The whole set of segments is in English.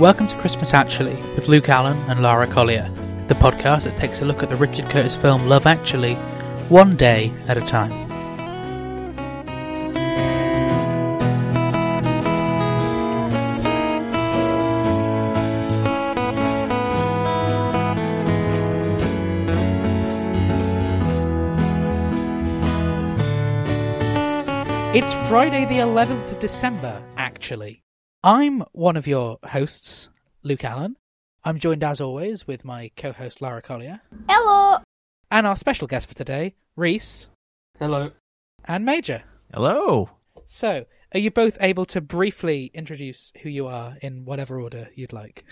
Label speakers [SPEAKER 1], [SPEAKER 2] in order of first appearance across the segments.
[SPEAKER 1] Welcome to Christmas Actually with Luke Allen and Lara Collier, the podcast that takes a look at the Richard Curtis film Love Actually, one day at a time. It's Friday, the 11th of December, actually. I'm one of your hosts, Luke Allen. I'm joined, as always, with my co host, Lara Collier.
[SPEAKER 2] Hello.
[SPEAKER 1] And our special guest for today, Reece
[SPEAKER 3] Hello.
[SPEAKER 1] and Major.
[SPEAKER 4] Hello.
[SPEAKER 1] So, are you both able to briefly introduce who you are in whatever order you'd like?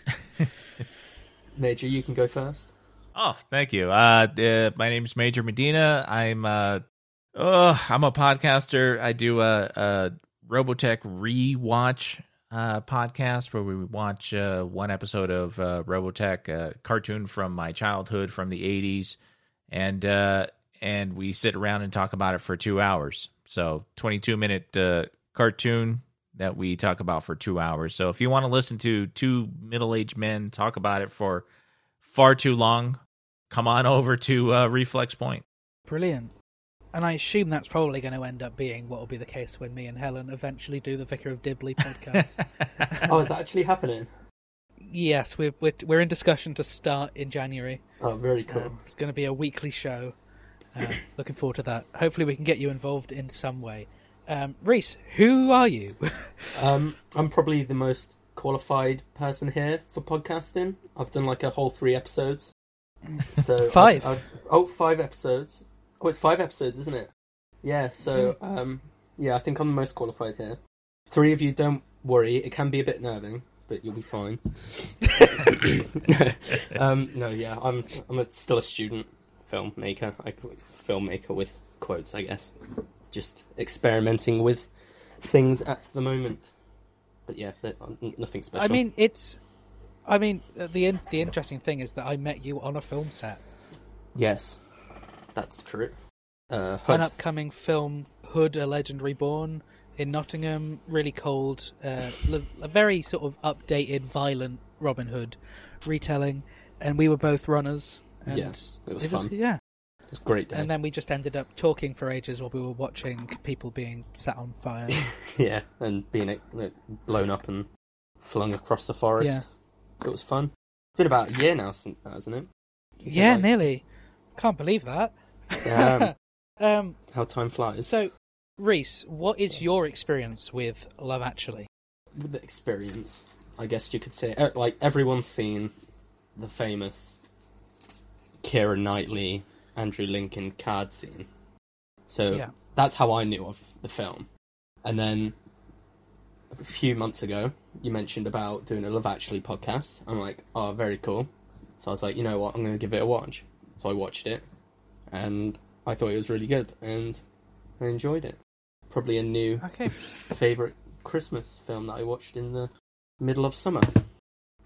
[SPEAKER 3] Major, you can go first.
[SPEAKER 4] Oh, thank you. Uh, uh my name's Major Medina. I'm uh, oh, I'm a podcaster. I do a, a Robotech rewatch uh, podcast where we watch uh, one episode of uh, Robotech, a cartoon from my childhood from the '80s, and uh, and we sit around and talk about it for two hours. So, 22 minute uh, cartoon that we talk about for two hours. So, if you want to listen to two middle aged men talk about it for far too long, come on over to Reflex Point.
[SPEAKER 1] Brilliant. And I assume that's probably going to end up being what will be the case when me and Helen eventually do the Vicar of Dibley podcast.
[SPEAKER 3] Oh, is that actually happening?
[SPEAKER 1] yes, we're, we're we're in discussion to start in January.
[SPEAKER 3] Oh, very cool.
[SPEAKER 1] Um, it's going to be a weekly show. Uh, looking forward to that. Hopefully, we can get you involved in some way. Um, Reece, who are you?
[SPEAKER 3] Um, I'm probably the most qualified person here for podcasting. I've done like a whole three episodes. So
[SPEAKER 1] Five.
[SPEAKER 3] I- I- oh, five episodes. Oh, it's five episodes, isn't it? Yeah. So um, yeah, I think I'm the most qualified here. Three of you, don't worry. It can be a bit nerving, but you'll be fine. um, no, yeah, I'm I'm a, still a student filmmaker. I filmmaker with quotes, I guess. Just experimenting with things at the moment. But yeah, nothing special.
[SPEAKER 1] I mean, it's. I mean, the the interesting thing is that I met you on a film set.
[SPEAKER 3] yes, that's true. Uh,
[SPEAKER 1] An upcoming film, Hood: A Legend Reborn, in Nottingham. Really cold, uh, a very sort of updated, violent Robin Hood retelling, and we were both runners. And
[SPEAKER 3] Yeah, it was fun.
[SPEAKER 1] yeah,
[SPEAKER 3] It was great day.
[SPEAKER 1] and then we just ended up talking for ages while we were watching people being set on fire.
[SPEAKER 3] yeah, and being blown up and flung across the forest. Yeah. It was fun. It's been about a year now since that, hasn't it? Is it
[SPEAKER 1] yeah,
[SPEAKER 3] like-
[SPEAKER 1] nearly. Can't believe that.
[SPEAKER 3] Damn,
[SPEAKER 1] um,
[SPEAKER 3] how time flies.
[SPEAKER 1] so, Reece, what is your experience with Love Actually?
[SPEAKER 3] with the experience, I guess you could say, uh, like everyone's seen the famous Keira Knightley, Andrew Lincoln card scene. So
[SPEAKER 1] Yeah.
[SPEAKER 3] that's how I knew of the film. And then a few months ago, you mentioned about doing a Love Actually podcast. I'm like, oh, very cool. So I was like, you know what, I'm going to give it a watch. So I watched it, and I thought it was really good, and I enjoyed it. Probably a new
[SPEAKER 1] Okay,
[SPEAKER 3] favorite Christmas film that I watched in the middle of summer.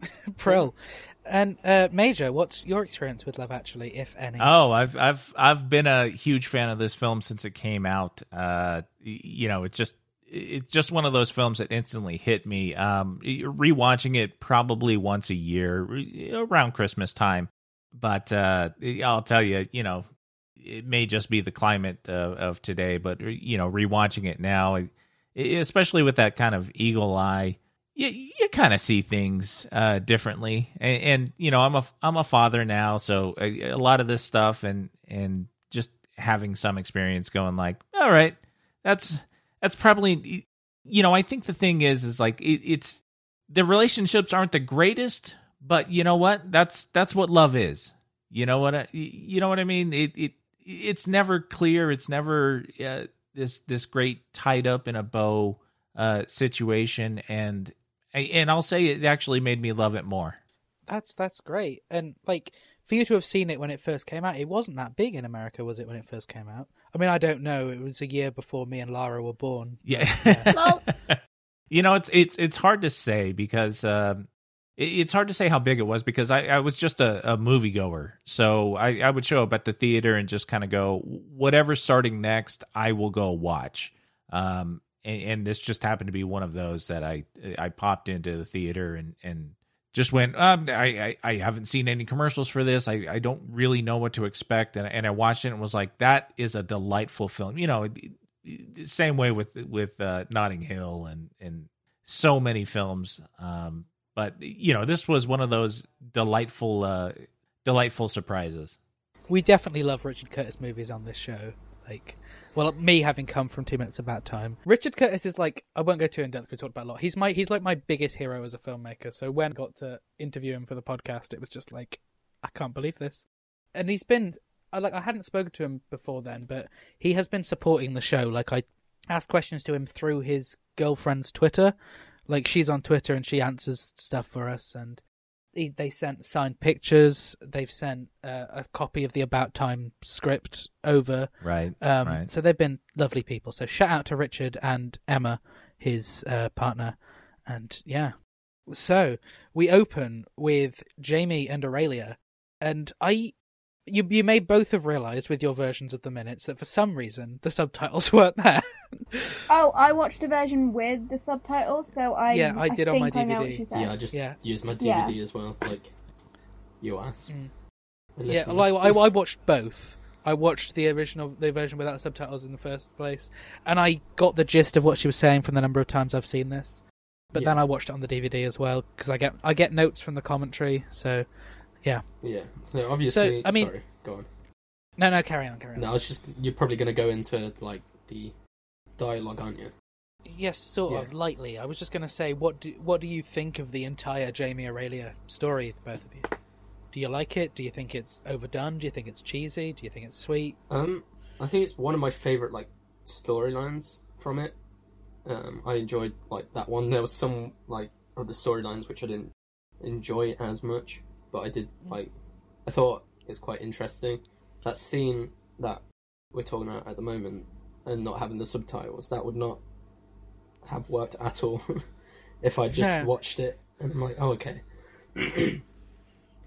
[SPEAKER 1] Brill. And uh, Major, what's your experience with Love Actually, if any?
[SPEAKER 4] Oh, I've I've I've been a huge fan of this film since it came out. Uh, you know, it's just it's just one of those films that instantly hit me. Um, rewatching it probably once a year around Christmas time, but uh, I'll tell you, you know, it may just be the climate uh, of today, but you know, rewatching it now, especially with that kind of eagle eye you, you kind of see things uh, differently, and, and you know I'm a I'm a father now, so a, a lot of this stuff and and just having some experience, going like, all right, that's that's probably you know I think the thing is is like it, it's the relationships aren't the greatest, but you know what that's that's what love is. You know what I, you know what I mean? It it it's never clear. It's never uh, this this great tied up in a bow uh situation and and I'll say it actually made me love it more.
[SPEAKER 1] That's that's great. And like for you to have seen it when it first came out, it wasn't that big in America, was it? When it first came out, I mean, I don't know. It was a year before me and Lara were born.
[SPEAKER 4] Yeah.
[SPEAKER 2] Well-
[SPEAKER 4] you know, it's it's it's hard to say because um it, it's hard to say how big it was because I, I was just a, a moviegoer. So I, I would show up at the theater and just kind of go, whatever's starting next, I will go watch. Um, and, and this just happened to be one of those that I I popped into the theater and and just went um I, I, I haven't seen any commercials for this I, I don't really know what to expect and, and I watched it and was like that is a delightful film you know same way with with uh, Notting Hill and and so many films um but you know this was one of those delightful uh delightful surprises
[SPEAKER 1] we definitely love Richard Curtis movies on this show like well, me having come from two minutes about time, Richard Curtis is like I won't go too in depth. We talked about a lot. He's my he's like my biggest hero as a filmmaker. So when I got to interview him for the podcast, it was just like I can't believe this. And he's been I like I hadn't spoken to him before then, but he has been supporting the show. Like I asked questions to him through his girlfriend's Twitter. Like she's on Twitter and she answers stuff for us, and they sent signed pictures. They've sent uh, a copy of the About Time script over.
[SPEAKER 4] Right.
[SPEAKER 1] Um,
[SPEAKER 4] right.
[SPEAKER 1] So they've been lovely people. So shout out to Richard and Emma, his uh, partner, and yeah. So we open with Jamie and Aurelia, and I you you may both have realised with your versions of the minutes that for some reason the subtitles weren't there.
[SPEAKER 2] oh, I watched a version with the subtitles, so I
[SPEAKER 1] yeah I did
[SPEAKER 2] I
[SPEAKER 1] on my
[SPEAKER 2] I
[SPEAKER 1] DVD.
[SPEAKER 3] Yeah, I just
[SPEAKER 1] Yeah.
[SPEAKER 3] used my DVD
[SPEAKER 2] Yeah.
[SPEAKER 3] as well, like you asked.
[SPEAKER 1] Mm. Yeah, well, I, I, I watched both. I watched the original, the version without subtitles in the first place, and I got the gist of what she was saying from the number of times I've seen this. But
[SPEAKER 3] Yeah.
[SPEAKER 1] then I watched it on the DVD as well because I get I get notes from the commentary. So
[SPEAKER 3] Yeah. Yeah. So obviously,
[SPEAKER 1] I mean-
[SPEAKER 3] sorry, go on.
[SPEAKER 1] no, no, carry on, carry on.
[SPEAKER 3] No, I was just you're probably going to go into like the dialogue, aren't you?
[SPEAKER 1] Yes, sort
[SPEAKER 3] Yeah.
[SPEAKER 1] of lightly. I was just going to say, what do what do you think of the entire Jamie Aurelia story, both of you? Do you like it? Do you think it's overdone? Do you think it's cheesy? Do you think it's sweet?
[SPEAKER 3] Um, I think it's one of my favorite like storylines from it. Um, I enjoyed like that one. There was some like other storylines which I didn't enjoy as much, but I did like. I thought it was quite interesting. That scene that we're talking about at the moment, and not having the subtitles, that would not have worked at all if I just
[SPEAKER 1] Yeah.
[SPEAKER 3] watched it and I'm like, oh okay.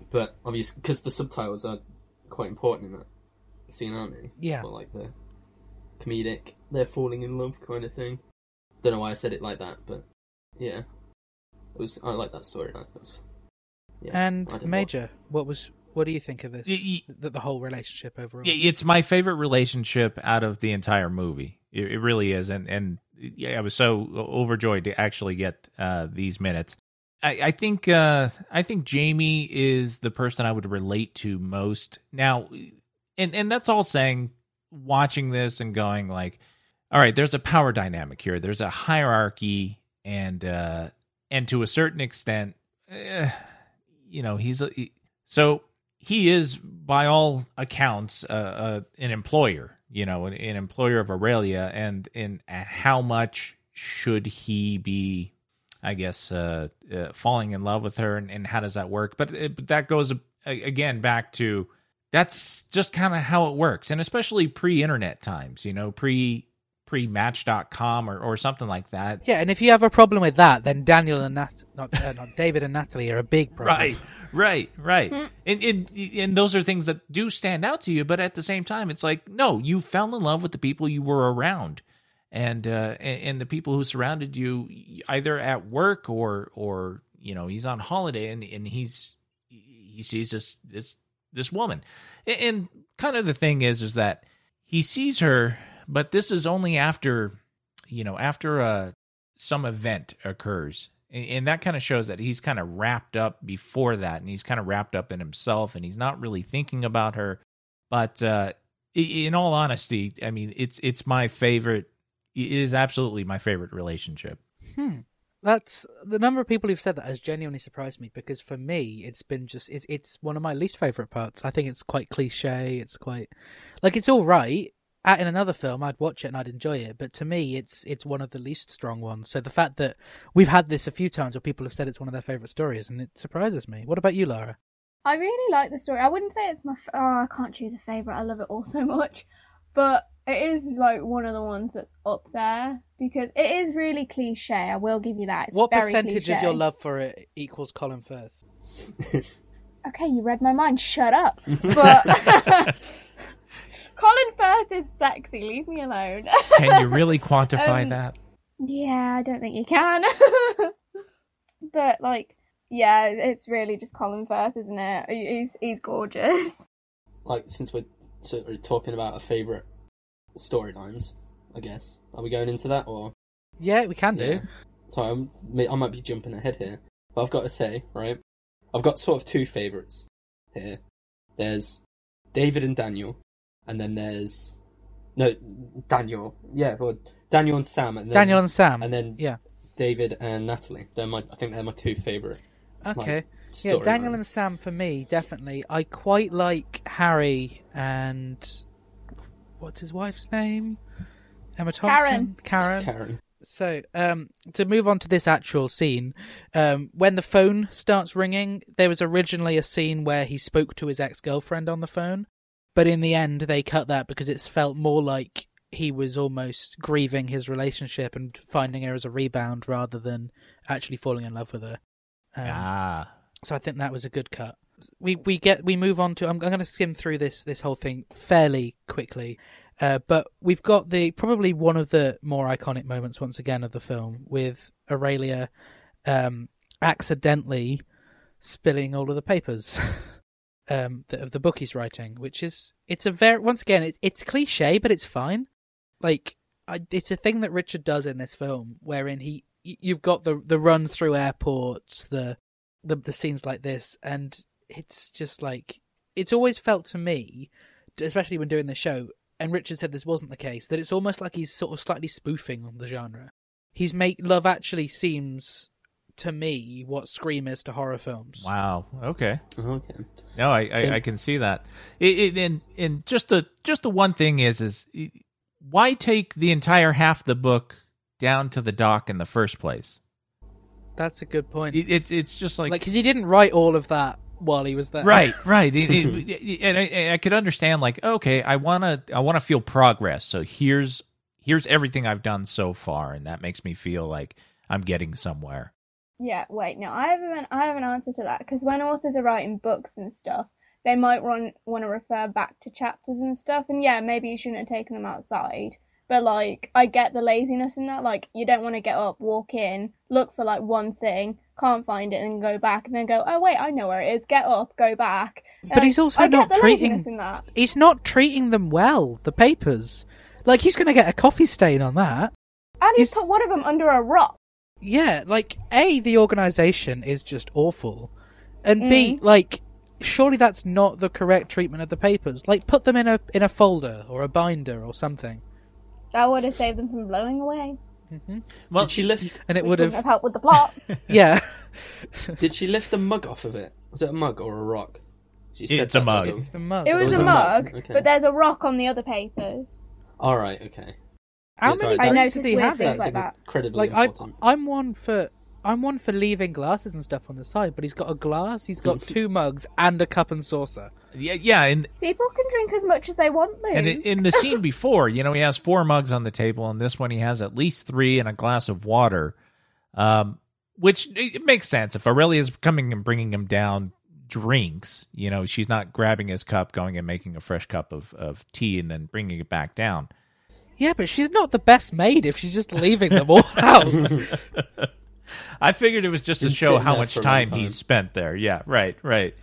[SPEAKER 3] but obviously, because the subtitles are quite important in that scene, aren't they?
[SPEAKER 1] Yeah.
[SPEAKER 3] For like the comedic, they're falling in love kind of thing. Don't know why I said it like that, but yeah, it was. I like that storyline. It was. Yeah,
[SPEAKER 1] And Major, what was what do you think of this?
[SPEAKER 4] Y- y-
[SPEAKER 1] the, the whole relationship overall.
[SPEAKER 4] It's my favorite relationship out of the entire movie. It, it really is, and and yeah, I was so overjoyed to actually get uh, these minutes. I, I think uh, I think Jamie is the person I would relate to most now, and and that's all saying. Watching this and going like, all right, there's a power dynamic here. There's a hierarchy, and uh, and to a certain extent, eh, you know, he's a, he- so he is by all accounts uh, uh, an employer you know an, an employer of aurelia. And and how much should he be i guess uh, uh falling in love with her? And, and how does that work? But, it, but that goes uh, again back to that's just kind of how it works. And especially pre-internet times you know pre pre match.com or, or something like that
[SPEAKER 1] Yeah, and if you have a problem with that, then Daniel and Nat, not, uh, not David and Natalie are a big problem.
[SPEAKER 4] Right, right, right. And, and and those are things that do stand out to you, but at the same time, it's like no, you fell in love with the people you were around, and uh, and, and the people who surrounded you, either at work or or you know he's on holiday and and he's he sees this this this woman, and, and kind of the thing is is that he sees her, but this is only after you know after uh some event occurs and, and that kind of shows that he's kind of wrapped up before that and he's kind of wrapped up in himself and he's not really thinking about her but uh in all honesty i mean it's it's my favorite it is absolutely my favorite relationship
[SPEAKER 1] Hmm. That's the number of people who've said that has genuinely surprised me because for me, it's been just it's it's one of my least favorite parts. I think it's quite cliche. It's quite like it's all right. At, in another film, I'd watch it and I'd enjoy it, but to me, it's it's one of the least strong ones. So the fact that we've had this a few times where people have said it's one of their favorite stories, and it surprises me. What about you, Lara?
[SPEAKER 2] I really like the story. I wouldn't say it's my. F- oh, I can't choose a favorite. I love it all so much, but it is like one of the ones that's up there because it is really cliche. I will give you that. It's
[SPEAKER 1] what
[SPEAKER 2] very
[SPEAKER 1] percentage of your love for it equals Colin Firth?
[SPEAKER 2] Okay, you read my mind. Shut up. But Colin Firth is sexy. Leave me alone.
[SPEAKER 4] can you really quantify
[SPEAKER 2] Um,
[SPEAKER 4] that
[SPEAKER 2] Yeah, I don't think you can. but like, yeah, it's really just Colin Firth, isn't it? He's he's gorgeous.
[SPEAKER 3] Like, since we're sort of talking about our favourite storylines, I guess. Are we going into that, or...?
[SPEAKER 1] Yeah, we can do.
[SPEAKER 3] Yeah. Sorry, I'm, I might be jumping ahead here, but I've got to say, right? I've got sort of two favourites here. There's David and Daniel, and then there's no Daniel. Yeah, well, Daniel and Sam, and then,
[SPEAKER 1] Daniel and Sam.
[SPEAKER 3] and then
[SPEAKER 1] yeah.
[SPEAKER 3] David and Natalie. They're my, I think they're my two favourite.
[SPEAKER 1] Okay.
[SPEAKER 3] Like,
[SPEAKER 1] yeah, Daniel
[SPEAKER 3] storylines.
[SPEAKER 1] and Sam for me, definitely. I quite like Harry and what's his wife's name? Emma Thompson. Karen.
[SPEAKER 3] Karen.
[SPEAKER 1] So, um, to move on to this actual scene, um, when the phone starts ringing, there was originally a scene where he spoke to his ex girlfriend on the phone, but in the end, they cut that because it's felt more like he was almost grieving his relationship and finding her as a rebound rather than actually falling in love with her. Um,
[SPEAKER 4] Ah.
[SPEAKER 1] so I think that was a good cut. We we get we move on to. I'm, I'm going to skim through this this whole thing fairly quickly, uh, but we've got the probably one of the more iconic moments once again of the film with Aurelia um, accidentally spilling all of the papers um, that, of the book he's writing, which is it's a very once again it's it's cliche but it's fine. Like I, it's a thing that Richard does in this film, wherein he you've got the the run through airports, the the the scenes like this, and it's just like it's always felt to me, especially when doing the show. And Richard said this wasn't the case. That it's almost like he's sort of slightly spoofing on the genre. He's make Love Actually seems to me what Scream is to horror films.
[SPEAKER 4] Wow. Okay.
[SPEAKER 3] Okay.
[SPEAKER 4] No, I,
[SPEAKER 3] Can-
[SPEAKER 4] I, I can see that. It, it, and and just the just the one thing is is why take the entire half the book down to the dock in the first place?
[SPEAKER 1] That's a good point.
[SPEAKER 4] It, it's it's just like,
[SPEAKER 1] Like, because he didn't write all of that while he was there.
[SPEAKER 4] right, right. It- it- and I, I could understand like okay, I wanna I wanna feel progress. So here's here's everything I've done so far, and that makes me feel like I'm getting somewhere.
[SPEAKER 2] Yeah, wait, no, I have an I have an answer to that because when authors are writing books and stuff, they might run, want to refer back to chapters and stuff. And yeah, maybe you shouldn't have taken them outside. But like, I get the laziness in that. Like, you don't want to get up, walk in, look for like one thing, can't find it, and go back, and then go, oh wait, I know where it is. Get up, go back.
[SPEAKER 1] But he's also
[SPEAKER 2] I
[SPEAKER 1] not treating-
[SPEAKER 2] in that.
[SPEAKER 1] He's not treating them well. The papers, like he's going to get a coffee stain on that.
[SPEAKER 2] And he's
[SPEAKER 1] He's-
[SPEAKER 2] put one of them under a rock.
[SPEAKER 1] Yeah, like a the organization is just awful, and b mm. like surely that's not the correct treatment of the papers. Like put them in a in a folder or a binder or something,
[SPEAKER 2] That would have saved them from blowing away. Mm-hmm.
[SPEAKER 4] Well,
[SPEAKER 3] did she lift?
[SPEAKER 1] and it would have
[SPEAKER 2] have helped with the plot.
[SPEAKER 1] yeah.
[SPEAKER 3] Did she lift a mug off of it? Was it a mug or a rock? She said
[SPEAKER 4] It's a mug.
[SPEAKER 1] It's the mug.
[SPEAKER 2] It was,
[SPEAKER 3] was
[SPEAKER 2] a
[SPEAKER 3] a mug,
[SPEAKER 2] mug,
[SPEAKER 3] okay.
[SPEAKER 2] but there's a rock on the other papers.
[SPEAKER 3] All right. Okay.
[SPEAKER 1] How
[SPEAKER 3] Yeah, sorry,
[SPEAKER 1] many
[SPEAKER 3] that-
[SPEAKER 2] I
[SPEAKER 1] mugs
[SPEAKER 2] noticed
[SPEAKER 1] does he
[SPEAKER 2] weird
[SPEAKER 1] have?
[SPEAKER 2] things like that.
[SPEAKER 3] incredibly
[SPEAKER 1] Like I'm
[SPEAKER 3] important.
[SPEAKER 1] I'm one for I'm one for leaving glasses and stuff on the side, but he's got a glass, he's got two mugs and a cup and saucer.
[SPEAKER 4] yeah, yeah, and
[SPEAKER 2] People can drink as much as they want, Lou.
[SPEAKER 4] And in, in the scene before, you know, he has four mugs on the table, and this one he has at least three and a glass of water, um, which it it makes sense. If Aurelia is coming and bringing him down drinks, you know, she's not grabbing his cup, going and making a fresh cup of, of tea, and then bringing it back down.
[SPEAKER 1] Yeah, but she's not the best maid if she's just leaving them all out.
[SPEAKER 4] I figured it was just to
[SPEAKER 3] Been
[SPEAKER 4] show
[SPEAKER 3] sitting
[SPEAKER 4] how
[SPEAKER 3] there
[SPEAKER 4] much
[SPEAKER 3] for a long
[SPEAKER 4] time,
[SPEAKER 3] time.
[SPEAKER 4] he spent there. Yeah, right, right.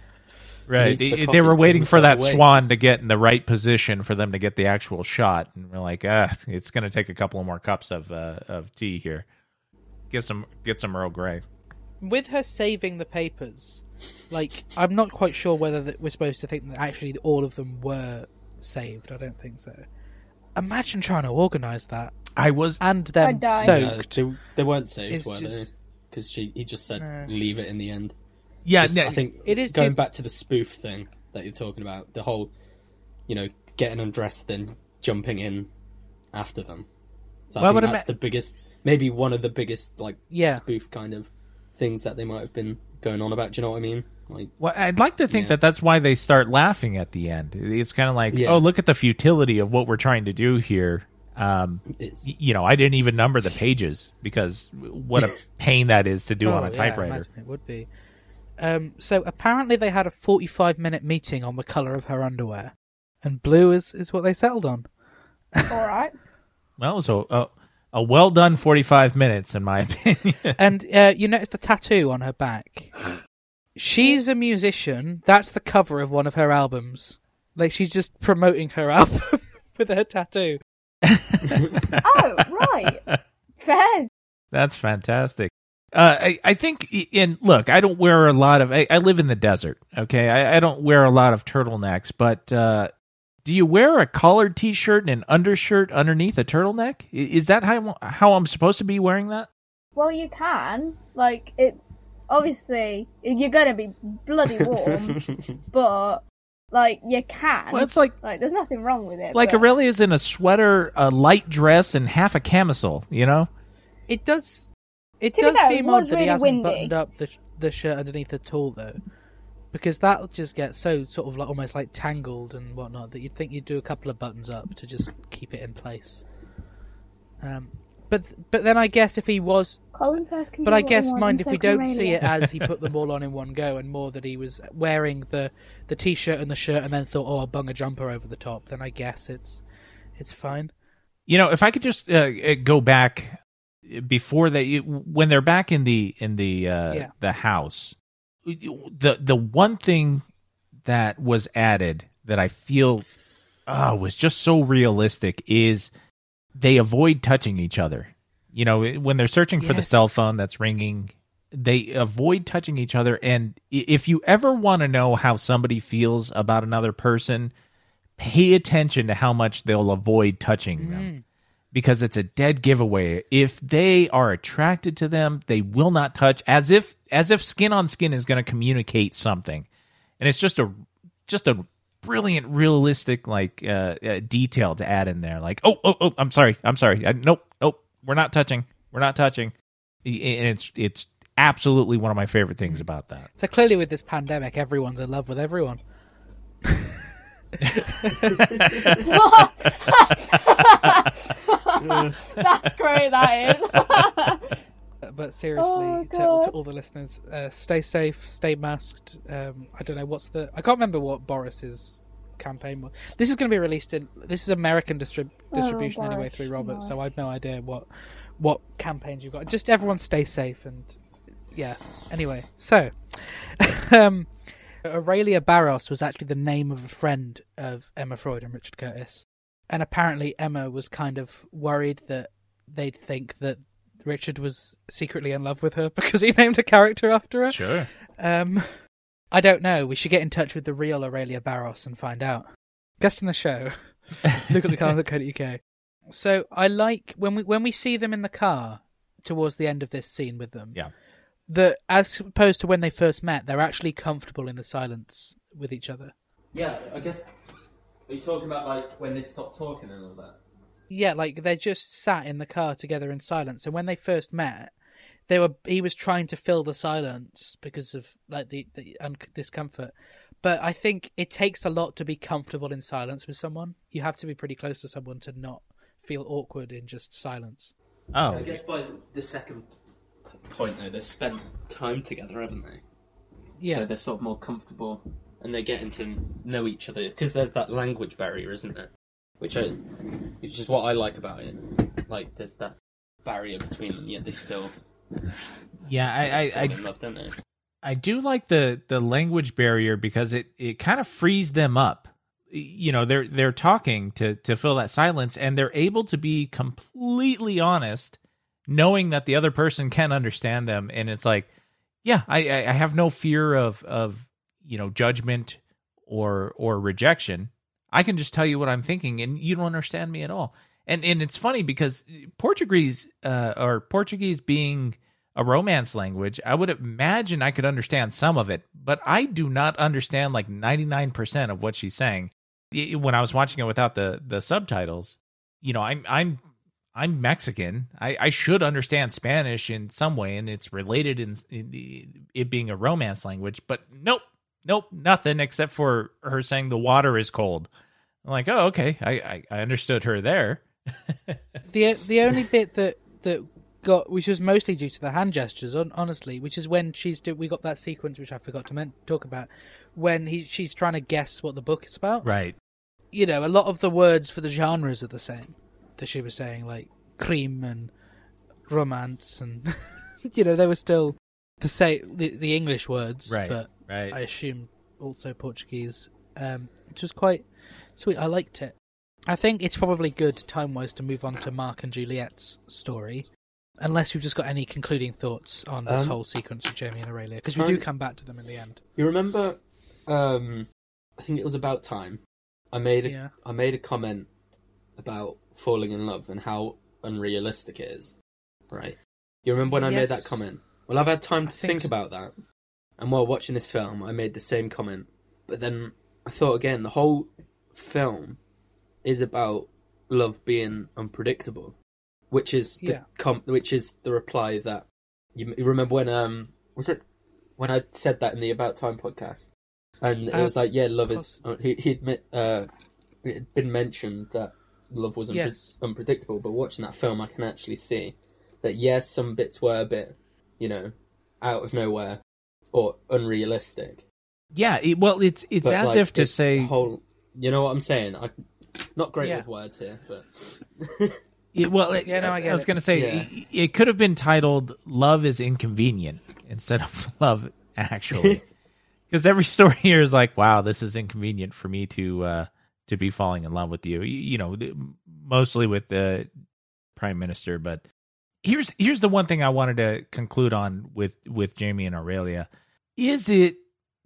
[SPEAKER 4] Right.
[SPEAKER 3] needs the
[SPEAKER 4] They, they were
[SPEAKER 3] to
[SPEAKER 4] waiting for
[SPEAKER 3] himself
[SPEAKER 4] that
[SPEAKER 3] awake.
[SPEAKER 4] swan to get in the right position for them to get the actual shot, and we're like, ah, it's going to take a couple of more cups of uh, of tea here. Get some get some Earl Grey.
[SPEAKER 1] With her saving the papers, like I'm not quite sure whether that we're supposed to think that actually all of them were saved. I don't think so. Imagine trying to organise that
[SPEAKER 4] I was
[SPEAKER 1] and them
[SPEAKER 2] I'd die.
[SPEAKER 3] Yeah, they, they weren't saved,
[SPEAKER 1] It's
[SPEAKER 3] were
[SPEAKER 1] just-
[SPEAKER 3] they? Because she he just said
[SPEAKER 1] No.
[SPEAKER 3] leave it in the end.
[SPEAKER 4] yeah.
[SPEAKER 3] Just-
[SPEAKER 4] no,
[SPEAKER 3] I think
[SPEAKER 1] It is
[SPEAKER 3] going
[SPEAKER 1] too-
[SPEAKER 3] back to the spoof thing that you're talking about. The whole, you know, getting undressed then jumping in after them. So I
[SPEAKER 4] Well,
[SPEAKER 3] think
[SPEAKER 4] but
[SPEAKER 3] that's
[SPEAKER 4] ima-
[SPEAKER 3] the biggest, maybe one of the biggest like
[SPEAKER 1] Yeah.
[SPEAKER 3] spoof kind of things that they might have been going on about. Do you know what I mean? Like,
[SPEAKER 4] Well, I'd like to think
[SPEAKER 3] Yeah.
[SPEAKER 4] that that's why they start laughing at the end. It's kind of like,
[SPEAKER 3] Yeah.
[SPEAKER 4] oh, look at the futility of what we're trying to do here. Um, you know, I didn't even number the pages because what a pain that is to do
[SPEAKER 1] Oh,
[SPEAKER 4] on a typewriter.
[SPEAKER 1] imagine it would be. Um, so apparently they had a 45 minute meeting on the colour of her underwear, and blue is, is what they settled on.
[SPEAKER 2] All right.
[SPEAKER 4] Well, so uh, a well done 45 minutes, in my opinion.
[SPEAKER 1] And uh, you notice the tattoo on her back. She's a musician. That's the cover of one of her albums. Like she's just promoting her album with her tattoo.
[SPEAKER 2] oh, right. Fairs.
[SPEAKER 4] That's fantastic. Uh, I, I think, and look, I don't wear a lot of, I, I live in the desert, okay? I, I don't wear a lot of turtlenecks, but uh, do you wear a collared t shirt and an undershirt underneath a turtleneck? Is that how, how I'm supposed to be wearing that?
[SPEAKER 2] Well, you can. Like, it's obviously you're gonna be bloody warm, but like you can.
[SPEAKER 4] Well, it's like,
[SPEAKER 2] like, there's nothing wrong with it.
[SPEAKER 4] like
[SPEAKER 2] but...
[SPEAKER 4] Aurelia's in a sweater, a light dress, and half a camisole, you know?
[SPEAKER 1] It does. It
[SPEAKER 2] To
[SPEAKER 1] does
[SPEAKER 2] fair,
[SPEAKER 1] seem
[SPEAKER 2] was
[SPEAKER 1] odd that he hasn't
[SPEAKER 2] windy.
[SPEAKER 1] buttoned up the the shirt underneath at all, though, because that'll just gets so sort of like almost like tangled and whatnot that you'd think you'd do a couple of buttons up to just keep it in place. Um, but but then I guess if he was,
[SPEAKER 2] Colin Firth can
[SPEAKER 1] but
[SPEAKER 2] do
[SPEAKER 1] I
[SPEAKER 2] what he
[SPEAKER 1] guess mind if we don't see it as he put them all on in one go, and more that he was wearing the the t-shirt and the shirt, and then thought, oh, I'll bung a jumper over the top. Then I guess it's it's fine.
[SPEAKER 4] You know, if I could just uh, uh, go back before they when they're back in the in the uh,
[SPEAKER 1] Yeah.
[SPEAKER 4] the house, the the one thing that was added that I feel uh, was just so realistic is they avoid touching each other. You know, when they're searching for the cell phone that's ringing, they avoid touching each other. And if you ever want to know how somebody feels about another person, pay attention to how much they'll avoid touching them mm. because it's a dead giveaway. If they are attracted to them, they will not touch as if as if skin on skin is going to communicate something. And it's just a just a brilliant realistic like uh, uh, detail to add in there like oh oh oh I'm sorry. I'm sorry. Uh, nope. Nope. We're not touching. We're not touching. And it's it's absolutely one of my favorite things about that.
[SPEAKER 1] So clearly, with this pandemic, everyone's in love with everyone.
[SPEAKER 2] That's great. That is.
[SPEAKER 1] But seriously,
[SPEAKER 2] Oh,
[SPEAKER 1] to, to all the listeners, uh, stay safe, stay masked. Um, I don't know what's the. I can't remember what Boris's campaign was. This is going to be released in. This is American
[SPEAKER 2] Oh,
[SPEAKER 1] distribution anyway through Robert, so I've no idea what what campaigns you've got. Just everyone stay safe and yeah. Anyway, so um, Aurelia Barros was actually the name of a friend of Emma Freud and Richard Curtis, and apparently Emma was kind of worried that they'd think that Richard was secretly in love with her because he named a character after her.
[SPEAKER 4] Sure.
[SPEAKER 1] Um, I don't know. We should get in touch with the real Aurelia Barros and find out. Guest in the show. Look at the car at the Cody UK. So I like when we when we see them in the car towards the end of this scene with them.
[SPEAKER 4] Yeah.
[SPEAKER 1] That as opposed to when they first met, they're actually comfortable in the silence with each other.
[SPEAKER 3] Yeah, I guess. Are you talking about like when they stopped talking and all that?
[SPEAKER 1] Yeah, like they're just sat in the car together in silence. And when they first met, they were he was trying to fill the silence because of like the, the un- discomfort. But I think it takes a lot to be comfortable in silence with someone. You have to be pretty close to someone to not feel awkward in just silence.
[SPEAKER 4] Oh,
[SPEAKER 3] I guess by the second point, though, they've spent time together, haven't they?
[SPEAKER 1] Yeah,
[SPEAKER 3] So they're sort of more comfortable and they're getting to know each other because there's that language barrier, isn't there? Which I, which is what I like about it. Like there's that barrier between them, yet they still
[SPEAKER 4] yeah. I, I, I
[SPEAKER 3] love, don't they?
[SPEAKER 4] I do like the the language barrier because it it kind of frees them up. You know, they're they're talking to to fill that silence, and they're able to be completely honest, knowing that the other person can understand them, and it's like, yeah, I I I have no fear of of you know judgment or or rejection. I can just tell you what I'm thinking, and you don't understand me at all. And and it's funny because Portuguese uh, or Portuguese being a romance language, I would imagine I could understand some of it, but I do not understand like 99% of what she's saying. When I was watching it without the the subtitles, you know, I'm I'm I'm Mexican. I, I should understand Spanish in some way, and it's related in, in the, it being a romance language. But nope, nope, nothing except for her saying the water is cold. I'm like, oh, okay, I I, I understood her there.
[SPEAKER 1] the the only bit that that got which was mostly due to the hand gestures honestly which is when she's do, we got that sequence which i forgot to men- talk about when he she's trying to guess what the book is about
[SPEAKER 4] Right.
[SPEAKER 1] you know a lot of the words for the genres are the same that she was saying like cream and romance and you know they were still the say the, the English words,
[SPEAKER 4] Right.
[SPEAKER 1] but
[SPEAKER 4] Right.
[SPEAKER 1] I assume also Portuguese, um, which was quite sweet. I liked it. I think it's probably good time wise to move on to Mark and Juliet's story, unless you've just got any concluding thoughts on this
[SPEAKER 3] Um,
[SPEAKER 1] whole sequence of Jamie and Aurelia, because we do come back to them in the end.
[SPEAKER 3] You remember? Um, I think it was about time. I made a I
[SPEAKER 1] Yeah.
[SPEAKER 3] made a comment about falling in love and how unrealistic it is. Right? You remember when I made that comment? Well, I've had time
[SPEAKER 1] I
[SPEAKER 3] to
[SPEAKER 1] think
[SPEAKER 3] think
[SPEAKER 1] so.
[SPEAKER 3] about that, and while watching this film, I made the same comment. But then I thought again, the whole film is about love being unpredictable, which is the
[SPEAKER 1] Yeah.
[SPEAKER 3] com- which is the reply that you, you remember when um was it when I said that in the About Time podcast, and it
[SPEAKER 1] Uh,
[SPEAKER 3] was like, yeah, love is. uh, He he admit uh, it had been mentioned that love was unpre-
[SPEAKER 1] Yes.
[SPEAKER 3] unpredictable, but watching that film, I can actually see that yes, some bits were a bit, you know, out of nowhere or unrealistic.
[SPEAKER 4] Yeah. It, well, it's it's
[SPEAKER 3] But,
[SPEAKER 4] as
[SPEAKER 3] like,
[SPEAKER 4] if to say
[SPEAKER 3] whole. You know what I'm saying? I not great
[SPEAKER 1] Yeah.
[SPEAKER 3] with words here, but
[SPEAKER 4] It, well, it,
[SPEAKER 1] Yeah, no, I get
[SPEAKER 4] was going to say
[SPEAKER 3] Yeah.
[SPEAKER 4] it, it could have been titled "Love is Inconvenient" instead of "Love Actually," because every story here is like, "Wow, this is inconvenient for me to uh, to be falling in love with you." You, you know, mostly with the prime minister, but here's here's the one thing I wanted to conclude on with with Jamie and Aurelia: is it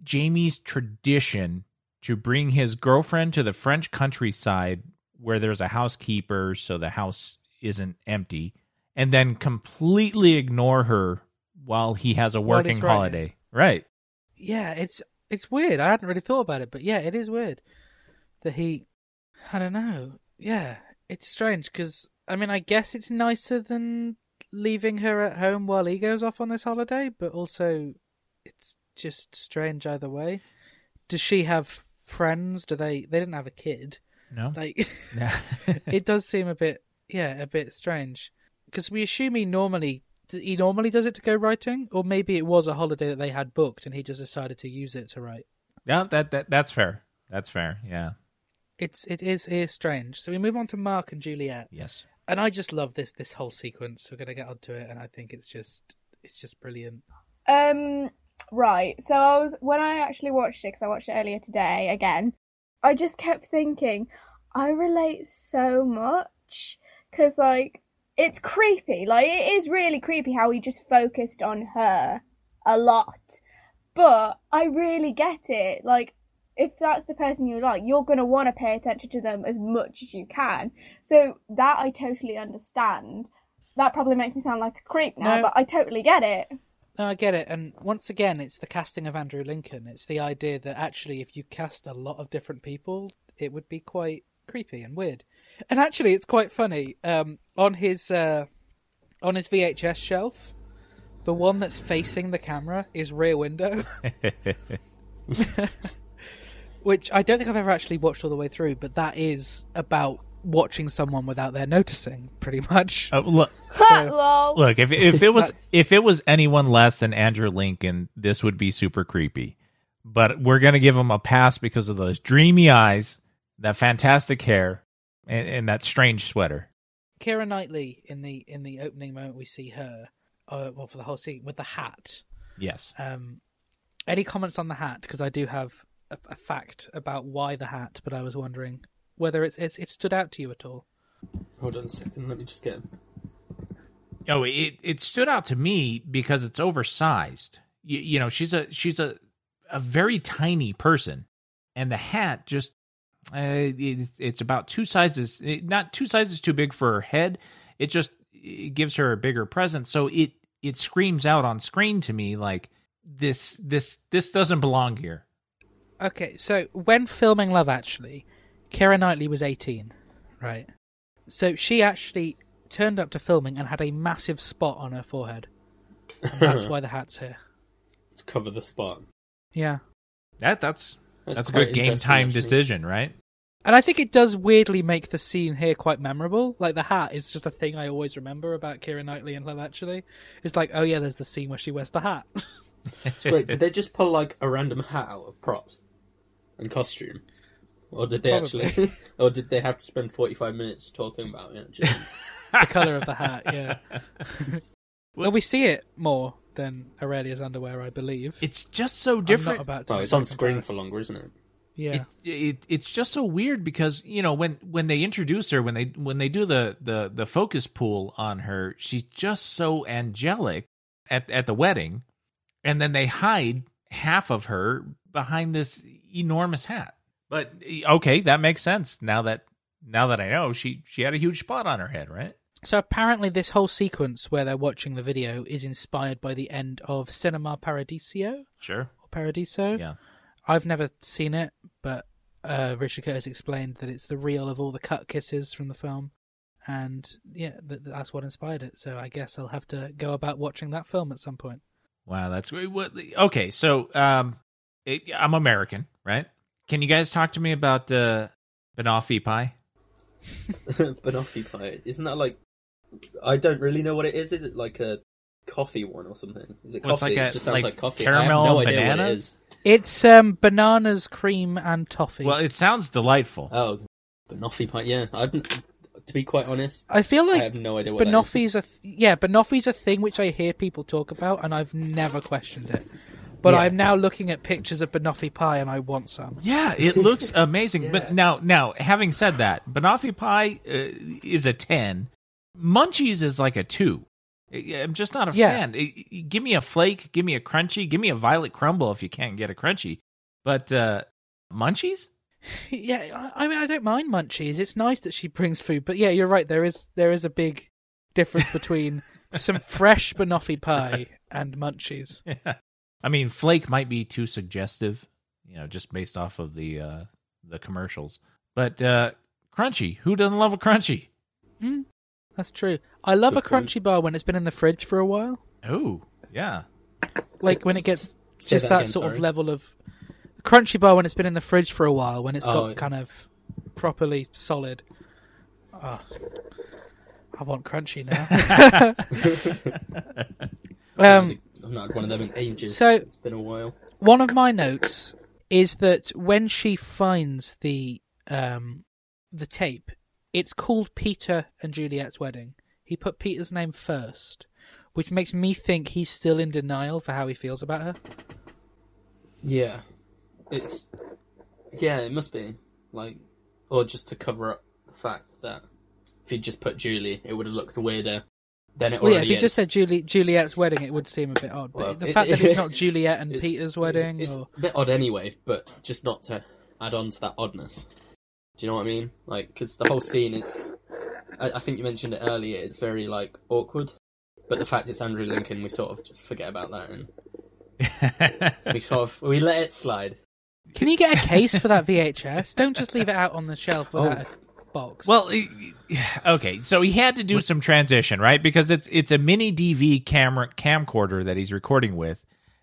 [SPEAKER 4] Jamie's tradition to bring his girlfriend to the French countryside where there's a housekeeper so the house isn't empty and then completely ignore her while he has a working holiday. Right.
[SPEAKER 1] Yeah, it's it's weird. I hadn't really thought about it, but yeah, it is weird that he. I don't know. Yeah, it's strange because I mean, I guess it's nicer than leaving her at home while he goes off on this holiday, but also it's just strange either way. Does she have friends? Do they? They didn't have a kid.
[SPEAKER 4] No.
[SPEAKER 1] Like,
[SPEAKER 4] Yeah.
[SPEAKER 1] it does seem a bit, yeah, a bit strange because we assume he normally he normally does it to go writing, or maybe it was a holiday that they had booked and he just decided to use it to write.
[SPEAKER 4] yeah, that, that that's fair. That's fair. Yeah.
[SPEAKER 1] It's it is it is strange. So we move on to Mark and Juliet,
[SPEAKER 4] Yes.
[SPEAKER 1] and I just love this this whole sequence. We're gonna get onto it, and I think it's just it's just brilliant.
[SPEAKER 2] Um, right. So I was when I actually watched it because I watched it earlier today again. I just kept thinking, I relate so much because like it's creepy. Like it is really creepy how he just focused on her a lot. But I really get it. Like if that's the person you like, you're gonna want to pay attention to them as much as you can. So that I totally understand. That probably makes me sound like a creep now,
[SPEAKER 1] No.
[SPEAKER 2] but I totally get it.
[SPEAKER 1] No, I get it. And once again, it's the casting of Andrew Lincoln. It's the idea that actually, if you cast a lot of different people, it would be quite creepy and weird. And actually, it's quite funny. Um, on his uh, on his VHS shelf, the one that's facing the camera is Rear Window, which I don't think I've ever actually watched all the way through. But that is about watching someone without their noticing, pretty much.
[SPEAKER 4] Uh, look,
[SPEAKER 2] Lol.
[SPEAKER 4] look. If if it was if it was anyone less than Andrew Lincoln, this would be super creepy. But we're gonna give him a pass because of those dreamy eyes, that fantastic hair, and, and that strange sweater.
[SPEAKER 1] Keira Knightley in the in the opening moment we see her, uh, well for the whole scene with the hat.
[SPEAKER 4] Yes.
[SPEAKER 1] Um, any comments on the hat? Because I do have a, a fact about why the hat, but I was wondering whether it's, it's it stood out to you at all.
[SPEAKER 3] hold on a second. Let me just get.
[SPEAKER 4] Oh, it it stood out to me because it's oversized. You, you know, she's a she's a a very tiny person, and the hat just uh, it, it's about two sizes, eh, not two sizes too big for her head. It just it gives her a bigger presence, so it it screams out on screen to me like this this this doesn't belong here.
[SPEAKER 1] Okay, so when filming Love Actually, Keira Knightley was eighteen, right? So she actually turned up to filming and had a massive spot on her forehead. And that's why the hat's here.
[SPEAKER 3] to cover the spot.
[SPEAKER 1] Yeah.
[SPEAKER 4] That that's that's, a
[SPEAKER 3] quite
[SPEAKER 4] good game time
[SPEAKER 3] actually.
[SPEAKER 4] decision, right?
[SPEAKER 1] And I think it does weirdly make the scene here quite memorable. Like the hat is just a thing I always remember about Keira Knightley and Love Actually. It's like, oh yeah, there's the scene where she wears the hat.
[SPEAKER 3] It's great. Did they just pull like a random hat out of props and costume, or did they
[SPEAKER 1] Probably.
[SPEAKER 3] actually, or did they have to spend forty-five minutes talking about it?
[SPEAKER 1] The color of the hat. Yeah. well, we see it more than Aurelia's underwear, I believe.
[SPEAKER 4] It's just so different.
[SPEAKER 1] about to
[SPEAKER 3] Oh, it's on screen for longer, isn't it?
[SPEAKER 1] Yeah.
[SPEAKER 4] it, it it's just so weird because you know when when they introduce her when they when they do the the the focus pull on her she's just so angelic at at the wedding and then they hide half of her behind this enormous hat but okay that makes sense now that now that I know she she had a huge spot on her head right
[SPEAKER 1] So apparently, this whole sequence where they're watching the video is inspired by the end of Cinema Paradiso
[SPEAKER 4] sure
[SPEAKER 1] or Paradiso.
[SPEAKER 4] yeah
[SPEAKER 1] I've never seen it, but uh, Richard Curtis explained that it's the reel of all the cut kisses from the film, and yeah, th- that's what inspired it. So I guess I'll have to go about watching that film at some point.
[SPEAKER 4] Wow, that's great. Okay, so um, it, I'm American, right? Can you guys talk to me about uh, banoffee pie?
[SPEAKER 3] Banoffee pie. Isn't that like? I don't really know what it is. Is it like a coffee one or something? Is it
[SPEAKER 4] Well,
[SPEAKER 3] coffee?
[SPEAKER 4] like a-
[SPEAKER 3] it just sounds
[SPEAKER 4] like
[SPEAKER 3] like, coffee.
[SPEAKER 4] caramel
[SPEAKER 3] I have no
[SPEAKER 4] and
[SPEAKER 3] idea what it
[SPEAKER 4] bananas?
[SPEAKER 3] is.
[SPEAKER 1] It's um, bananas, cream, and toffee.
[SPEAKER 4] Well, it sounds delightful.
[SPEAKER 3] Oh, banoffee pie. Yeah, I've. To be quite honest,
[SPEAKER 1] I feel like
[SPEAKER 3] I
[SPEAKER 1] like
[SPEAKER 3] have no idea what that is.
[SPEAKER 1] banoffee's a th- yeah, banoffee's a thing which I hear people talk about, and I've never questioned it. But
[SPEAKER 3] Yeah.
[SPEAKER 1] I'm now looking at pictures of banoffee pie, and I want some.
[SPEAKER 4] yeah, it looks amazing. But now, now, having said that, banoffee pie uh, is a ten. Munchies is like a two. I'm just not a
[SPEAKER 1] Yeah.
[SPEAKER 4] fan. Give me a flake, give me a Crunchie, give me a violet crumble if you can't get a Crunchie. But uh, munchies?
[SPEAKER 1] yeah, I I mean, I don't mind munchies. It's nice that she brings food, but yeah, you're right. There is there is a big difference between some fresh banoffee pie and munchies.
[SPEAKER 4] I mean, flake might be too suggestive, you know, just based off of the uh, the commercials. But uh, Crunchie, who doesn't love a Crunchie?
[SPEAKER 1] Mm, that's true. I love
[SPEAKER 3] Good
[SPEAKER 1] a
[SPEAKER 3] point.
[SPEAKER 1] Crunchie bar when it's been in the fridge for a while.
[SPEAKER 4] Oh, yeah.
[SPEAKER 1] Like
[SPEAKER 3] Say-
[SPEAKER 1] when it gets
[SPEAKER 3] say
[SPEAKER 1] just that,
[SPEAKER 3] again,
[SPEAKER 1] sort of level of Crunchie bar when it's been in the fridge for a while when it's
[SPEAKER 3] Oh,
[SPEAKER 1] got
[SPEAKER 3] yeah.
[SPEAKER 1] kind of properly solid. Ah, I want Crunchie now. um,
[SPEAKER 3] I'm not had one of them in ages.
[SPEAKER 1] so-
[SPEAKER 3] it's been a while.
[SPEAKER 1] one of my notes is that when she finds the um, the tape, it's called Peter and Juliet's wedding. He put Peter's name first, which makes me think he's still in denial for how he feels about her.
[SPEAKER 3] Yeah, it's yeah, it must be like, or just to cover up the fact that if you just put Julie, it would have looked weirder than it
[SPEAKER 1] Well, yeah, if you
[SPEAKER 3] is.
[SPEAKER 1] just said Julie, Juliet's wedding, it would seem a bit odd. But
[SPEAKER 3] Well,
[SPEAKER 1] the
[SPEAKER 3] it-
[SPEAKER 1] fact that it's not Juliet and
[SPEAKER 3] It's-
[SPEAKER 1] Peter's wedding,
[SPEAKER 3] it's,
[SPEAKER 1] or
[SPEAKER 3] a bit odd anyway, but just not to add on to that oddness. Do you know what I mean? Like, because the whole scene, it's. I, I think you mentioned it earlier. It's very like awkward, but the fact it's Andrew Lincoln, we sort of just forget about that and we sort of we let it slide.
[SPEAKER 1] can you get a case for that VHS? Don't just leave it out on the shelf oh, without
[SPEAKER 3] Oh.
[SPEAKER 1] A box.
[SPEAKER 4] well, i- i- okay, so he had to do some transition, right? Because it's it's a mini DV camera camcorder that he's recording with.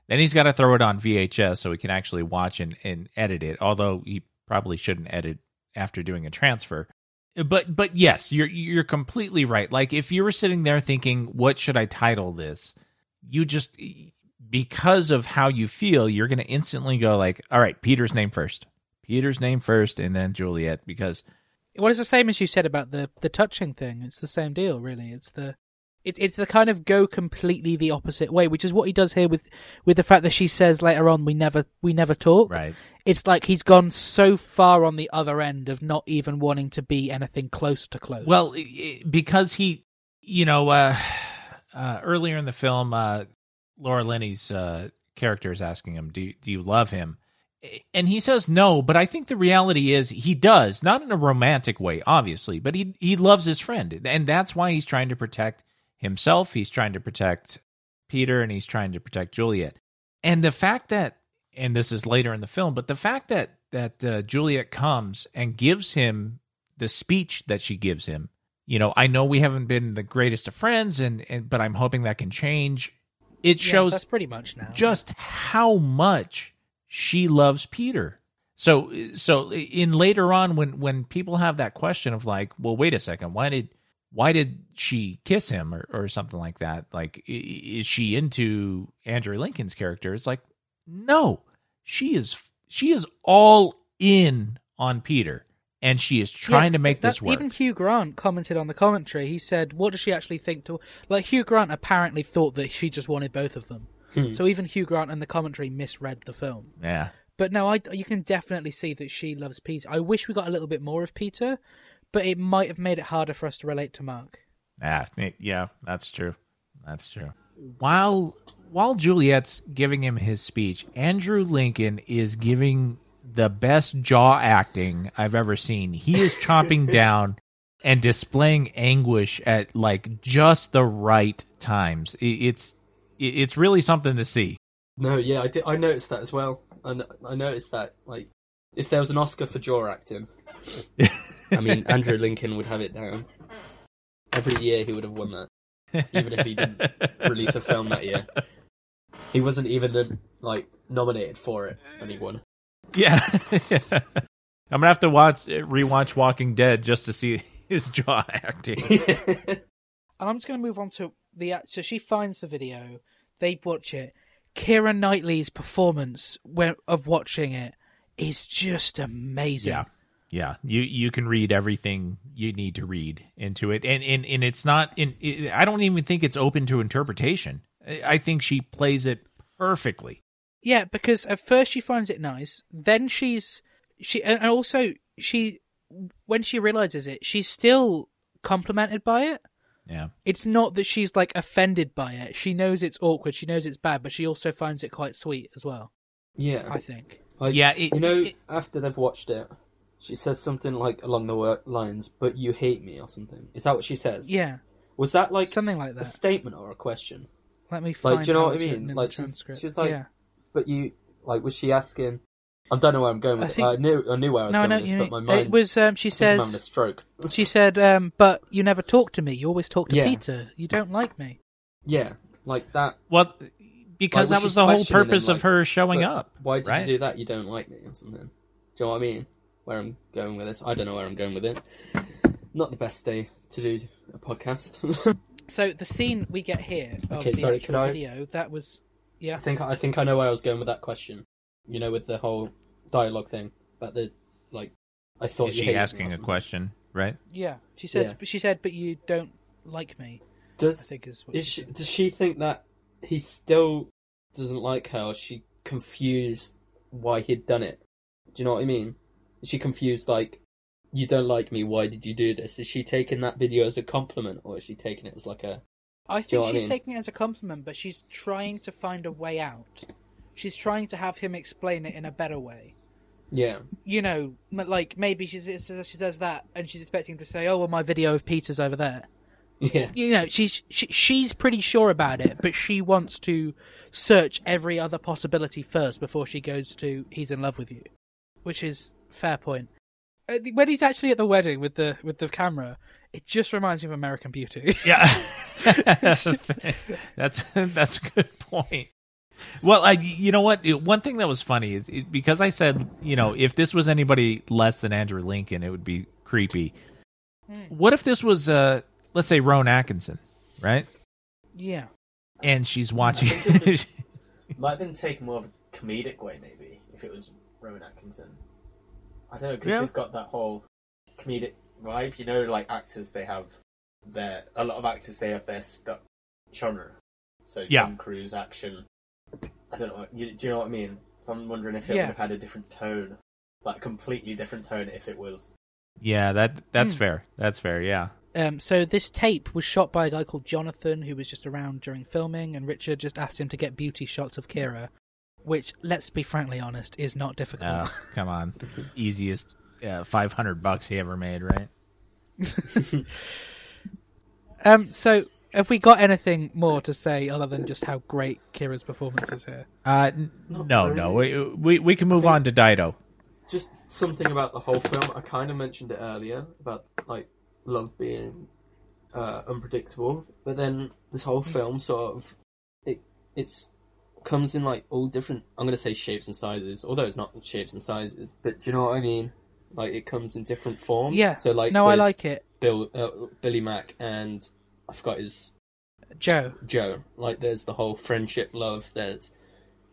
[SPEAKER 4] Then he's got to throw it on VHS so he can actually watch and, and edit it. Although he probably shouldn't edit after doing a transfer. But but yes, you're you're completely right. Like if you were sitting there thinking, what should I title this? You just because of how you feel, you're going to instantly go like, all right, Peter's name first. Peter's name first and then Juliet because
[SPEAKER 1] Well, it's the same as you said about the the touching thing. It's the same deal, really. It's the it's it's the kind of go completely the opposite way, which is what he does here with with the fact that she says later on we never we never talk.
[SPEAKER 4] right.
[SPEAKER 1] It's like he's gone so far on the other end of not even wanting to be anything close to close.
[SPEAKER 4] Well, because he, you know, uh, uh, earlier in the film, uh, Laura Linney's uh, character is asking him, "Do do you love him?" And he says no, but I think the reality is he does, not in a romantic way, obviously, but he he loves his friend, and that's why he's trying to protect himself. He's trying to protect Peter, and he's trying to protect Juliet. And the fact that, and this is later in the film, but the fact that that uh, Juliet comes and gives him the speech that she gives him. You know, I know we haven't been the greatest of friends, and, and but I'm hoping that can change. It
[SPEAKER 1] Yeah,
[SPEAKER 4] shows
[SPEAKER 1] pretty much now.
[SPEAKER 4] just how much she loves Peter. So so in later on when when people have that question of like, well, wait a second, why did why did she kiss him or, or something like that? Like, is she into Andrew Lincoln's character? It's like, no, she is she is all in on Peter, and she is trying
[SPEAKER 1] Yeah,
[SPEAKER 4] to make
[SPEAKER 1] that-
[SPEAKER 4] this work.
[SPEAKER 1] Even Hugh Grant commented on the commentary. He said, "What does she actually think?" To like Hugh Grant apparently thought that she just wanted both of them.
[SPEAKER 3] Hmm.
[SPEAKER 1] So even Hugh Grant and the commentary misread the film.
[SPEAKER 4] Yeah.
[SPEAKER 1] But no, I you can definitely see that she loves Peter. I wish we got a little bit more of Peter, but it might have made it harder for us to relate to Mark.
[SPEAKER 4] Ah, yeah, that's true. That's true. While while Juliet's giving him his speech, Andrew Lincoln is giving the best jaw acting I've ever seen. He is chomping down and displaying anguish at like just the right times. It's it's really something to see.
[SPEAKER 3] No, yeah, I did. I noticed that as well. And I noticed that like if there was an Oscar for jaw acting, I mean Andrew Lincoln would have it down. Every year he would have won that, even if he didn't release a film that year. He wasn't even uh, like nominated for it, and he won.
[SPEAKER 4] Yeah. I'm gonna have to watch rewatch Walking Dead just to see his jaw acting.
[SPEAKER 1] And I'm just going to move on to the. So she finds the video. They watch it. Keira Knightley's performance when, of watching it is just amazing.
[SPEAKER 4] Yeah. Yeah, you you can read everything you need to read into it, and and, and it's not in. It, I don't even think it's open to interpretation. I I think she plays it perfectly.
[SPEAKER 1] Yeah, because at first she finds it nice, then she's she and also she when she realizes it, she's still complimented by it.
[SPEAKER 4] Yeah,
[SPEAKER 1] It's not that she's like offended by it. She knows it's awkward, she knows it's bad, but she also finds it quite sweet as well.
[SPEAKER 3] yeah,
[SPEAKER 1] I think.
[SPEAKER 3] Like,
[SPEAKER 4] Yeah, it-
[SPEAKER 3] you know,
[SPEAKER 4] it-
[SPEAKER 3] after they've watched it, she says something like along the wor- lines, "But you hate me" or something. Is that what she says?
[SPEAKER 1] Yeah,
[SPEAKER 3] Was that like
[SPEAKER 1] something like that?
[SPEAKER 3] a statement or a question?
[SPEAKER 1] Let me find.
[SPEAKER 3] Like, do you know what I mean? Like, she's- she's like-
[SPEAKER 1] yeah.
[SPEAKER 3] But you like was she asking? I don't know where I'm going with
[SPEAKER 1] I
[SPEAKER 3] it. I knew I knew where I was
[SPEAKER 1] no,
[SPEAKER 3] going
[SPEAKER 1] know
[SPEAKER 3] with this, but my mind
[SPEAKER 1] It was. Um, she
[SPEAKER 3] I think I'm having a
[SPEAKER 1] says.
[SPEAKER 3] stroke.
[SPEAKER 1] She said, um, "But you never talk to me. You always talk to
[SPEAKER 3] Yeah.
[SPEAKER 1] Peter. You don't like me."
[SPEAKER 3] Yeah, like that.
[SPEAKER 4] well, because
[SPEAKER 3] Like,
[SPEAKER 4] that was the whole
[SPEAKER 3] questioning him,
[SPEAKER 4] purpose of her showing up.
[SPEAKER 3] Why did
[SPEAKER 4] right?
[SPEAKER 3] you do that? You don't like me or something. Do you know what I mean? Where I'm going with this? I don't know where I'm going with it. Not the best day to do a podcast.
[SPEAKER 1] So the scene we get here of
[SPEAKER 3] Okay,
[SPEAKER 1] the
[SPEAKER 3] sorry,
[SPEAKER 1] actual
[SPEAKER 3] could I-
[SPEAKER 1] video that was, yeah,
[SPEAKER 3] I think I think I know where I was going with that question. You know, with the whole dialogue thing But the like. I thought
[SPEAKER 4] Is she
[SPEAKER 3] hated me
[SPEAKER 4] asking a question? Right?
[SPEAKER 1] yeah. She says,
[SPEAKER 3] Yeah.
[SPEAKER 1] but she said, "But you don't like me." I
[SPEAKER 3] Does
[SPEAKER 1] think is what
[SPEAKER 3] is
[SPEAKER 1] she
[SPEAKER 3] she, does she think that he still doesn't like her? Or she confused why he'd done it? Do you know what I mean? Is she confused like you don't like me? Why did you do this? Is she taking that video as a compliment, or is she taking it as like a
[SPEAKER 1] I
[SPEAKER 3] you know
[SPEAKER 1] think
[SPEAKER 3] I
[SPEAKER 1] she's
[SPEAKER 3] mean?
[SPEAKER 1] taking it as a compliment, but she's trying to find a way out. She's trying to have him explain it in a better way.
[SPEAKER 3] yeah?
[SPEAKER 1] You know, like maybe she she does that, and she's expecting him to say, "Oh, well, my video of Peter's over there."
[SPEAKER 3] Yeah,
[SPEAKER 1] you know she's she, she's pretty sure about it but she wants to search every other possibility first before she goes to he's in love with you which is fair point Uh, when he's actually at the wedding with the with the camera it just reminds me of american beauty
[SPEAKER 4] Yeah. that's that's a good point. Well, I you know what? One thing that was funny is, is because I said, you know, if this was anybody less than Andrew Lincoln, it would be creepy. What if this was uh let's say Rowan Atkinson, right?
[SPEAKER 1] yeah
[SPEAKER 4] And she's watching
[SPEAKER 3] might have been taken more of a comedic way, maybe if it was Rowan Atkinson. I don't know because
[SPEAKER 4] Yeah.
[SPEAKER 3] he's got that whole comedic vibe. You know, like actors, they have their a lot of actors they have their stuck genre. So
[SPEAKER 4] Yeah.
[SPEAKER 3] Tom Cruise action. I don't know. what- You, do you know what I mean? So I'm wondering if it
[SPEAKER 1] Yeah.
[SPEAKER 3] would have had a different tone, like completely different tone, if it was.
[SPEAKER 4] Yeah, that that's
[SPEAKER 1] Hmm.
[SPEAKER 4] fair. That's fair, yeah.
[SPEAKER 1] um, so this tape was shot by a guy called jonathan who was just around during filming and richard just asked him to get beauty shots of keira which let's be frankly honest is not difficult
[SPEAKER 4] Oh, come on. Easiest uh, 500 bucks he ever made, right?
[SPEAKER 1] Um, so have we got anything more to say other than just how great Keira's performance is here?
[SPEAKER 4] Uh n- no,
[SPEAKER 3] really.
[SPEAKER 4] no. We, we we can move on to Dido.
[SPEAKER 3] Just something about the whole film. I kind of mentioned it earlier about like love being uh, unpredictable, but then this whole film sort of it it's comes in like all different. I'm gonna say shapes and sizes, although it's not shapes and sizes. But do you know what I mean? Like it comes in different forms.
[SPEAKER 1] Yeah.
[SPEAKER 3] So like
[SPEAKER 1] no, I like it.
[SPEAKER 3] Bill uh, Billy Mack and I forgot his
[SPEAKER 1] Joe.
[SPEAKER 3] Joe. Like there's the whole friendship, love. There's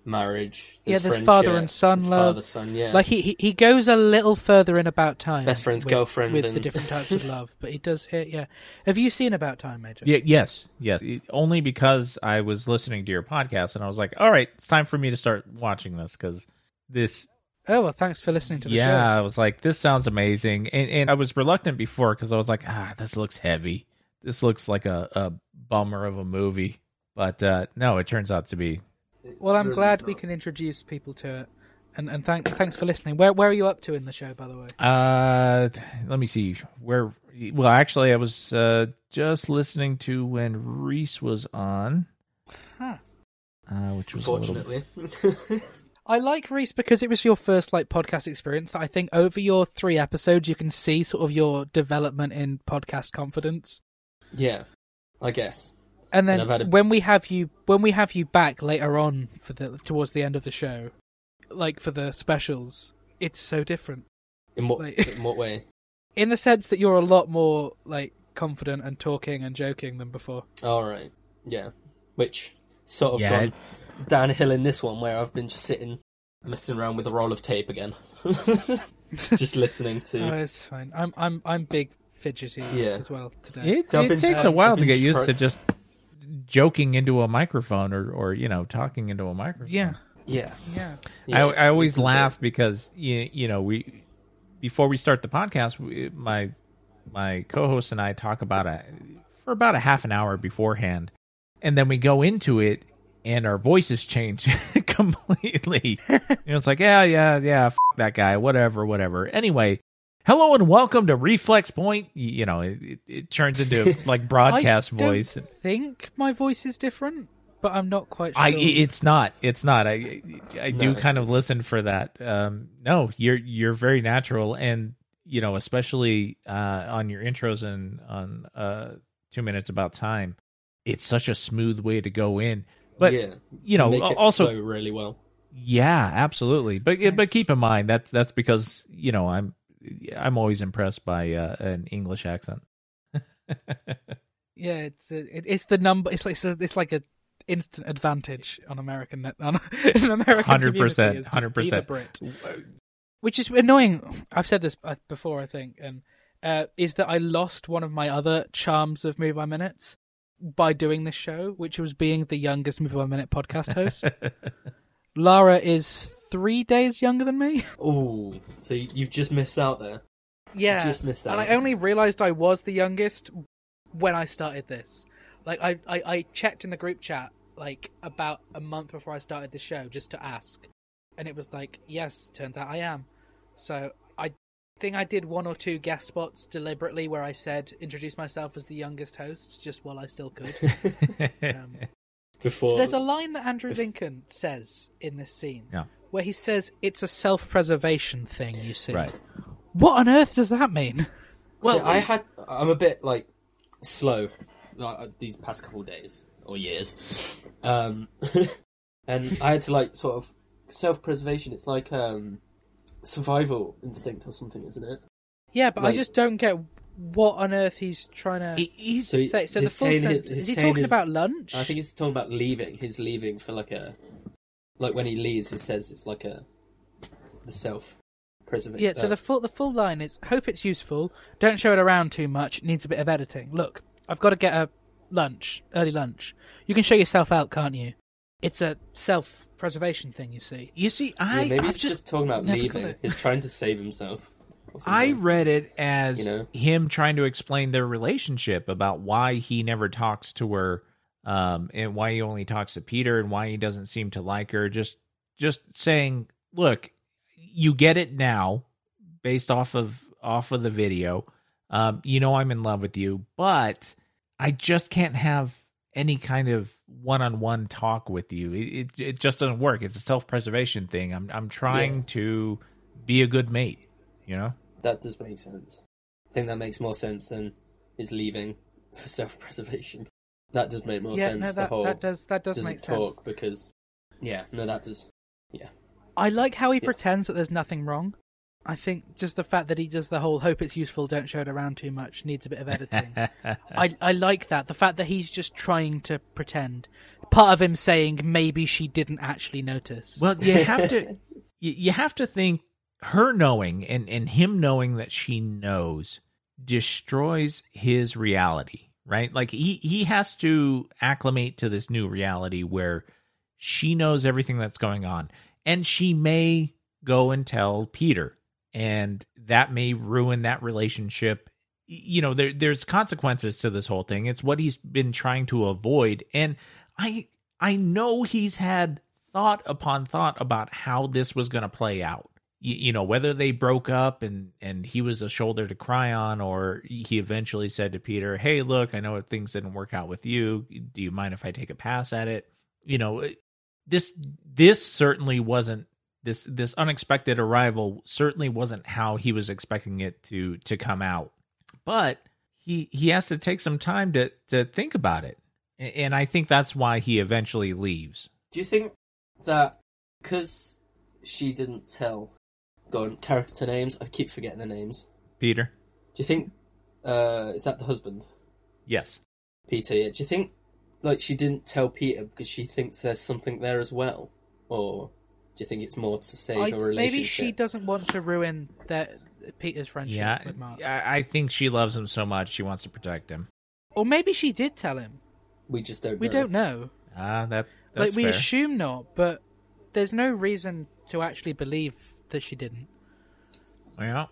[SPEAKER 3] marriage.
[SPEAKER 1] Yeah,
[SPEAKER 3] there's
[SPEAKER 1] there's father and son
[SPEAKER 3] there's
[SPEAKER 1] love.
[SPEAKER 3] Father son, yeah.
[SPEAKER 1] Like he, he he goes a little further in about time.
[SPEAKER 3] Best friend's
[SPEAKER 1] with,
[SPEAKER 3] girlfriend
[SPEAKER 1] with the different types of love, but he does hit. Yeah, have you seen About Time, Major?
[SPEAKER 4] Yeah, yes, yes. It- only because I was listening to your podcast and I was like, all right, it's time for me to start watching this because this.
[SPEAKER 1] Oh well, thanks for listening to the
[SPEAKER 4] yeah,
[SPEAKER 1] show.
[SPEAKER 4] I was like, this sounds amazing, and and I was reluctant before because I was like, ah, this looks heavy. This looks like a, a bummer of a movie, but uh, no, it turns out to be.
[SPEAKER 3] It's
[SPEAKER 1] Well, I'm
[SPEAKER 3] really
[SPEAKER 1] glad we can introduce people to it, and and thank thanks for listening. Where where are you up to in the show, by the way?
[SPEAKER 4] Uh, let me see where. Well, actually, I was uh, just listening to when Reece was on,
[SPEAKER 1] Huh.
[SPEAKER 4] uh, which was a little
[SPEAKER 3] Unfortunately.
[SPEAKER 1] I like Reece because it was your first like podcast experience. I think over your three episodes, you can see sort of your development in podcast confidence.
[SPEAKER 3] Yeah, I guess.
[SPEAKER 1] And then
[SPEAKER 3] And a-
[SPEAKER 1] when we have you when we have you back later on for the towards the end of the show, like for the specials, it's so different
[SPEAKER 3] In what
[SPEAKER 1] Like-
[SPEAKER 3] in what way?
[SPEAKER 1] in the sense that you're a lot more like confident and talking and joking than before.
[SPEAKER 3] All right. Yeah. Which sort of
[SPEAKER 4] Yeah,
[SPEAKER 3] gone downhill in this one where I've been just sitting messing around with a roll of tape again. just listening to
[SPEAKER 1] Oh, it's fine. I'm I'm I'm big fidgety
[SPEAKER 3] Yeah.
[SPEAKER 1] as well today.
[SPEAKER 4] It,
[SPEAKER 3] So
[SPEAKER 4] it
[SPEAKER 3] been-
[SPEAKER 4] takes
[SPEAKER 1] um,
[SPEAKER 4] a while to
[SPEAKER 3] been
[SPEAKER 4] get used to just joking into a microphone or, or you know talking into a microphone.
[SPEAKER 1] Yeah,
[SPEAKER 3] Yeah.
[SPEAKER 1] yeah.
[SPEAKER 3] yeah.
[SPEAKER 4] I, I always
[SPEAKER 3] It's a bit-
[SPEAKER 4] laugh because you, you know we before we start the podcast, we, my my co-host and I talk about a for about a half an hour beforehand, and then we go into it and our voices change completely. you know, it's like yeah, yeah, yeah, f- that guy, whatever, whatever. Anyway. Hello and welcome to Reflex Point. You know, it, it, turns into like broadcast
[SPEAKER 1] I
[SPEAKER 4] voice.
[SPEAKER 1] think my voice is different, but I'm not quite sure.
[SPEAKER 4] I it's not it's not I I do
[SPEAKER 3] No,
[SPEAKER 4] kind of listen for that. Um, no, you're you're very natural, and you know especially uh, on your intros and on uh, two minutes about time. It's such a smooth way to go in, but
[SPEAKER 3] yeah.
[SPEAKER 4] you know also
[SPEAKER 3] really well.
[SPEAKER 4] yeah, absolutely. But but keep in mind that's that's because you know I'm I'm always impressed by uh, an English accent.
[SPEAKER 1] yeah, it's uh, it, it's the number. It's like it's, a, it's like a instant advantage on American on an American
[SPEAKER 4] 100%,
[SPEAKER 1] community is just be
[SPEAKER 4] 100%.
[SPEAKER 1] Brit. which is annoying. I've said this uh, before, I think, and uh, is that I lost one of my other charms of Movie by Minutes by doing this show, which was being the youngest Movie by Minute podcast host. Lara is three days younger than me.
[SPEAKER 3] Oh, so you- you've just missed out there.
[SPEAKER 1] Yeah,
[SPEAKER 3] Just missed out. and.
[SPEAKER 1] I only realised I was the youngest when I started this. Like I, I, I checked in the group chat like about a month before I started the show just to ask, and it was like, yes, turns out I am. So I think I did one or two guest spots deliberately where I said introduce myself as the youngest host just while I still could. Um,
[SPEAKER 3] Before
[SPEAKER 1] so there's a line that Andrew Lincoln says in this scene
[SPEAKER 4] Yeah.
[SPEAKER 1] where he says it's a self-preservation thing. You see,
[SPEAKER 4] right.
[SPEAKER 1] What on earth does that mean?
[SPEAKER 3] well, I had. I'm a bit like slow like, uh, these past couple of days or years, um, and I had to like sort of self-preservation. It's like um, survival instinct or something, isn't it?
[SPEAKER 1] Yeah, but I just don't get what on earth he's trying to
[SPEAKER 4] He- he's-
[SPEAKER 3] So, he-
[SPEAKER 1] say. So the full
[SPEAKER 3] saying
[SPEAKER 1] sentence,
[SPEAKER 3] his- he's
[SPEAKER 1] is he talking
[SPEAKER 3] his-
[SPEAKER 1] about lunch?
[SPEAKER 3] I think he's talking about leaving. He's leaving for like a, like when he leaves, he says it's like a, the self-preservation.
[SPEAKER 1] yeah. So the full the full line is: hope it's useful. Don't show it around too much. It needs a bit of editing. Look, I've got to get a lunch, early lunch. You can show yourself out, can't you? It's a self-preservation thing, you see.
[SPEAKER 4] You see,
[SPEAKER 3] yeah,
[SPEAKER 4] I
[SPEAKER 3] maybe
[SPEAKER 4] I've
[SPEAKER 3] he's just, talking about leaving. He's trying to save himself.
[SPEAKER 4] I read it as
[SPEAKER 3] You know?
[SPEAKER 4] him trying to explain their relationship about why he never talks to her, um, and why he only talks to Peter, and why he doesn't seem to like her. Just, just saying, look, you get it now, based off of off of the video. Um, you know, I'm in love with you, but I just can't have any kind of one-on-one talk with you. It it, it just doesn't work. It's a self-preservation thing. I'm I'm trying
[SPEAKER 3] Yeah.
[SPEAKER 4] to be a good mate. You know.
[SPEAKER 3] That does make sense. I think that makes more sense than his leaving for self-preservation. That does make more
[SPEAKER 1] yeah,
[SPEAKER 3] sense.
[SPEAKER 1] no,
[SPEAKER 3] the
[SPEAKER 1] that
[SPEAKER 3] whole
[SPEAKER 1] that does that does make
[SPEAKER 3] talk
[SPEAKER 1] sense.
[SPEAKER 3] because yeah, no, that does. Yeah.
[SPEAKER 1] I like how he
[SPEAKER 3] Yeah.
[SPEAKER 1] pretends that there's nothing wrong. I think just the fact that he does the whole "hope it's useful, don't show it around too much" needs a bit of editing. I I like that. The fact that he's just trying to pretend part of him saying maybe she didn't actually notice.
[SPEAKER 4] Well, you have to you, you have to think her knowing and and him knowing that she knows destroys his reality, right? Like he he has to acclimate to this new reality where she knows everything that's going on and she may go and tell Peter and that may ruin that relationship. You know there there's consequences to this whole thing. It's what he's been trying to avoid. And i i know he's had thought upon thought about how this was going to play out you, you know whether they broke up and and he was a shoulder to cry on or he eventually said to peter hey look i know things didn't work out with you. Do you mind if i take a pass at it? You know this this certainly wasn't this this unexpected arrival certainly wasn't how he was expecting it to to come out. But he he has to take some time to to think about it. And i think that's why he eventually leaves.
[SPEAKER 3] Do you think that because she didn't tell, go on, character names? I keep forgetting the names.
[SPEAKER 4] peter
[SPEAKER 3] Do you think, uh, is that the husband?
[SPEAKER 4] yes
[SPEAKER 3] Peter, yeah. Do you think, like, she didn't tell Peter because she thinks there's something there as well? Or do you think it's more to save
[SPEAKER 1] I-
[SPEAKER 3] a relationship?
[SPEAKER 1] maybe she doesn't want to ruin their Peter's friendship
[SPEAKER 4] yeah
[SPEAKER 1] with Mark,
[SPEAKER 4] I, I think she loves him so much she wants to protect him
[SPEAKER 1] or maybe she did tell him.
[SPEAKER 3] We just don't
[SPEAKER 1] We
[SPEAKER 3] know.
[SPEAKER 1] don't know.
[SPEAKER 4] ah that's that's
[SPEAKER 1] like we
[SPEAKER 4] fair.
[SPEAKER 1] assume not, but there's no reason to actually believe that she didn't.
[SPEAKER 4] yeah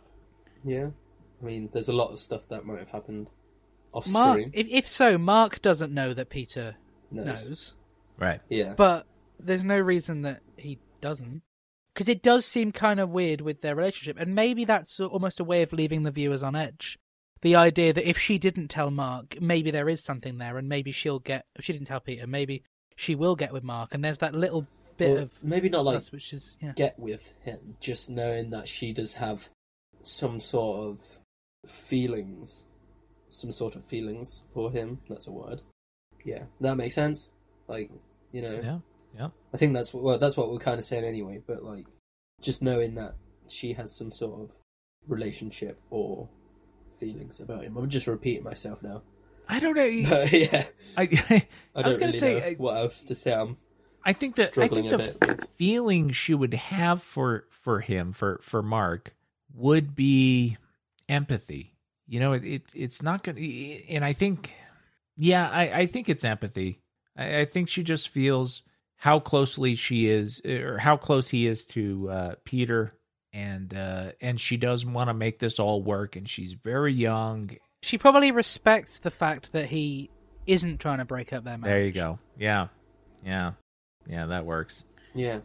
[SPEAKER 3] Yeah. I mean, there's a lot of stuff that might have happened off
[SPEAKER 1] Mark,
[SPEAKER 3] screen.
[SPEAKER 1] if, if so, Mark doesn't know that Peter
[SPEAKER 3] Knows.
[SPEAKER 1] knows,
[SPEAKER 4] right
[SPEAKER 3] Yeah.
[SPEAKER 1] but there's no reason that he doesn't. Because it does seem kind of weird with their relationship, and maybe that's almost a way of leaving the viewers on edge. The idea that if she didn't tell Mark, maybe there is something there, and maybe she'll get. If she didn't tell Peter, maybe she will get with Mark, and there's that little bit of
[SPEAKER 3] maybe not like
[SPEAKER 1] which is yeah.
[SPEAKER 3] get with him, just knowing that she does have some sort of feelings, some sort of feelings for him. That's a word. Yeah, that makes sense. Like, you know,
[SPEAKER 4] yeah yeah
[SPEAKER 3] I think that's what, well, that's what we're kind of saying anyway. But like, just knowing that she has some sort of relationship or feelings about him. I'm just repeating myself now.
[SPEAKER 4] i don't know
[SPEAKER 3] But yeah,
[SPEAKER 4] I,
[SPEAKER 3] I,
[SPEAKER 4] I
[SPEAKER 3] don't
[SPEAKER 4] was gonna
[SPEAKER 3] really
[SPEAKER 4] say,
[SPEAKER 3] know
[SPEAKER 4] I-
[SPEAKER 3] what else to say. I'm
[SPEAKER 4] I think that I think the
[SPEAKER 3] with-
[SPEAKER 4] feeling she would have for for him for for Mark would be empathy. You know, it, it it's not gonna, and I think, yeah, I I think it's empathy. I, I think she just feels how closely she is, or how close he is to uh, Peter, and uh, and she does want to make this all work, and she's very young.
[SPEAKER 1] She probably respects the fact that he isn't trying to break up their marriage.
[SPEAKER 4] There you go. Yeah, yeah, yeah. That works.
[SPEAKER 3] yeah.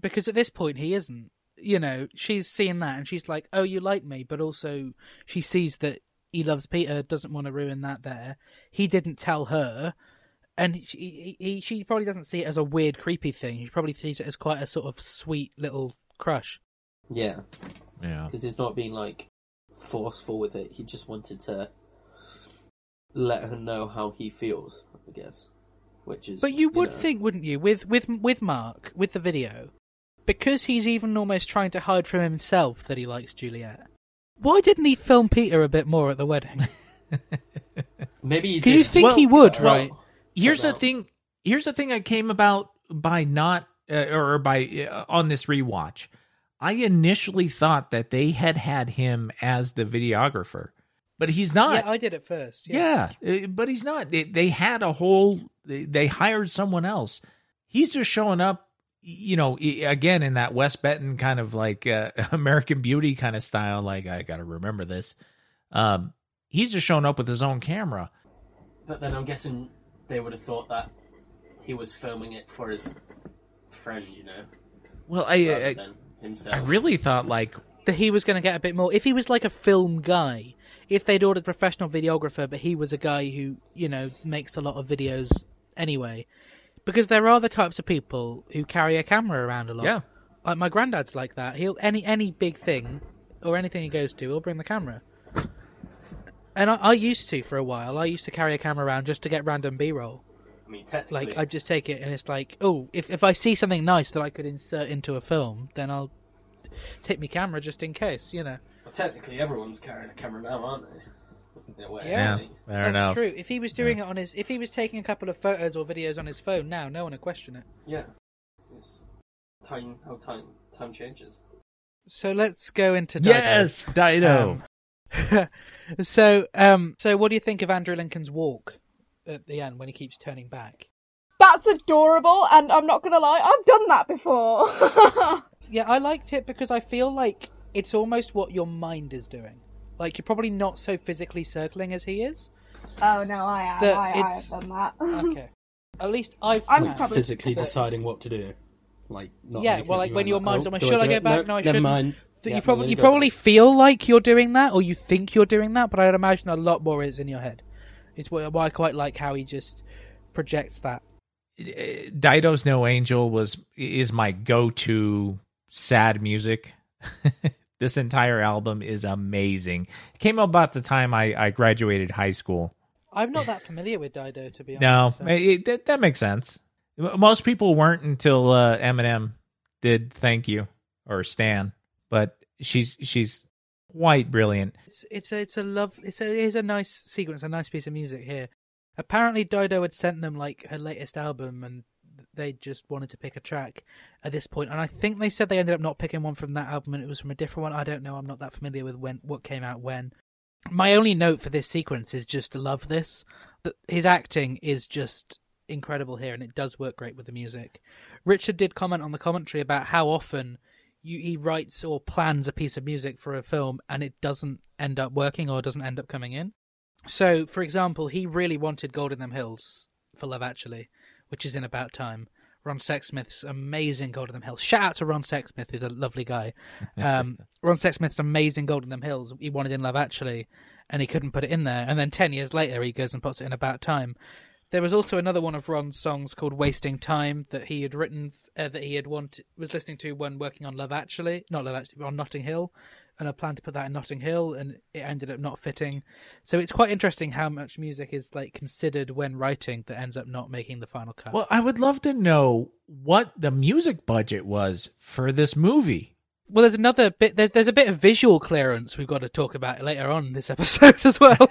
[SPEAKER 1] Because at this point, he isn't. You know, she's seeing that and she's like, oh, you like me. But also, she sees that he loves Peter, doesn't want to ruin that there. He didn't tell her. And she, he, he, she probably doesn't see it as a weird, creepy thing. She probably sees it as quite a sort of sweet little crush.
[SPEAKER 3] Yeah,
[SPEAKER 4] Yeah.
[SPEAKER 3] because he's not being like forceful with it. He just wanted to let her know how he feels. I guess, which is.
[SPEAKER 1] But you would
[SPEAKER 3] know,
[SPEAKER 1] think, wouldn't you, with with with Mark, with the video, because he's even almost trying to hide from himself that he likes Juliet. Why didn't he film Peter a bit more at the wedding?
[SPEAKER 3] maybe
[SPEAKER 1] Because you think
[SPEAKER 4] Well,
[SPEAKER 1] he would,
[SPEAKER 3] well,
[SPEAKER 1] right?
[SPEAKER 4] here's the thing here's the thing i came about by not uh, or by uh, on this rewatch i initially thought that they had had him as the videographer but he's not
[SPEAKER 1] Yeah, I did it first. Yeah.
[SPEAKER 4] yeah, uh, but he's not they, they had a whole they, they hired someone else he's just showing up you know again in that Wes Bentley kind of like uh, american beauty kind of style like i gotta remember this um he's just showing up with his own camera
[SPEAKER 3] But then I'm guessing they would have thought that he was filming it for his friend, you know,
[SPEAKER 4] well i,
[SPEAKER 3] rather
[SPEAKER 4] I
[SPEAKER 3] himself.
[SPEAKER 4] I really thought like
[SPEAKER 1] That he was going to get a bit more. If he was like a film guy, if they'd ordered a professional videographer, but he was a guy who, you know, makes a lot of videos anyway. Because there are the types of people who carry a camera around a lot.
[SPEAKER 4] Yeah.
[SPEAKER 1] Like my granddad's like that. He'll any any big thing or anything he goes to, he'll bring the camera. And I, I used to for a while. I used to carry a camera around just to get random B roll.
[SPEAKER 3] I mean, technically,
[SPEAKER 1] Like I just take it and it's like, oh, if if I see something nice that I could insert into a film, then I'll take my camera just in case, you know.
[SPEAKER 3] Well, technically everyone's carrying a camera now, aren't they? in a way.
[SPEAKER 1] Yeah.
[SPEAKER 3] really.
[SPEAKER 4] Fair
[SPEAKER 1] That's
[SPEAKER 4] enough.
[SPEAKER 1] true. If he was doing it on his, if he was taking a couple of photos or videos on his phone now, no one would question it.
[SPEAKER 3] Yeah. It's time how time time changes.
[SPEAKER 1] So let's go into Dido.
[SPEAKER 4] Yes, Dido.
[SPEAKER 1] Um, so, um, so what do you think of Andrew Lincoln's walk at the end when he keeps turning back?
[SPEAKER 2] That's adorable, and I'm not gonna lie, I've done that before.
[SPEAKER 1] Yeah, I liked it because I feel like it's almost what your mind is doing. Like you're probably not so physically circling as he is.
[SPEAKER 2] oh no, I am.
[SPEAKER 1] The-
[SPEAKER 2] I, I have done that.
[SPEAKER 1] Okay. At least I've.
[SPEAKER 2] I'm
[SPEAKER 1] found
[SPEAKER 2] probably-
[SPEAKER 3] Physically
[SPEAKER 1] that-
[SPEAKER 3] deciding what to do. Like not
[SPEAKER 1] Yeah, well, like when
[SPEAKER 3] mind,
[SPEAKER 1] your mind's
[SPEAKER 3] oh,
[SPEAKER 1] on,
[SPEAKER 3] do
[SPEAKER 1] should I
[SPEAKER 3] do
[SPEAKER 1] go
[SPEAKER 3] it?
[SPEAKER 1] back? No, I shouldn't.
[SPEAKER 3] mind. Yeah,
[SPEAKER 1] you probably you
[SPEAKER 3] gonna
[SPEAKER 1] probably feel like you're doing that, or you think you're doing that, but I'd imagine a lot more is in your head. It's why why I quite like how he just projects that.
[SPEAKER 4] Dido's No Angel was is my go-to sad music. this entire album is amazing. It came out about the time I, I graduated high school.
[SPEAKER 1] I'm not that familiar with Dido, to be
[SPEAKER 4] No,
[SPEAKER 1] honest.
[SPEAKER 4] it, that, that makes sense. Most people weren't until uh, Eminem did "Thank You" or "Stan," but she's she's quite brilliant.
[SPEAKER 1] It's it's a it's a love it's a it is a nice sequence, a nice piece of music here. Apparently, Dido had sent them like her latest album, and they just wanted to pick a track at this point. And I think they said they ended up not picking one from that album, and it was from a different one. I don't know. I'm not that familiar with when what came out when. My only note for this sequence is just to love this. His acting is just incredible here, and it does work great with the music. Richard did comment on the commentary about how often you, he writes or plans a piece of music for a film and it doesn't end up working or doesn't end up coming in. So, for example, he really wanted Gold in Them Hills for Love Actually, which is in about time. Ron Sexsmith's amazing Gold in Them Hills. Shout out to Ron Sexsmith, who's a lovely guy. Um, Ron Sexsmith's amazing Gold in Them Hills. He wanted in Love Actually, and he couldn't put it in there. And then ten years later, he goes and puts it in About Time. There was also another one of Ron's songs called "Wasting Time" that he had written, uh, that he had wanted, was listening to when working on Love Actually, not Love Actually, on Notting Hill, and I planned to put that in Notting Hill, and it ended up not fitting. So it's quite interesting how much music is like considered when writing that ends up not making the final cut.
[SPEAKER 4] Well, I would love to know what the music budget was for this movie.
[SPEAKER 1] Well, there's another bit. There's there's a bit of visual clearance we've got to talk about later on in this episode as well.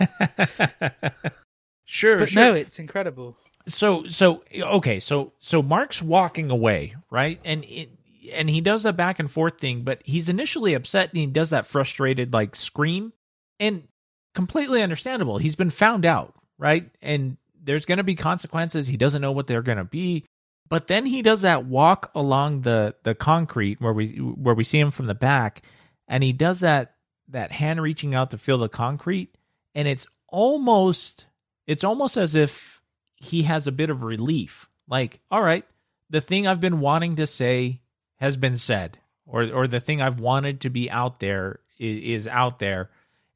[SPEAKER 4] sure,
[SPEAKER 1] but
[SPEAKER 4] sure.
[SPEAKER 1] no, it's incredible.
[SPEAKER 4] so so okay so so mark's walking away right and it, and he does that back and forth thing but he's initially upset and he does that frustrated like scream and completely understandable. He's been found out right? And there's going to be consequences. He doesn't know what they're going to be. But then he does that walk along the the concrete where we where we see him from the back and he does that that hand reaching out to feel the concrete and it's almost it's almost as if he has a bit of relief. Like all right the thing i've been wanting to say has been said or or the thing i've wanted to be out there is, is out there.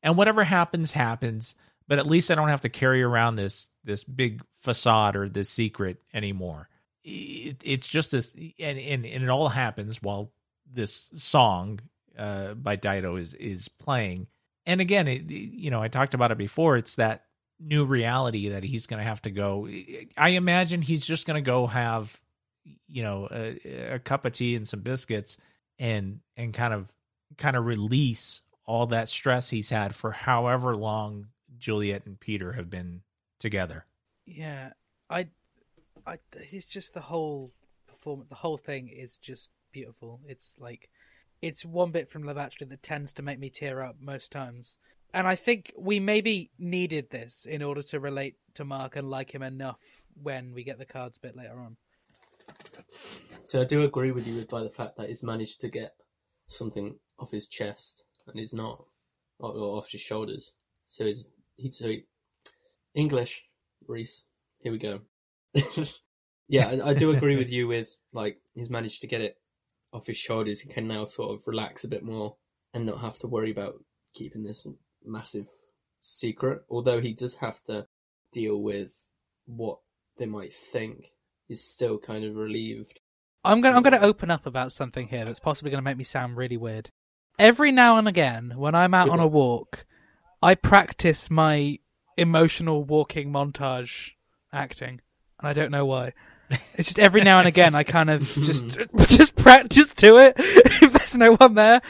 [SPEAKER 4] And whatever happens happens. But at least i don't have to carry around this this big facade or this secret anymore. It, it's just this and, and and it all happens while this song uh by Dido is is playing. And again it, you know i talked about it before. It's that new reality that he's going to have to go. I imagine he's just going to go have you know a, a cup of tea and some biscuits and and kind of kind of release all that stress he's had for however long juliet and peter have been together
[SPEAKER 1] Yeah, I, I, it's just the whole performance. The whole thing is just beautiful. It's like, it's one bit from Love Actually that tends to make me tear up most times. And I think we maybe needed this in order to relate to Mark and like him enough when we get the cards a bit later on.
[SPEAKER 3] So I do agree with you by the fact that he's managed to get something off his chest and he's not or, or off his shoulders. So he's he's so he, English, Reece. Here we go. yeah, I, I do agree with you with like he's managed to get it off his shoulders. He can now sort of relax a bit more and not have to worry about keeping this massive secret. Although he does have to deal with what they might think. He's still kind of relieved.
[SPEAKER 1] I'm gonna I'm gonna open up about something here that's possibly gonna make me sound really weird. Every now and again, when I'm out on a walk, I practice my emotional walking montage acting, and I don't know why. It's just every now and again I kind of just just practice to it if there's no one there.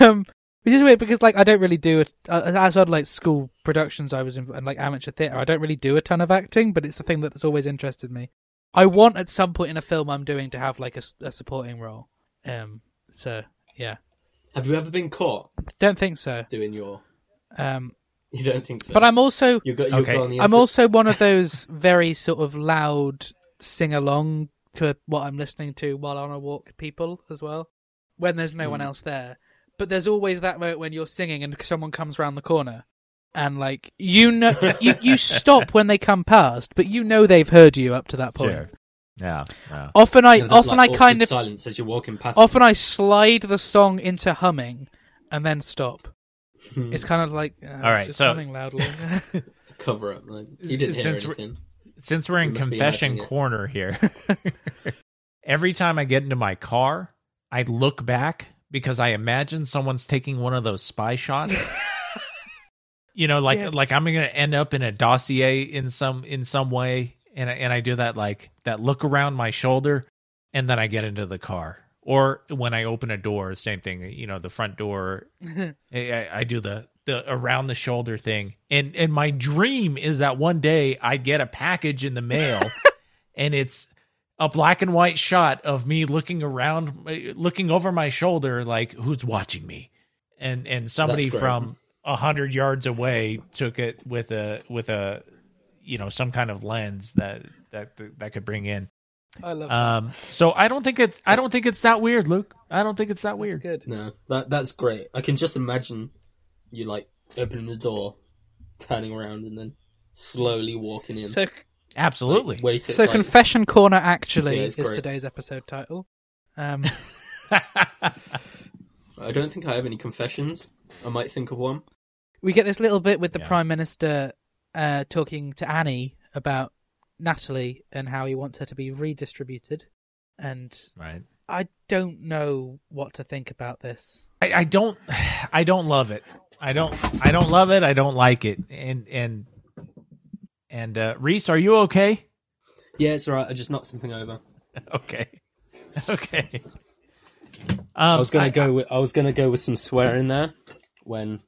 [SPEAKER 1] Um, Which is weird because like I don't really do it uh, outside of, like school productions. I was in and like amateur theatre. I don't really do a ton of acting, but it's a thing that's always interested me. I want at some point in a film I'm doing to have like a supporting role. Um. So yeah,
[SPEAKER 3] Have you ever been caught
[SPEAKER 1] don't think so.
[SPEAKER 3] doing your?
[SPEAKER 1] Um.
[SPEAKER 3] You don't think so?
[SPEAKER 1] But I'm also
[SPEAKER 3] You've got. You
[SPEAKER 4] Okay.
[SPEAKER 3] got on the
[SPEAKER 1] I'm also one of those very sort of loud sing along to what I'm listening to while on a walk people as well, when there's no one
[SPEAKER 3] Mm.
[SPEAKER 1] else there. But there's always that moment when you're singing and someone comes round the corner, and like you know, you you stop when they come past, but you know they've heard you up to that point.
[SPEAKER 4] Sure. Yeah. yeah.
[SPEAKER 1] Often I
[SPEAKER 3] You know,
[SPEAKER 1] often
[SPEAKER 3] like,
[SPEAKER 1] I kind of
[SPEAKER 3] silence as you're walking past.
[SPEAKER 1] often I slide the song into humming, and then stop.
[SPEAKER 3] them.
[SPEAKER 1] It's kind of like uh, All
[SPEAKER 4] right,
[SPEAKER 1] just
[SPEAKER 4] so-
[SPEAKER 1] humming loudly.
[SPEAKER 3] cover up. Like, you didn't hear
[SPEAKER 4] Since we're-
[SPEAKER 3] anything.
[SPEAKER 4] Since we're in
[SPEAKER 3] You must be
[SPEAKER 4] confession
[SPEAKER 3] imagining it.
[SPEAKER 4] corner here, every time I get into my car, I look back because I imagine someone's taking one of those spy shots. You know, like
[SPEAKER 1] Yes.
[SPEAKER 4] like I'm gonna end up in a dossier in some in some way, and I, and I do that like that look around my shoulder, and then I get into the car. Or when I open a door, same thing. You know, the front door. I, I- I do the the around the shoulder thing, and and my dream is that one day I get a package in the mail, and it's a black and white shot of me looking around, looking over my shoulder, like who's watching me, and and somebody from a hundred yards away took it with a with a you know some kind of lens that that that could bring in.
[SPEAKER 1] I love
[SPEAKER 4] Um, so I don't think it's I don't think it's that weird, Luke. I don't think it's that
[SPEAKER 1] that.
[SPEAKER 4] weird.
[SPEAKER 1] That's good.
[SPEAKER 3] No, that that's great. I can just imagine you like opening the door, turning around, and then slowly walking in.
[SPEAKER 1] So
[SPEAKER 4] Absolutely.
[SPEAKER 3] Like, wait,
[SPEAKER 1] So
[SPEAKER 3] like,
[SPEAKER 1] confession corner actually
[SPEAKER 3] Yeah,
[SPEAKER 1] is
[SPEAKER 3] great.
[SPEAKER 1] today's episode title. Um,
[SPEAKER 3] I don't think I have any confessions. I might think of one.
[SPEAKER 1] We get this little bit with the
[SPEAKER 4] Yeah.
[SPEAKER 1] prime minister uh, talking to Annie about Natalie and how he wants her to be redistributed, and
[SPEAKER 4] right.
[SPEAKER 1] I don't know what to think about this.
[SPEAKER 4] I, I don't I don't love it. I don't I don't love it. I don't like it. And and and uh Reece, are you okay?
[SPEAKER 3] Yeah, it's alright. I just knocked something over.
[SPEAKER 4] Okay. Okay. Um,
[SPEAKER 3] I was gonna go. With, I was gonna go with some swearing there when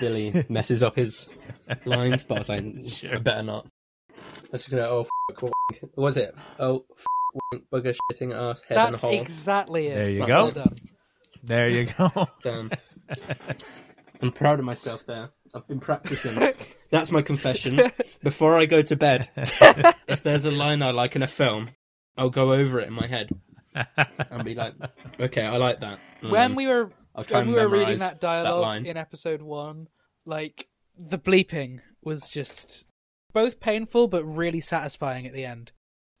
[SPEAKER 3] Billy messes up his lines, but I was like,
[SPEAKER 4] Sure.
[SPEAKER 3] I better not. I was just gonna. Oh, f- wank. what was it? Oh, f- wank, bugger, shitting ass, head in a
[SPEAKER 1] That's
[SPEAKER 3] hole.
[SPEAKER 1] exactly it.
[SPEAKER 4] There you
[SPEAKER 3] That's
[SPEAKER 4] go.
[SPEAKER 1] Well done.
[SPEAKER 4] There you go.
[SPEAKER 3] Damn. I'm proud of myself there. I've been practicing. That's my confession. Before I go to bed, if there's a line I like in a film, I'll go over it in my head and be like, okay, I like that. And
[SPEAKER 1] When
[SPEAKER 3] then
[SPEAKER 1] we were
[SPEAKER 3] I'll try
[SPEAKER 1] when
[SPEAKER 3] and
[SPEAKER 1] we were reading that dialogue
[SPEAKER 3] line.
[SPEAKER 1] in episode one, like the bleeping was just both painful but really satisfying at the end.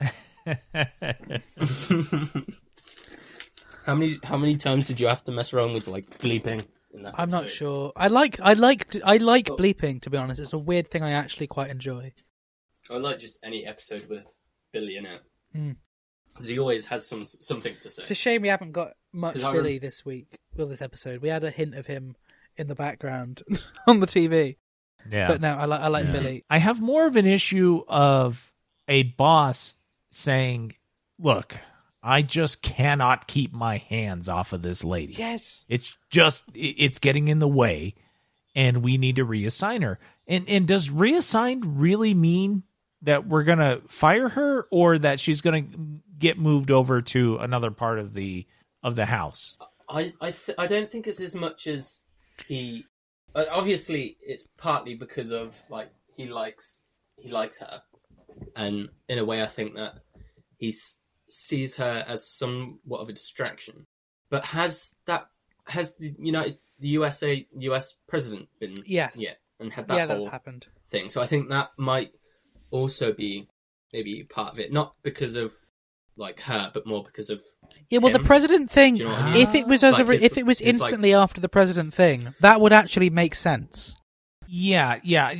[SPEAKER 3] how many how many times did you have to mess around with like bleeping?
[SPEAKER 1] I'm not sure. I like I like I like bleeping to be honest. It's a weird thing I actually quite enjoy.
[SPEAKER 3] I like just any episode with Billy in it.
[SPEAKER 1] Mm.
[SPEAKER 3] 'Cause he always has some something to say.
[SPEAKER 1] It's a shame we haven't got much
[SPEAKER 3] I
[SPEAKER 1] Billy this week. Well, this episode we had a hint of him in the background on the TV,
[SPEAKER 4] yeah.
[SPEAKER 1] but no, I like I like
[SPEAKER 4] Yeah.
[SPEAKER 1] Billy.
[SPEAKER 4] I have more of an issue of a boss saying, "Look, I just cannot keep my hands off of this lady.
[SPEAKER 1] Yes,
[SPEAKER 4] It's just it's getting in the way, and we need to reassign her. And and does reassign really mean that we're gonna fire her, or that she's gonna get moved over to another part of the of the house?
[SPEAKER 3] I I th- I don't think it's as much as he. Uh, obviously, it's partly because of like he likes he likes her, and in a way, I think that he s- sees her as somewhat of a distraction. But has that has the United the USA US president been
[SPEAKER 1] yes,
[SPEAKER 3] yeah and had that
[SPEAKER 1] yeah, that's
[SPEAKER 3] whole
[SPEAKER 1] happened.
[SPEAKER 3] thing? So I think that might also be maybe part of it, not because of like her, but more because of
[SPEAKER 1] Yeah, well, the president thing.
[SPEAKER 3] You know what I mean?
[SPEAKER 1] If it was as
[SPEAKER 3] Like
[SPEAKER 1] a,
[SPEAKER 3] his-
[SPEAKER 1] if it was
[SPEAKER 3] his, like-
[SPEAKER 1] instantly after the president thing, that would actually make sense.
[SPEAKER 4] Yeah, yeah,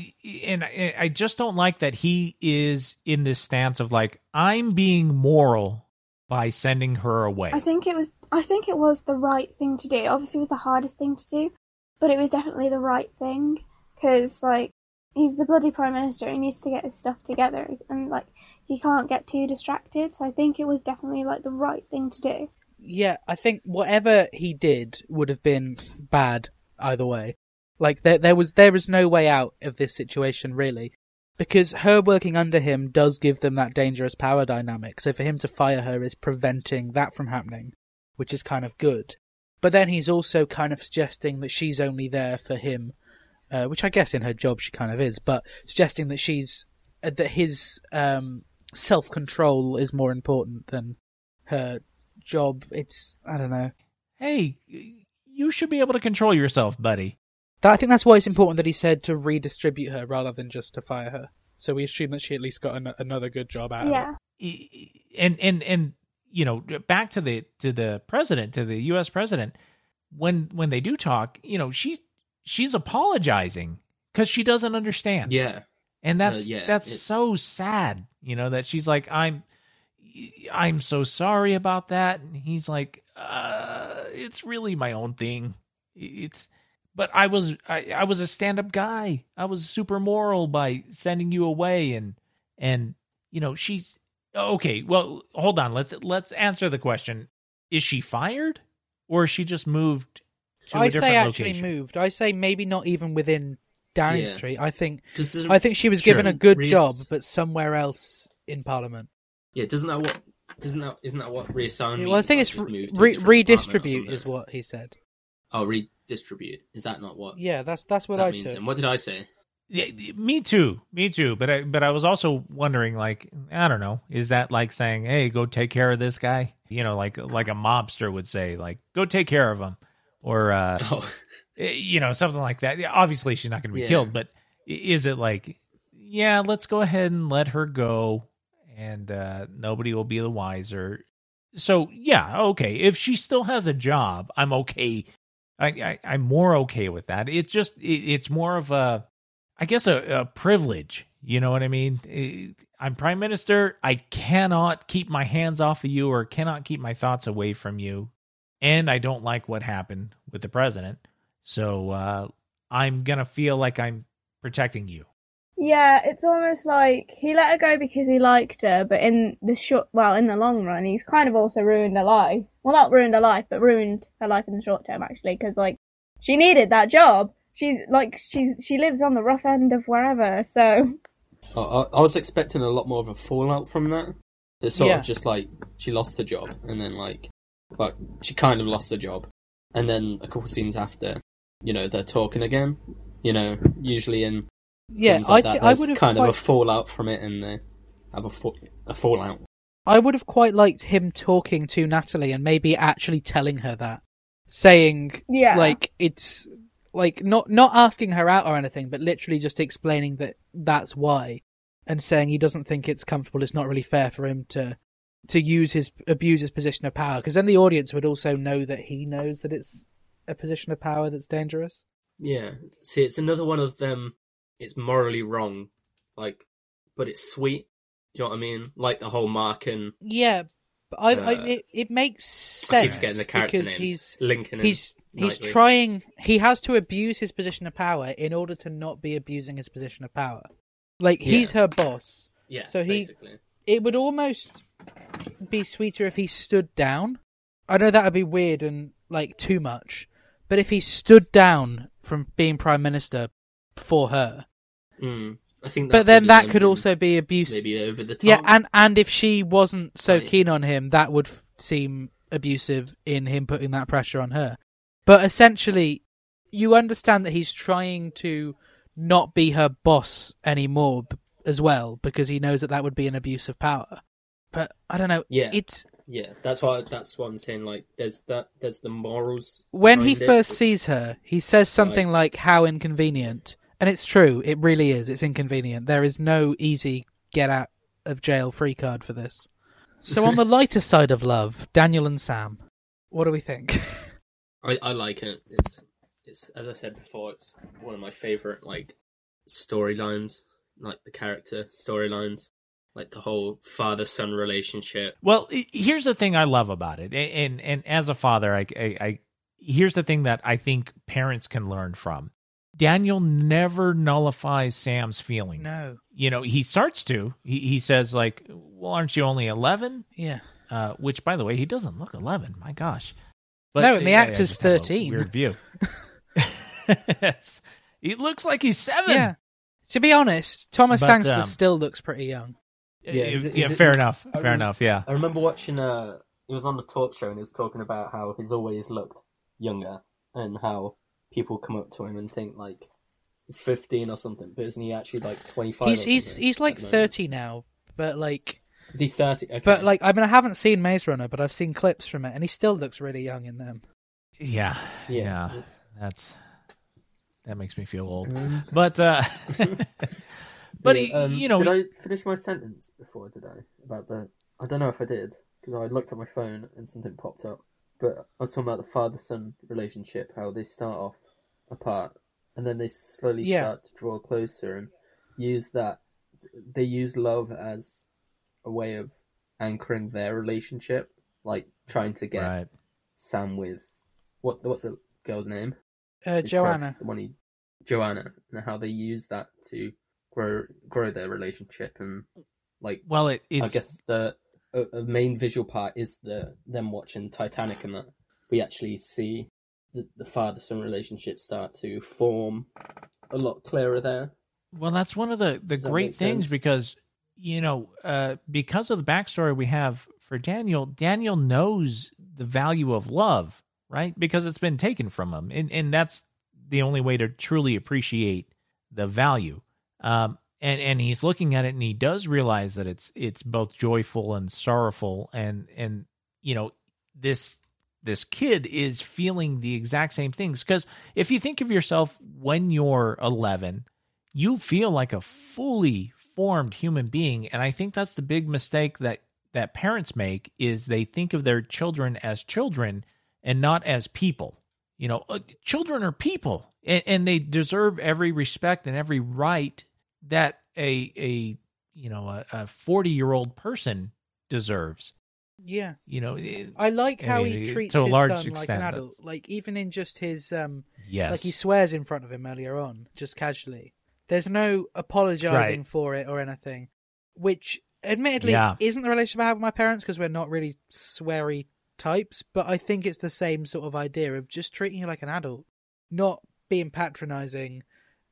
[SPEAKER 4] and I I just don't like that he is in this stance of like I'm being moral by sending her away.
[SPEAKER 2] I think it was. I think it was the right thing to do. Obviously, it was the hardest thing to do, but it was definitely the right thing because, like, he's the bloody prime minister. He needs to get his stuff together, and like, he can't get too distracted. So I think it was definitely like the right thing to do.
[SPEAKER 1] Yeah, I think whatever he did would have been bad either way. Like there there was there was no way out of this situation really. Because her working under him does give them that dangerous power dynamic. So for him to fire her is preventing that from happening, which is kind of good. But then he's also kind of suggesting that she's only there for him, uh, which I guess in her job she kind of is, but suggesting that she's uh, that his um, self control is more important than her job. It's I don't know.
[SPEAKER 4] Hey, you should be able to control yourself, buddy.
[SPEAKER 1] That, I think that's why it's important that he said to redistribute her rather than just to fire her. So we assume that she at least got an- another good job out
[SPEAKER 2] Yeah.
[SPEAKER 1] of it. Yeah.
[SPEAKER 4] And and and you know back to the to the president to the US president when when they do talk you know she she's apologizing cuz she doesn't understand.
[SPEAKER 3] Yeah.
[SPEAKER 4] and that's
[SPEAKER 3] Uh, yeah,
[SPEAKER 4] that's
[SPEAKER 3] it-
[SPEAKER 4] so sad you know that she's like i'm i'm so sorry about that. And he's like uh it's really my own thing. It's but i was i, I was a stand-up guy. I was super moral by sending you away. And and you know she's okay well hold on. Let's let's answer the question. Is she fired or is she just moved
[SPEAKER 1] I
[SPEAKER 4] different
[SPEAKER 1] say actually
[SPEAKER 4] location
[SPEAKER 1] moved. I say maybe not even within Downing
[SPEAKER 3] Yeah.
[SPEAKER 1] Street. I think
[SPEAKER 3] 'Cause doesn't-
[SPEAKER 1] I think she was
[SPEAKER 3] Sure.
[SPEAKER 1] given a good
[SPEAKER 3] Reece-
[SPEAKER 1] job, but somewhere else in Parliament.
[SPEAKER 3] Yeah, doesn't that what? Doesn't that isn't that what reassign?
[SPEAKER 1] well, I
[SPEAKER 3] means?
[SPEAKER 1] think it's re-
[SPEAKER 3] move to a
[SPEAKER 1] re-
[SPEAKER 3] different department or
[SPEAKER 1] redistribute is what he said.
[SPEAKER 3] Oh, redistribute. Is that not what
[SPEAKER 1] Yeah, that's that's what
[SPEAKER 3] that
[SPEAKER 1] I
[SPEAKER 3] means?
[SPEAKER 1] took.
[SPEAKER 3] And what did I say?
[SPEAKER 4] Yeah, me too. Me too. But I but I was also wondering like I don't know, is that like saying, "Hey, go take care of this guy?" You know, like like a mobster would say like, "Go take care of him." Or uh
[SPEAKER 3] Oh,
[SPEAKER 4] eh, you know, something like that. Obviously she's not going to be
[SPEAKER 3] Yeah.
[SPEAKER 4] killed, but is it like, "Yeah, let's go ahead and let her go and uh nobody will be the wiser." So, yeah, okay. If she still has a job, I'm okay. I, I I'm more okay with that. It's just it, it's more of a I guess a, a privilege. You know what I mean? Eh, I'm prime minister. I cannot keep my hands off of you or cannot keep my thoughts away from you. And I don't like what happened with the president. So uh, I'm going to feel like I'm protecting you.
[SPEAKER 2] Yeah, it's almost like he let her go because he liked her, but in the short, well, in the long run, he's kind of also ruined her life. Well, not ruined her life, but ruined her life in the short term, actually, because like she needed that job. She's like she's she lives on the rough end of wherever, so
[SPEAKER 3] I, I I was expecting a lot more of a fallout from that. It's sort
[SPEAKER 1] Yeah.
[SPEAKER 3] of just like she lost her job, and then like, but she kind of lost her job, and then a couple scenes after, you know, they're talking again. You know, usually in
[SPEAKER 1] Yeah,
[SPEAKER 3] films like
[SPEAKER 1] I,
[SPEAKER 3] that,
[SPEAKER 1] thi- I would have
[SPEAKER 3] kind
[SPEAKER 1] quite,
[SPEAKER 3] of a fallout from it, and they have a fa- a fallout.
[SPEAKER 1] I would have quite liked him talking to Natalie and maybe actually telling her that, saying
[SPEAKER 2] yeah,
[SPEAKER 1] like it's like not not asking her out or anything, but literally just explaining that that's why, and saying he doesn't think it's comfortable. It's not really fair for him to to use his abuse his position of power because then the audience would also know that he knows that it's a position of power that's dangerous.
[SPEAKER 3] Yeah. See, it's another one of them. It's morally wrong, like, but it's sweet. Do you know what I mean? Like the whole Mark and
[SPEAKER 1] Yeah, but I, I
[SPEAKER 3] Uh,
[SPEAKER 1] it, it makes
[SPEAKER 3] I
[SPEAKER 1] sense
[SPEAKER 3] keep forgetting the character
[SPEAKER 1] because
[SPEAKER 3] names.
[SPEAKER 1] he's
[SPEAKER 3] Lincoln.
[SPEAKER 1] He's he's
[SPEAKER 3] Knightley.
[SPEAKER 1] trying he has to abuse his position of power in order to not be abusing his position of power like he's her boss
[SPEAKER 3] yeah.
[SPEAKER 1] so he-
[SPEAKER 3] basically.
[SPEAKER 1] It would almost be sweeter if he stood down i know that would be weird and like too much but if he stood down from being prime minister for her
[SPEAKER 3] Mm. I think.
[SPEAKER 1] but then that could also be abuse
[SPEAKER 3] maybe over the top.
[SPEAKER 1] yeah and and if she wasn't so
[SPEAKER 3] Right.
[SPEAKER 1] keen on him that would f- seem abusive in him putting that pressure on her but essentially you understand that he's trying to not be her boss anymore as well because he knows that that would be an abuse of power but i don't know
[SPEAKER 3] Yeah.
[SPEAKER 1] it's
[SPEAKER 3] Yeah, that's why. That's what I'm saying. Like, there's that. There's the morals.
[SPEAKER 1] when he
[SPEAKER 3] it.
[SPEAKER 1] first
[SPEAKER 3] It's-
[SPEAKER 1] sees her he says something like how inconvenient and it's true it really is it's inconvenient there is no easy get out of jail free card for this so on the lighter side of love daniel and sam what do we think
[SPEAKER 3] I, I like it. It's it's as I said before. It's one of my favorite like storylines, like the character storylines, like the whole father son relationship.
[SPEAKER 4] Well, here's the thing I love about it, A- and and as a father, I, I, I here's the thing that I think parents can learn from. Daniel never nullifies Sam's feelings.
[SPEAKER 1] no
[SPEAKER 4] You know, he starts to. He he says like, "Well, aren't you only 11?"
[SPEAKER 1] yeah
[SPEAKER 4] Uh, which, by the way, he doesn't look 11. My gosh.
[SPEAKER 1] No, and the
[SPEAKER 4] I- I
[SPEAKER 1] actor's
[SPEAKER 4] just have a
[SPEAKER 1] 13.
[SPEAKER 4] Weird view. It's- he looks like he's seven.
[SPEAKER 1] Yeah. To be honest, Thomas
[SPEAKER 4] But,
[SPEAKER 1] Sangster
[SPEAKER 4] um,
[SPEAKER 1] still looks pretty young.
[SPEAKER 4] yeah,
[SPEAKER 3] Yeah, is it-
[SPEAKER 4] yeah,
[SPEAKER 3] is it-
[SPEAKER 4] fair enough.
[SPEAKER 3] I
[SPEAKER 4] Fair
[SPEAKER 3] mean-
[SPEAKER 4] enough. Yeah.
[SPEAKER 3] I remember watching. Uh, he was on the talk show and he was talking about how he's always looked younger and how people come up to him and think like he's fifteen or something, but isn't he actually like twenty five?
[SPEAKER 1] He's he's he's like thirty now, but like
[SPEAKER 3] Is he thirty? Okay.
[SPEAKER 1] but like I mean I haven't seen Maze Runner, but I've seen clips from it, and he still looks really young in them.
[SPEAKER 4] Yeah.
[SPEAKER 3] Yeah.
[SPEAKER 4] Yeah. That's that makes me feel old.
[SPEAKER 3] Um,
[SPEAKER 4] But uh but
[SPEAKER 3] yeah, um,
[SPEAKER 4] you know,
[SPEAKER 3] did I finish my sentence before? Did I about the? I don't know if I did because I looked at my phone and something popped up. But I was talking about the father-son relationship, how they start off apart and then they slowly
[SPEAKER 1] Yeah.
[SPEAKER 3] start to draw closer and use that. They use love as a way of anchoring their relationship, like trying to get
[SPEAKER 4] right.
[SPEAKER 3] Sam with what? What's the girl's name?
[SPEAKER 1] Uh,
[SPEAKER 3] His crush,
[SPEAKER 1] Joanna.
[SPEAKER 3] the one he, Joanna, and how they use that to grow grow their relationship and like
[SPEAKER 4] Well, it it's
[SPEAKER 3] I guess the a, a main visual part is the them watching Titanic and that we actually see the, the father son relationship start to form a lot clearer there.
[SPEAKER 4] Well, that's one of the, the
[SPEAKER 3] Does
[SPEAKER 4] great things
[SPEAKER 3] sense?
[SPEAKER 4] because, you know, uh, because of the backstory we have for Daniel, Daniel knows the value of love, right? Because it's been taken from him. And, and that's the only way to truly appreciate the value. Um, and, and he's looking at it and he does realize that it's, it's both joyful and sorrowful. And, and, you know, this, this kid is feeling the exact same things. Because if you think of yourself when you're 11, you feel like a fully formed human being and i think that's the big mistake that that parents make is they think of their children as children and not as people you know uh, children are people and, and they deserve every respect and every right that a a you know a 40 year old person deserves
[SPEAKER 1] Yeah,
[SPEAKER 4] you know it-
[SPEAKER 1] I like how
[SPEAKER 4] I
[SPEAKER 1] he treats
[SPEAKER 4] to a
[SPEAKER 1] his
[SPEAKER 4] large
[SPEAKER 1] son like an
[SPEAKER 4] extent,
[SPEAKER 1] adult. Like even in just his um,
[SPEAKER 4] yes
[SPEAKER 1] like he swears in front of him earlier on, just casually. There's no apologizing
[SPEAKER 4] Right.
[SPEAKER 1] for it or anything, which admittedly
[SPEAKER 4] Yeah.
[SPEAKER 1] isn't the relationship I have with my parents because we're not really sweary types. But I think it's the same sort of idea of just treating you like an adult, not being patronizing,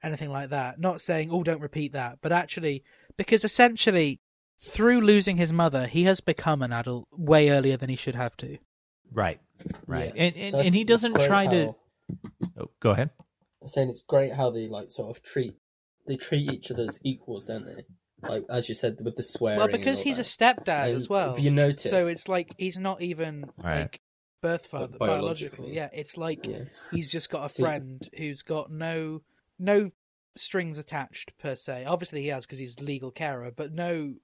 [SPEAKER 1] anything like that. Not saying, "Oh, don't repeat that," but actually, because essentially, through losing his mother, he has become an adult way earlier than he should have to.
[SPEAKER 4] right right
[SPEAKER 3] Yeah.
[SPEAKER 4] and and,
[SPEAKER 3] So
[SPEAKER 4] and he doesn't
[SPEAKER 3] great
[SPEAKER 4] try to oh, go ahead
[SPEAKER 3] I'm saying it's great how they like sort of treat they treat each other as equals, don't they? Like as you said with the swearing.
[SPEAKER 1] Well, because
[SPEAKER 3] all
[SPEAKER 1] he's a stepdad
[SPEAKER 3] And
[SPEAKER 1] as well.
[SPEAKER 3] If you noticed?
[SPEAKER 1] So it's like he's not even
[SPEAKER 4] Right.
[SPEAKER 1] like birth father
[SPEAKER 3] biologically.
[SPEAKER 1] biologically. Yeah, it's like
[SPEAKER 3] yeah.
[SPEAKER 1] he's just got a
[SPEAKER 3] See-
[SPEAKER 1] friend who's got no no strings attached per se. Obviously he has because he's legal carer, but no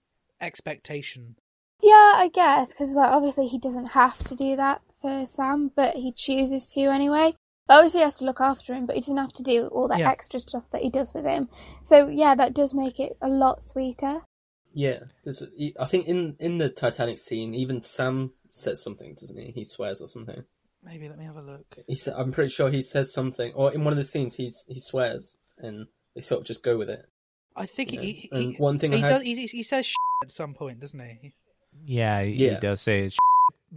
[SPEAKER 1] expectation.
[SPEAKER 2] Yeah, I guess because like obviously he doesn't have to do that for Sam, but he chooses to anyway. Obviously, he has to look after him, but he doesn't have to do all that
[SPEAKER 1] Yeah.
[SPEAKER 2] extra stuff that he does with him. So yeah, that does make it a lot sweeter.
[SPEAKER 3] Yeah, there's, I think in in the Titanic scene, even Sam says something, doesn't he? He swears or something.
[SPEAKER 1] Maybe let me have a look.
[SPEAKER 3] He sa- I'm pretty sure he says something, or in one of the scenes, he's he swears, and they sort of just go with it.
[SPEAKER 1] I think
[SPEAKER 3] you know?
[SPEAKER 1] he, he,
[SPEAKER 3] and
[SPEAKER 1] he,
[SPEAKER 3] one thing
[SPEAKER 1] he
[SPEAKER 3] I had,
[SPEAKER 1] does. He, he says at some point, doesn't he?
[SPEAKER 4] yeah he,
[SPEAKER 3] Yeah.
[SPEAKER 4] he does say it's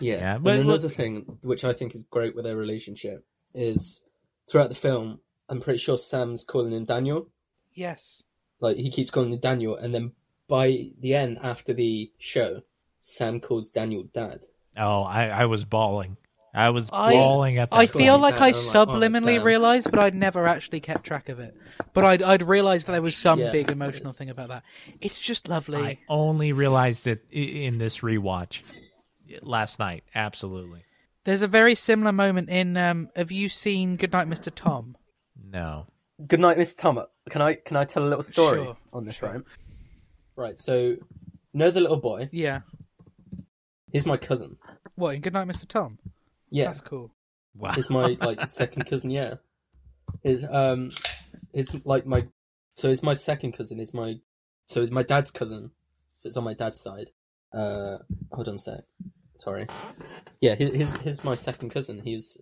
[SPEAKER 4] yeah
[SPEAKER 3] yeah.
[SPEAKER 4] yeah,
[SPEAKER 3] and
[SPEAKER 4] but-
[SPEAKER 3] another thing which I think is great with their relationship is throughout the film, I'm pretty sure Sam's calling him Daniel.
[SPEAKER 1] Yes.
[SPEAKER 3] Like he keeps calling him Daniel, and then by the end, after the show, Sam calls Daniel Dad.
[SPEAKER 4] Oh, I, I was bawling. I was
[SPEAKER 1] I-
[SPEAKER 4] bawling at that.
[SPEAKER 1] I feel
[SPEAKER 3] Like
[SPEAKER 1] like I
[SPEAKER 3] that, I'm like, oh,
[SPEAKER 1] subliminally realised, but I'd never actually kept track of it. But I'd I'd realised that there was some
[SPEAKER 3] Yeah,
[SPEAKER 1] big emotional thing about that. It's just lovely.
[SPEAKER 4] I only realized it in this rewatch last night. Absolutely.
[SPEAKER 1] There's a very similar moment in. Um, have you seen Goodnight, Mr. Tom?
[SPEAKER 4] No.
[SPEAKER 3] Good night, Mr. Tom. Can I can I tell a little story
[SPEAKER 1] Sure,
[SPEAKER 3] on this?
[SPEAKER 1] sure.
[SPEAKER 3] Right. Right. So, know the little boy.
[SPEAKER 1] Yeah.
[SPEAKER 3] He's my cousin.
[SPEAKER 1] What in Goodnight, Mr. Tom?
[SPEAKER 3] Yeah.
[SPEAKER 1] That's cool.
[SPEAKER 4] Wow.
[SPEAKER 3] He's my like second cousin. Yeah. Is um, is like my so it's my second cousin. Is my so it's my dad's cousin. So it's on my dad's side. Uh, hold on a sec. Sorry. Yeah, his his, his my second cousin. He's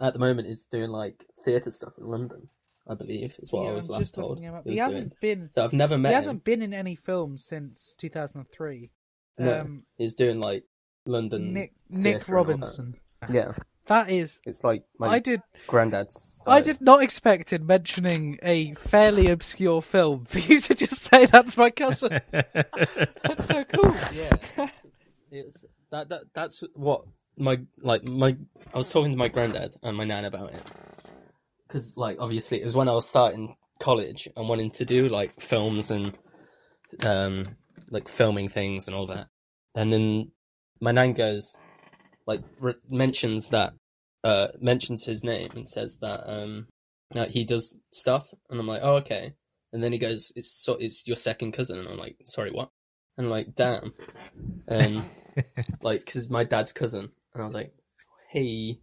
[SPEAKER 3] at the moment is doing like theatre stuff in London. I believe is what
[SPEAKER 1] Yeah,
[SPEAKER 3] I was
[SPEAKER 1] I'm
[SPEAKER 3] last told.
[SPEAKER 1] looking him up.
[SPEAKER 3] He
[SPEAKER 1] He hasn't been.
[SPEAKER 3] So I've never met him.
[SPEAKER 1] hasn't been in any films since 2003.
[SPEAKER 3] No.
[SPEAKER 1] Um,
[SPEAKER 3] He's doing like London.
[SPEAKER 1] Nick Nick
[SPEAKER 3] and all that.
[SPEAKER 1] Robinson.
[SPEAKER 3] Yeah.
[SPEAKER 1] That is.
[SPEAKER 3] It's like my
[SPEAKER 1] I did.
[SPEAKER 3] granddad's.
[SPEAKER 1] I did not expect in mentioning a fairly obscure film for you to just say that's my cousin. That's so cool.
[SPEAKER 3] Yeah, it's that that that's what my like my. I was talking to my granddad and my nan about it. Because like obviously it was when I was starting college and wanting to do like films and um like filming things and all that, and then my nan goes like re- mentions that uh mentions his name and says that um that he does stuff. And I'm like oh okay. And then he goes it's so it's your second cousin. And I'm like sorry what and like damn and like because my dad's cousin and I was like hey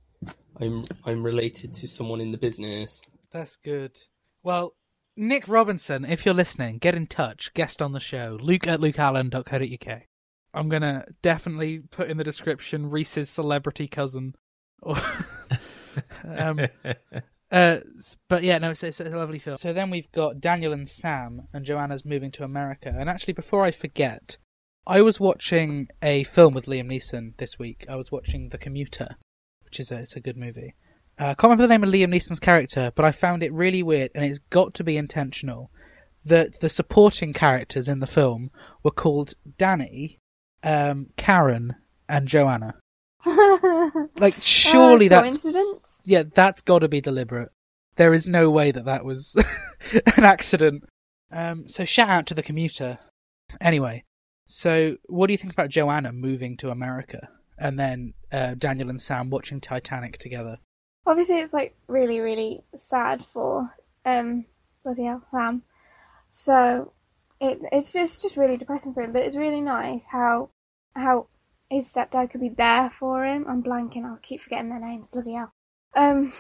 [SPEAKER 3] I'm I'm related to someone in the business
[SPEAKER 1] That's good. Well, Nick Robinson, if you're listening, get in touch. Guest on the show. Luke at lukeallen.co.uk. I'm going to definitely put in the description Reece's celebrity cousin. Um, uh, but yeah, no, it's, it's a lovely film. So then we've got Daniel and Sam, and Joanna's moving to America. And actually, before I forget, I was watching a film with Liam Neeson this week. I was watching The Commuter, which is a, it's a good movie. Uh, I can't remember the name of Liam Neeson's character, but I found it really weird, and it's got to be intentional, that the supporting characters in the film were called Danny, um, Karen, and Joanna. Like, surely
[SPEAKER 2] Uh,
[SPEAKER 1] that's
[SPEAKER 2] coincidence.
[SPEAKER 1] yeah, that's got to be deliberate. There is no way that that was an accident. Um, so shout out to the commuter. Anyway, so what do you think about Joanna moving to America and then uh, Daniel and Sam watching Titanic together?
[SPEAKER 2] Obviously, it's like really, really sad for um bloody hell Sam. So it it's just just really depressing for him. But it's really nice how how his stepdad could be there for him. I'm blanking. I'll keep forgetting their names. Bloody hell. Um,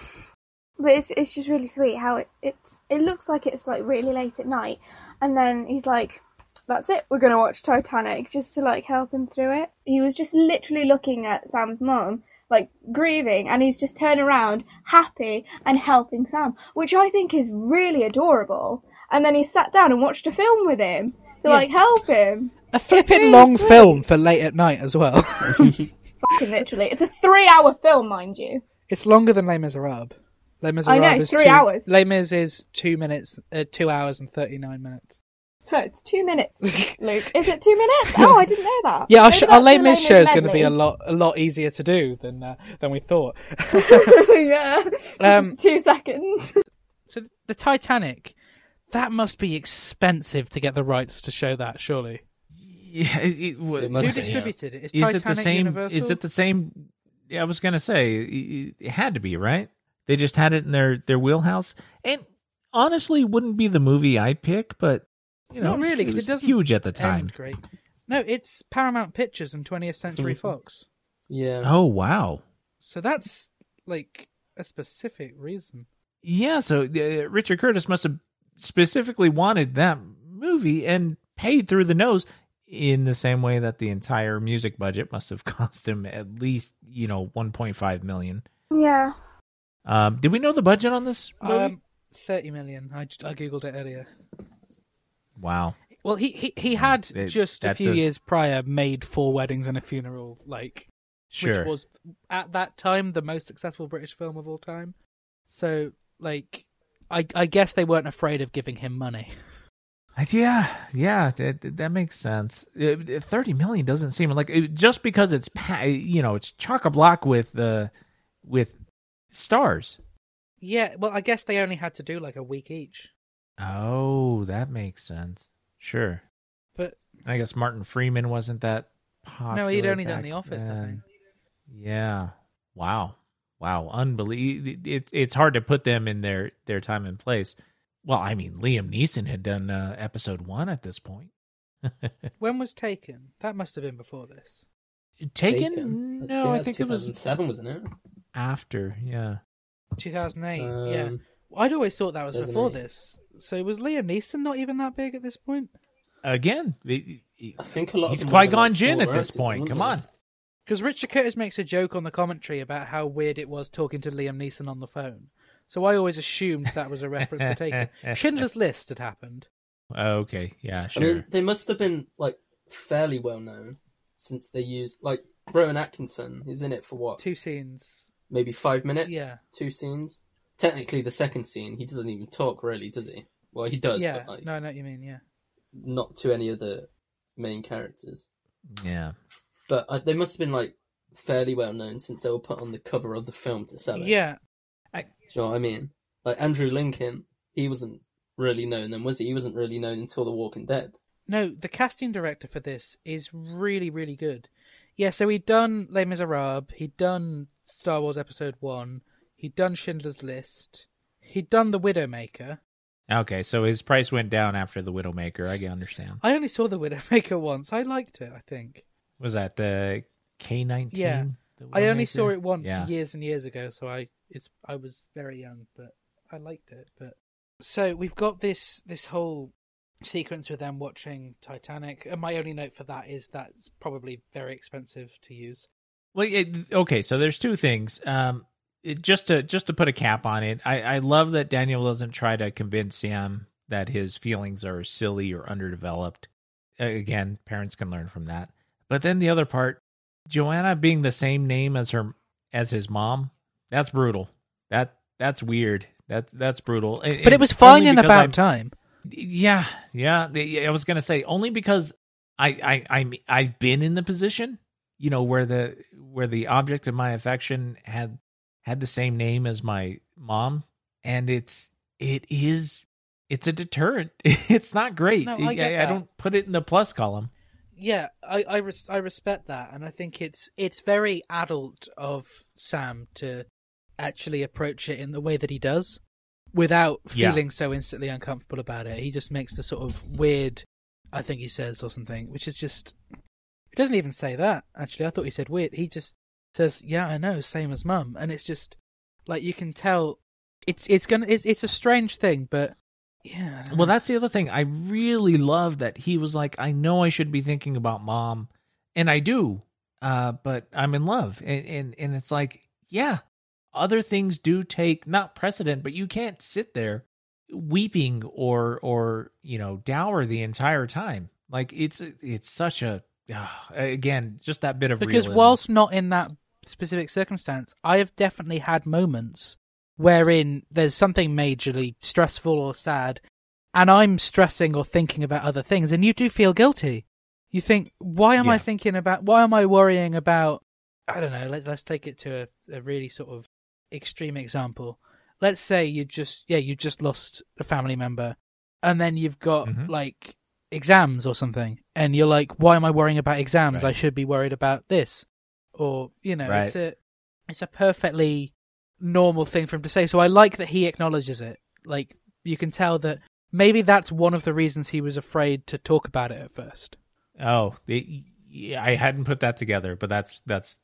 [SPEAKER 2] but it's it's just really sweet how it it's it looks like it's like really late at night, and then he's like. That's it. We're gonna watch Titanic just to like help him through it. He was just literally looking at Sam's mum like grieving and he's just turned around happy and helping Sam, which I think is really adorable. And then he sat down and watched a film with him to
[SPEAKER 1] Yeah.
[SPEAKER 2] like help him.
[SPEAKER 1] A flipping
[SPEAKER 2] really
[SPEAKER 1] long
[SPEAKER 2] sweet.
[SPEAKER 1] film for late at night as well.
[SPEAKER 2] Fucking literally. It's a three hour film, mind you.
[SPEAKER 1] it's longer than Les Miserables. Les Miserables
[SPEAKER 2] I know,
[SPEAKER 1] is
[SPEAKER 2] three
[SPEAKER 1] two,
[SPEAKER 2] hours.
[SPEAKER 1] Les Mis is two minutes, uh, two hours and thirty nine minutes.
[SPEAKER 2] No, it's two minutes, Luke. Is it two minutes? Oh, I didn't know that.
[SPEAKER 1] Yeah, our, sh- our Les Mis show is going to be a lot a lot easier to do than uh, than we thought.
[SPEAKER 2] yeah.
[SPEAKER 1] Um,
[SPEAKER 2] two seconds.
[SPEAKER 1] So the Titanic, that must be expensive to get the rights to show that. Surely,
[SPEAKER 4] yeah, it, it,
[SPEAKER 3] It must
[SPEAKER 1] who
[SPEAKER 3] be, yeah.
[SPEAKER 1] distributed it? Is,
[SPEAKER 4] is
[SPEAKER 1] Titanic
[SPEAKER 4] it the same?
[SPEAKER 1] Universal?
[SPEAKER 4] Is it the same? Yeah, I was gonna say it, it had to be right. They just had it in their their wheelhouse, and honestly, wouldn't be the movie I pick, but you know,
[SPEAKER 1] Not really,
[SPEAKER 4] it
[SPEAKER 1] 'cause it
[SPEAKER 4] was
[SPEAKER 1] doesn't
[SPEAKER 4] huge at the time.
[SPEAKER 1] Great. No, it's Paramount Pictures and 20th Century. Fox.
[SPEAKER 3] yeah
[SPEAKER 4] Oh wow,
[SPEAKER 1] So that's like a specific reason.
[SPEAKER 4] yeah. So uh, Richard Curtis must have specifically wanted that movie and paid through the nose. In the same way that the entire music budget must have cost him at least, you know, 1.5 million.
[SPEAKER 2] Yeah.
[SPEAKER 4] Um, did we know the budget on this movie?
[SPEAKER 1] Um, 30 million. I, just, I googled it earlier.
[SPEAKER 4] wow.
[SPEAKER 1] Well, he he, he had
[SPEAKER 4] It-
[SPEAKER 1] just a few
[SPEAKER 4] does-
[SPEAKER 1] years prior made four weddings and a funeral, like
[SPEAKER 4] Sure.
[SPEAKER 1] which was at that time the most successful British film of all time. So, like, I I guess they weren't afraid of giving him money.
[SPEAKER 4] Yeah, yeah, that that makes sense. Uh, Thirty million doesn't seem like it, just because it's you know it's chock a block with uh, with stars.
[SPEAKER 1] Yeah, well, I guess they only had to do like a week each.
[SPEAKER 4] Oh, that makes sense. Sure,
[SPEAKER 1] But
[SPEAKER 4] I guess Martin Freeman wasn't that popular.
[SPEAKER 1] no, he'd only done The Office, I think.
[SPEAKER 4] Yeah. Wow. Wow. Unbelievable. It, it's hard to put them in their their time and place. Well, I mean, Liam Neeson had done uh, episode one at this point.
[SPEAKER 1] When was Taken? That must have been before this.
[SPEAKER 4] Taken? No, I think it was
[SPEAKER 3] 2007, wasn't it?
[SPEAKER 4] after. Yeah.
[SPEAKER 1] 2008. yeah.
[SPEAKER 3] Um,
[SPEAKER 1] I'd always thought that was before this. So was Liam Neeson not even that big at this point?
[SPEAKER 4] Again, it- it-
[SPEAKER 3] I think a lot.
[SPEAKER 4] he's
[SPEAKER 3] of them
[SPEAKER 4] Qui Gon Jinn at this point. Come on.
[SPEAKER 1] Because Richard Curtis makes a joke on the commentary about how weird it was talking to Liam Neeson on the phone. So I always assumed that was a reference to Taken. Schindler's List had happened.
[SPEAKER 4] Okay. Yeah. sure.
[SPEAKER 3] I mean, they must have been like fairly well known since they used like Rowan Atkinson is in it for what?
[SPEAKER 1] Two scenes.
[SPEAKER 3] maybe five minutes.
[SPEAKER 1] Yeah.
[SPEAKER 3] Two scenes. Technically, the second scene, he doesn't even talk really, does he? Well, he does,
[SPEAKER 1] yeah,
[SPEAKER 3] but like
[SPEAKER 1] no, I know what you mean. Yeah,
[SPEAKER 3] not to any of the main characters.
[SPEAKER 4] Yeah.
[SPEAKER 3] But uh, they must have been like fairly well known since they were put on the cover of the film to sell it.
[SPEAKER 1] yeah.
[SPEAKER 3] Do you know what I mean? Like Andrew Lincoln, he wasn't really known then, was he? He wasn't really known until The Walking Dead.
[SPEAKER 1] No, the casting director for this is really, really good. Yeah, so he'd done Les Miserables, he'd done Star Wars Episode 1, he'd done Schindler's List, he'd done The Widowmaker.
[SPEAKER 4] Okay, so his price went down after the Widowmaker. I can understand.
[SPEAKER 1] I only saw The Widowmaker once. I liked it, I think.
[SPEAKER 4] Was that the K nineteen?
[SPEAKER 1] Yeah. I only saw it once years and years ago, so I it's I was very young, but I liked it. But so we've got this this whole sequence with them watching Titanic, and my only note for that is that's probably very expensive to use.
[SPEAKER 4] Well, it, okay. So there's two things. Um, it, just to just to put a cap on it, I, I love that Daniel doesn't try to convince Sam that his feelings are silly or underdeveloped. Uh, Again, parents can learn from that. But then the other part, Joanna being the same name as her as his mom, that's brutal. That that's weird. That's that's brutal. And-
[SPEAKER 1] But it was fine
[SPEAKER 4] only
[SPEAKER 1] in
[SPEAKER 4] because
[SPEAKER 1] about
[SPEAKER 4] I'm-
[SPEAKER 1] time.
[SPEAKER 4] yeah, yeah. I was gonna say only because I, I, I, I've been in the position, you know, where the where the object of my affection had had the same name as my mom, and it's it is it's a deterrent. It's not great.
[SPEAKER 1] No, I get
[SPEAKER 4] I,
[SPEAKER 1] that.
[SPEAKER 4] don't put it in the plus column.
[SPEAKER 1] Yeah, I I, res- I respect that, and I think it's it's very adult of Sam to actually approach it in the way that he does, without
[SPEAKER 4] Yeah.
[SPEAKER 1] feeling so instantly uncomfortable about it. He just makes the sort of weird, I think he says or something, which is just. He doesn't even say that. Actually, I thought he said weird. He just says, "Yeah, I know, same as mum," and it's just like you can tell. It's it's gonna it's it's a strange thing, but yeah.
[SPEAKER 4] Well, that's the other thing. I really love that he was like, I know I should be thinking about mom, and I do, uh, but I'm in love, and and and it's like, yeah, other things do take not precedent, but you can't sit there weeping or or you know dour the entire time. Like it's it's such a ah, again just that bit of
[SPEAKER 1] because
[SPEAKER 4] realism.
[SPEAKER 1] whilst not in that specific circumstance, I have definitely had moments wherein there's something majorly stressful or sad, and I'm stressing or thinking about other things, and you do feel guilty. You think, why am I thinking about? Why am I worrying about? I don't know. Let's let's take it to a, a really sort of extreme example. Let's say you just yeah you just lost a family member, and then you've got
[SPEAKER 4] Mhm.
[SPEAKER 1] like exams or something, and you're like, why am I worrying about exams?
[SPEAKER 4] Right.
[SPEAKER 1] I should be worried about this, or you know, it's a it's a perfectly normal thing for him to say. So I like that he acknowledges it. Like you can tell that maybe that's one of the reasons he was afraid to talk about it at first.
[SPEAKER 4] Oh, it, yeah, I hadn't put that together, but that's that's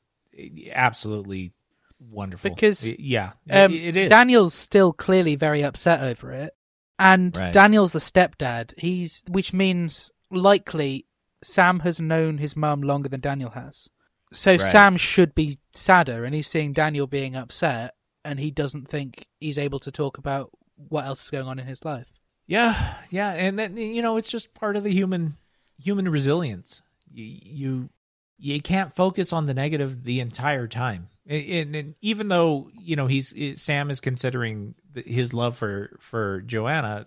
[SPEAKER 4] absolutely wonderful.
[SPEAKER 1] Because,
[SPEAKER 4] yeah,
[SPEAKER 1] Um,
[SPEAKER 4] it, it is.
[SPEAKER 1] Daniel's still clearly very upset over it, and
[SPEAKER 4] Right.
[SPEAKER 1] Daniel's the stepdad. He's which means likely Sam has known his mum longer than Daniel has. So
[SPEAKER 4] Right.
[SPEAKER 1] Sam should be sadder, and he's seeing Daniel being upset, and he doesn't think he's able to talk about what else is going on in his life.
[SPEAKER 4] Yeah, yeah, and then you know it's just part of the human human resilience. You you, you can't focus on the negative the entire time, and, and, even though you know he's Sam is considering his love for for Joanna,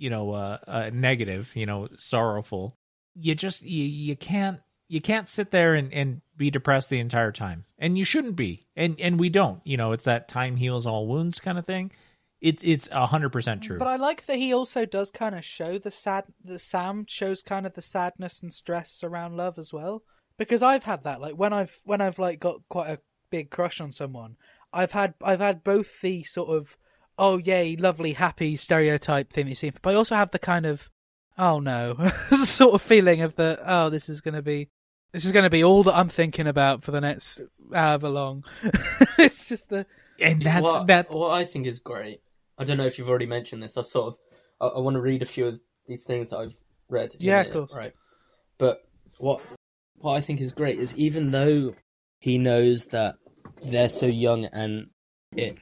[SPEAKER 4] you know, uh, uh, negative, you know, sorrowful. You just you, you can't you can't sit there and, and be depressed the entire time, and you shouldn't be, and and we don't. You know, it's that time heals all wounds kind of thing. It's it's hundred percent true.
[SPEAKER 1] But I like that he also does kind of show the sad. The Sam shows kind of the sadness and stress around love as well. Because I've had that. Like when I've when I've like got quite a big crush on someone, I've had I've had both the sort of oh yay lovely happy stereotype thing that you see, but I also have the kind of oh no sort of feeling of the oh this is gonna be this is gonna be all that I'm thinking about for the next however long. it's just the
[SPEAKER 4] and that's
[SPEAKER 3] what,
[SPEAKER 4] that
[SPEAKER 3] What I think is great. I don't know if you've already mentioned this. I've sort of. I, I want to read a few of these things that I've read.
[SPEAKER 1] Yeah, of course.
[SPEAKER 3] Right. But what what I think is great is even though he knows that they're so young and it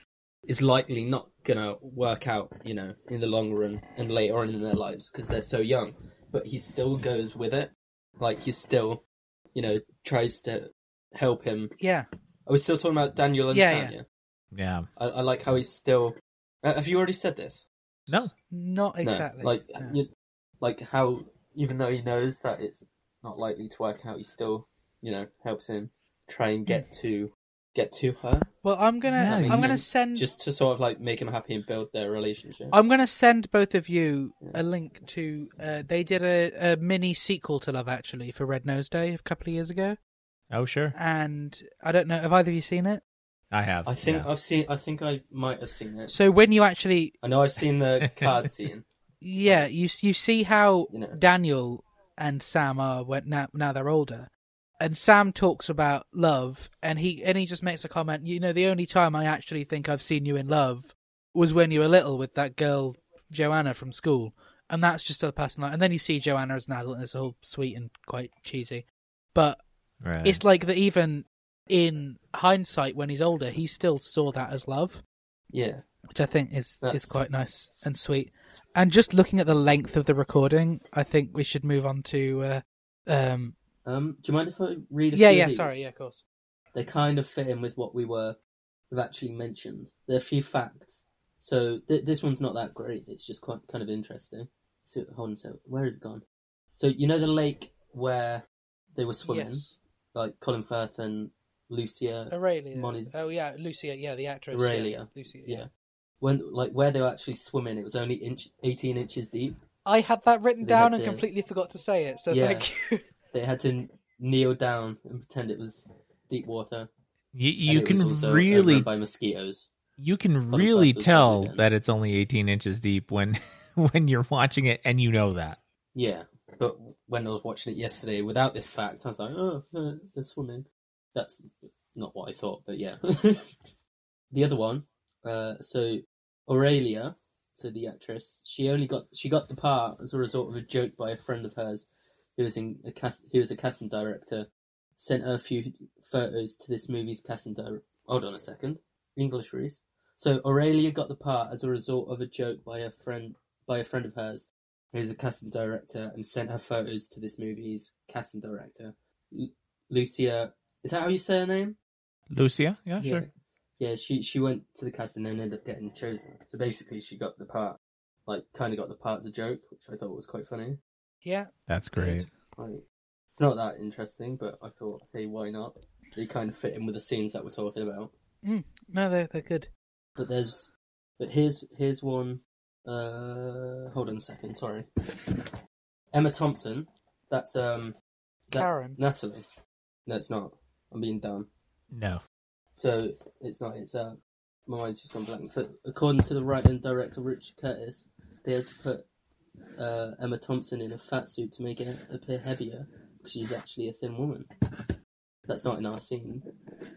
[SPEAKER 3] is likely not gonna work out, you know, in the long run and later on in their lives because they're so young, but he still goes with it. Like he still, you know, tries to help him
[SPEAKER 1] yeah
[SPEAKER 3] are we still talking about Daniel and
[SPEAKER 1] Yeah,
[SPEAKER 3] Tanya?
[SPEAKER 4] Yeah.
[SPEAKER 3] I, I like how he's still. Uh, have you already said this?
[SPEAKER 4] No.
[SPEAKER 1] Not
[SPEAKER 3] No,
[SPEAKER 1] exactly.
[SPEAKER 3] like
[SPEAKER 1] No.
[SPEAKER 3] you, like how even though he knows that it's not likely to work out, he still you know helps him try and get to get to her
[SPEAKER 1] Well, I'm gonna
[SPEAKER 4] Yeah,
[SPEAKER 1] I'm gonna
[SPEAKER 3] he's
[SPEAKER 1] send
[SPEAKER 3] just to sort of like make him happy and build their relationship.
[SPEAKER 1] I'm gonna send both of you
[SPEAKER 3] Yeah.
[SPEAKER 1] a link to. Uh, they did a, a mini sequel to Love Actually for Red Nose Day a couple of years ago,
[SPEAKER 4] Oh, sure.
[SPEAKER 1] and I don't know. Have either of you seen it?
[SPEAKER 4] I have.
[SPEAKER 3] I think
[SPEAKER 4] yeah.
[SPEAKER 3] I've seen. I think I might have seen it.
[SPEAKER 1] So when you actually,
[SPEAKER 3] I know I've seen the card scene.
[SPEAKER 1] yeah, you you see how
[SPEAKER 3] You know.
[SPEAKER 1] Daniel and Sam are when now now they're older, and Sam talks about love, and he and he just makes a comment. You know, the only time I actually think I've seen you in love was when you were little with that girl Joanna from school, and that's just a passing line. And then you see Joanna as an adult, and it's all sweet and quite cheesy, but
[SPEAKER 4] Right.
[SPEAKER 1] it's like that even in hindsight when he's older, he still saw that as love
[SPEAKER 3] Yeah,
[SPEAKER 1] which I think is is quite nice and sweet. And just looking at the length of the recording, I think we should move on to. Uh, um,
[SPEAKER 3] Um, do you mind if I read? A
[SPEAKER 1] yeah,
[SPEAKER 3] few
[SPEAKER 1] yeah, sorry, yeah, of course.
[SPEAKER 3] They kind of fit in with what we were, we've actually mentioned. There are a few facts. So th- this one's not that great. It's just quite kind of interesting. So hold on, so where is it gone? So you know the lake where they were swimming,
[SPEAKER 1] Yes,
[SPEAKER 3] like Colin Firth and Lucia.
[SPEAKER 1] Aurelia.
[SPEAKER 3] Moniz-
[SPEAKER 1] Oh yeah, Lucia. Yeah, the actress.
[SPEAKER 3] Aurelia.
[SPEAKER 1] Yeah, Lucia.
[SPEAKER 3] Yeah. When like where they were actually swimming, it was only inch eighteen inches deep.
[SPEAKER 1] I had that written
[SPEAKER 3] So
[SPEAKER 1] down and
[SPEAKER 3] to-
[SPEAKER 1] completely forgot to say it. So
[SPEAKER 3] Yeah.
[SPEAKER 1] thank you.
[SPEAKER 3] They had to kneel down and pretend it was deep water.
[SPEAKER 4] you you can really
[SPEAKER 3] by mosquitoes.
[SPEAKER 4] you can
[SPEAKER 3] Fun
[SPEAKER 4] really tell that it's only 18 inches deep when when you're watching it and you know that.
[SPEAKER 3] Yeah, but when I was watching it yesterday without this fact, I was like, oh, uh, they're swimming. That's not what I thought, but yeah. the other one, uh, so Aurelia, so the actress, she only got she got the part as a result of a joke by a friend of hers who was in a cast who was a casting director. Sent her a few photos to this movie's casting director. Hold on a second, English Reece. So Aurelia got the part as a result of a joke by a friend by a friend of hers who's a casting director and sent her photos to this movie's casting director. Lu- Lucia, is that how you say her name?
[SPEAKER 4] Lucia, yeah,
[SPEAKER 3] Yeah.
[SPEAKER 4] sure.
[SPEAKER 3] Yeah, she she went to the casting and ended up getting chosen. So basically, she got the part, like kind of got the part as a joke, which I thought was quite funny.
[SPEAKER 1] Yeah,
[SPEAKER 4] That's great.
[SPEAKER 3] Like, it's not that interesting, but I thought, hey, why not? They kind of fit in with the scenes that we're talking about.
[SPEAKER 1] no, they're they're good.
[SPEAKER 3] But there's, but here's here's one. Uh, hold on a second. Sorry, Emma Thompson. That's um, that
[SPEAKER 1] Karen.
[SPEAKER 3] Natalie. No, it's not. I'm being dumb.
[SPEAKER 4] No.
[SPEAKER 3] So it's not. It's uh, my mind's just on blank. But according to the writer and director Richard Curtis, they had to put uh, Emma Thompson in a fat suit to make it appear heavier because she's actually a thin woman. That's not in our scene,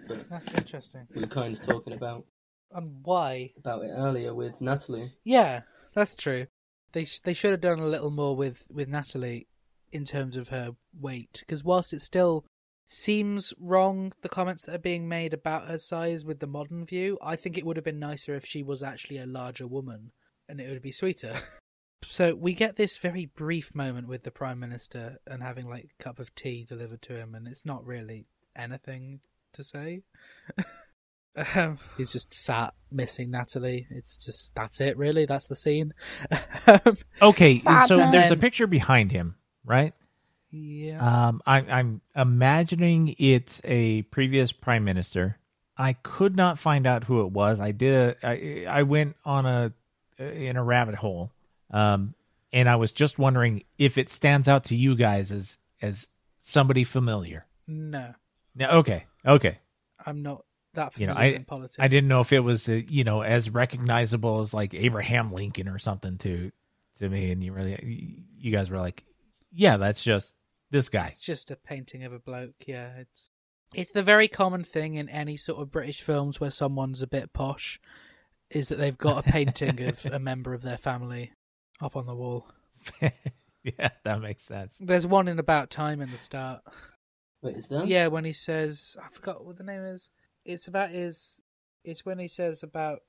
[SPEAKER 3] but
[SPEAKER 1] That's interesting.
[SPEAKER 3] we were kind of talking about
[SPEAKER 1] And why?
[SPEAKER 3] about it earlier with Natalie.
[SPEAKER 1] Yeah, that's true. They sh- they should have done a little more with with Natalie in terms of her weight because whilst it still seems wrong the comments that are being made about her size with the modern view, I think it would have been nicer if she was actually a larger woman and it would be sweeter. so we get this very brief moment with the prime minister and having like a cup of tea delivered to him and it's not really anything to say. Um, he's just sat missing Natalie. It's just that's it, really. That's the scene. um,
[SPEAKER 4] Okay, so there's a picture behind him, right?
[SPEAKER 1] yeah,
[SPEAKER 4] Um, I, I'm imagining it's a previous prime minister. I could not find out who it was. I did. I I went on a in a rabbit hole, um, and I was just wondering if it stands out to you guys as as somebody familiar.
[SPEAKER 1] no,
[SPEAKER 4] No, okay, okay.
[SPEAKER 1] I'm not that
[SPEAKER 4] You know,
[SPEAKER 1] familiar
[SPEAKER 4] I-
[SPEAKER 1] in politics.
[SPEAKER 4] I didn't know if it was uh, you know as recognizable as like Abraham Lincoln or something to to me, and you really you guys were like, yeah, that's just this guy.
[SPEAKER 1] It's just a painting of a bloke. Yeah, it's it's the very common thing in any sort of British films where someone's a bit posh, is that they've got a painting of a member of their family up on the wall.
[SPEAKER 4] yeah, that makes sense.
[SPEAKER 1] There's one in About Time in the start.
[SPEAKER 3] Wait, is there?
[SPEAKER 1] Yeah, when he says, I forgot what the name is. It's about his. It's when he says about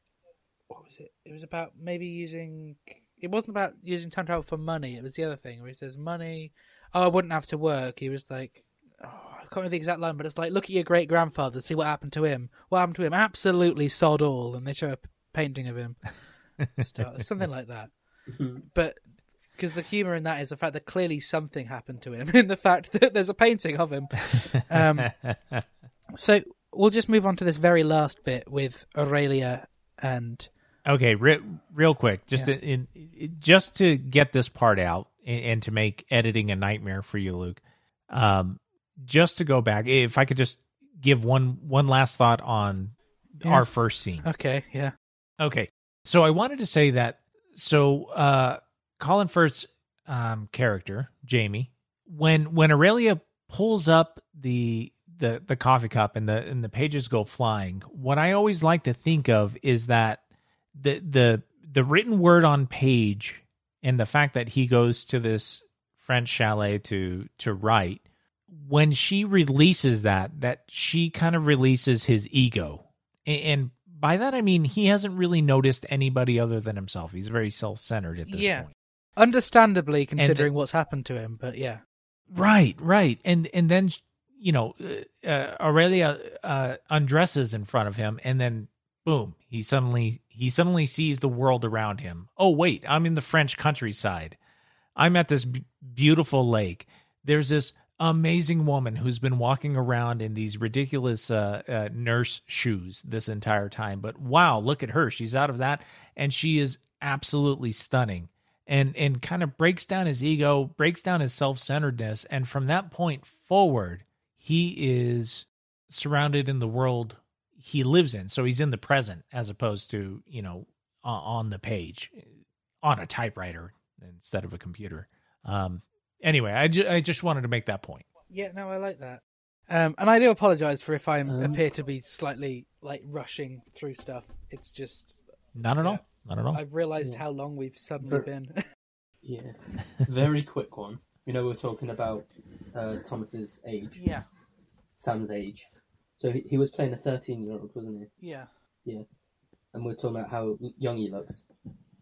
[SPEAKER 1] what was it? It was about maybe using. It wasn't about using time travel for money. It was the other thing where he says money. Oh, I wouldn't have to work. He was like, oh, I can't remember the exact line, but it's like, look at your great grandfather, see what happened to him. What happened to him? Absolutely sod all, and they show a painting of him, Start- something like that. But because the humor in that is the fact that clearly something happened to him, in the fact that there's a painting of him. Um, so we'll just move on to this very last bit with Aurelia and
[SPEAKER 4] Okay, re- real quick, just
[SPEAKER 1] Yeah.
[SPEAKER 4] in, in just to get this part out and, and to make editing a nightmare for you, Luke. Um, just to go back, if I could just give one one last thought on
[SPEAKER 1] Yeah.
[SPEAKER 4] our first scene.
[SPEAKER 1] okay, yeah,
[SPEAKER 4] Okay, so I wanted to say that so uh, Colin Firth's um, character Jamie, when when Aurelia pulls up the the the coffee cup and the and the pages go flying, what I always like to think of is that the the the written word on page and the fact that he goes to this French chalet to to write when she releases that that she kind of releases his ego. A- and by that I mean he hasn't really noticed anybody other than himself. He's very self-centered at this
[SPEAKER 1] Yeah.
[SPEAKER 4] point.
[SPEAKER 1] understandably considering what's happened to him, but yeah,
[SPEAKER 4] Right, right. And and then you know, uh, uh, Aurelia uh, undresses in front of him and then boom, he suddenly he suddenly sees the world around him. Oh wait, I'm in the French countryside. I'm at this b- beautiful lake. There's this amazing woman who's been walking around in these ridiculous uh, uh, nurse shoes this entire time. But wow, look at her. She's out of that and she is absolutely stunning. And and kind of breaks down his ego, breaks down his self-centeredness and from that point forward, he is surrounded in the world he lives in. So he's in the present as opposed to, you know, on the page on a typewriter instead of a computer. Um, anyway, I, ju- I just wanted to make that point.
[SPEAKER 1] yeah, no, I like that. Um, and I do apologise for if I
[SPEAKER 3] Um,
[SPEAKER 1] appear to be slightly like rushing through stuff. It's just
[SPEAKER 4] Not at
[SPEAKER 1] Yeah.
[SPEAKER 4] all. Not at all.
[SPEAKER 1] I've realised
[SPEAKER 3] Yeah.
[SPEAKER 1] how long we've suddenly
[SPEAKER 3] Ver-
[SPEAKER 1] been.
[SPEAKER 3] Yeah. Very quick one. You know, we are talking about uh, Thomas's age,
[SPEAKER 1] yeah,
[SPEAKER 3] Sam's age. So he, he was playing a 13 year old, wasn't he?
[SPEAKER 1] yeah. Yeah.
[SPEAKER 3] And we're talking about how young he looks.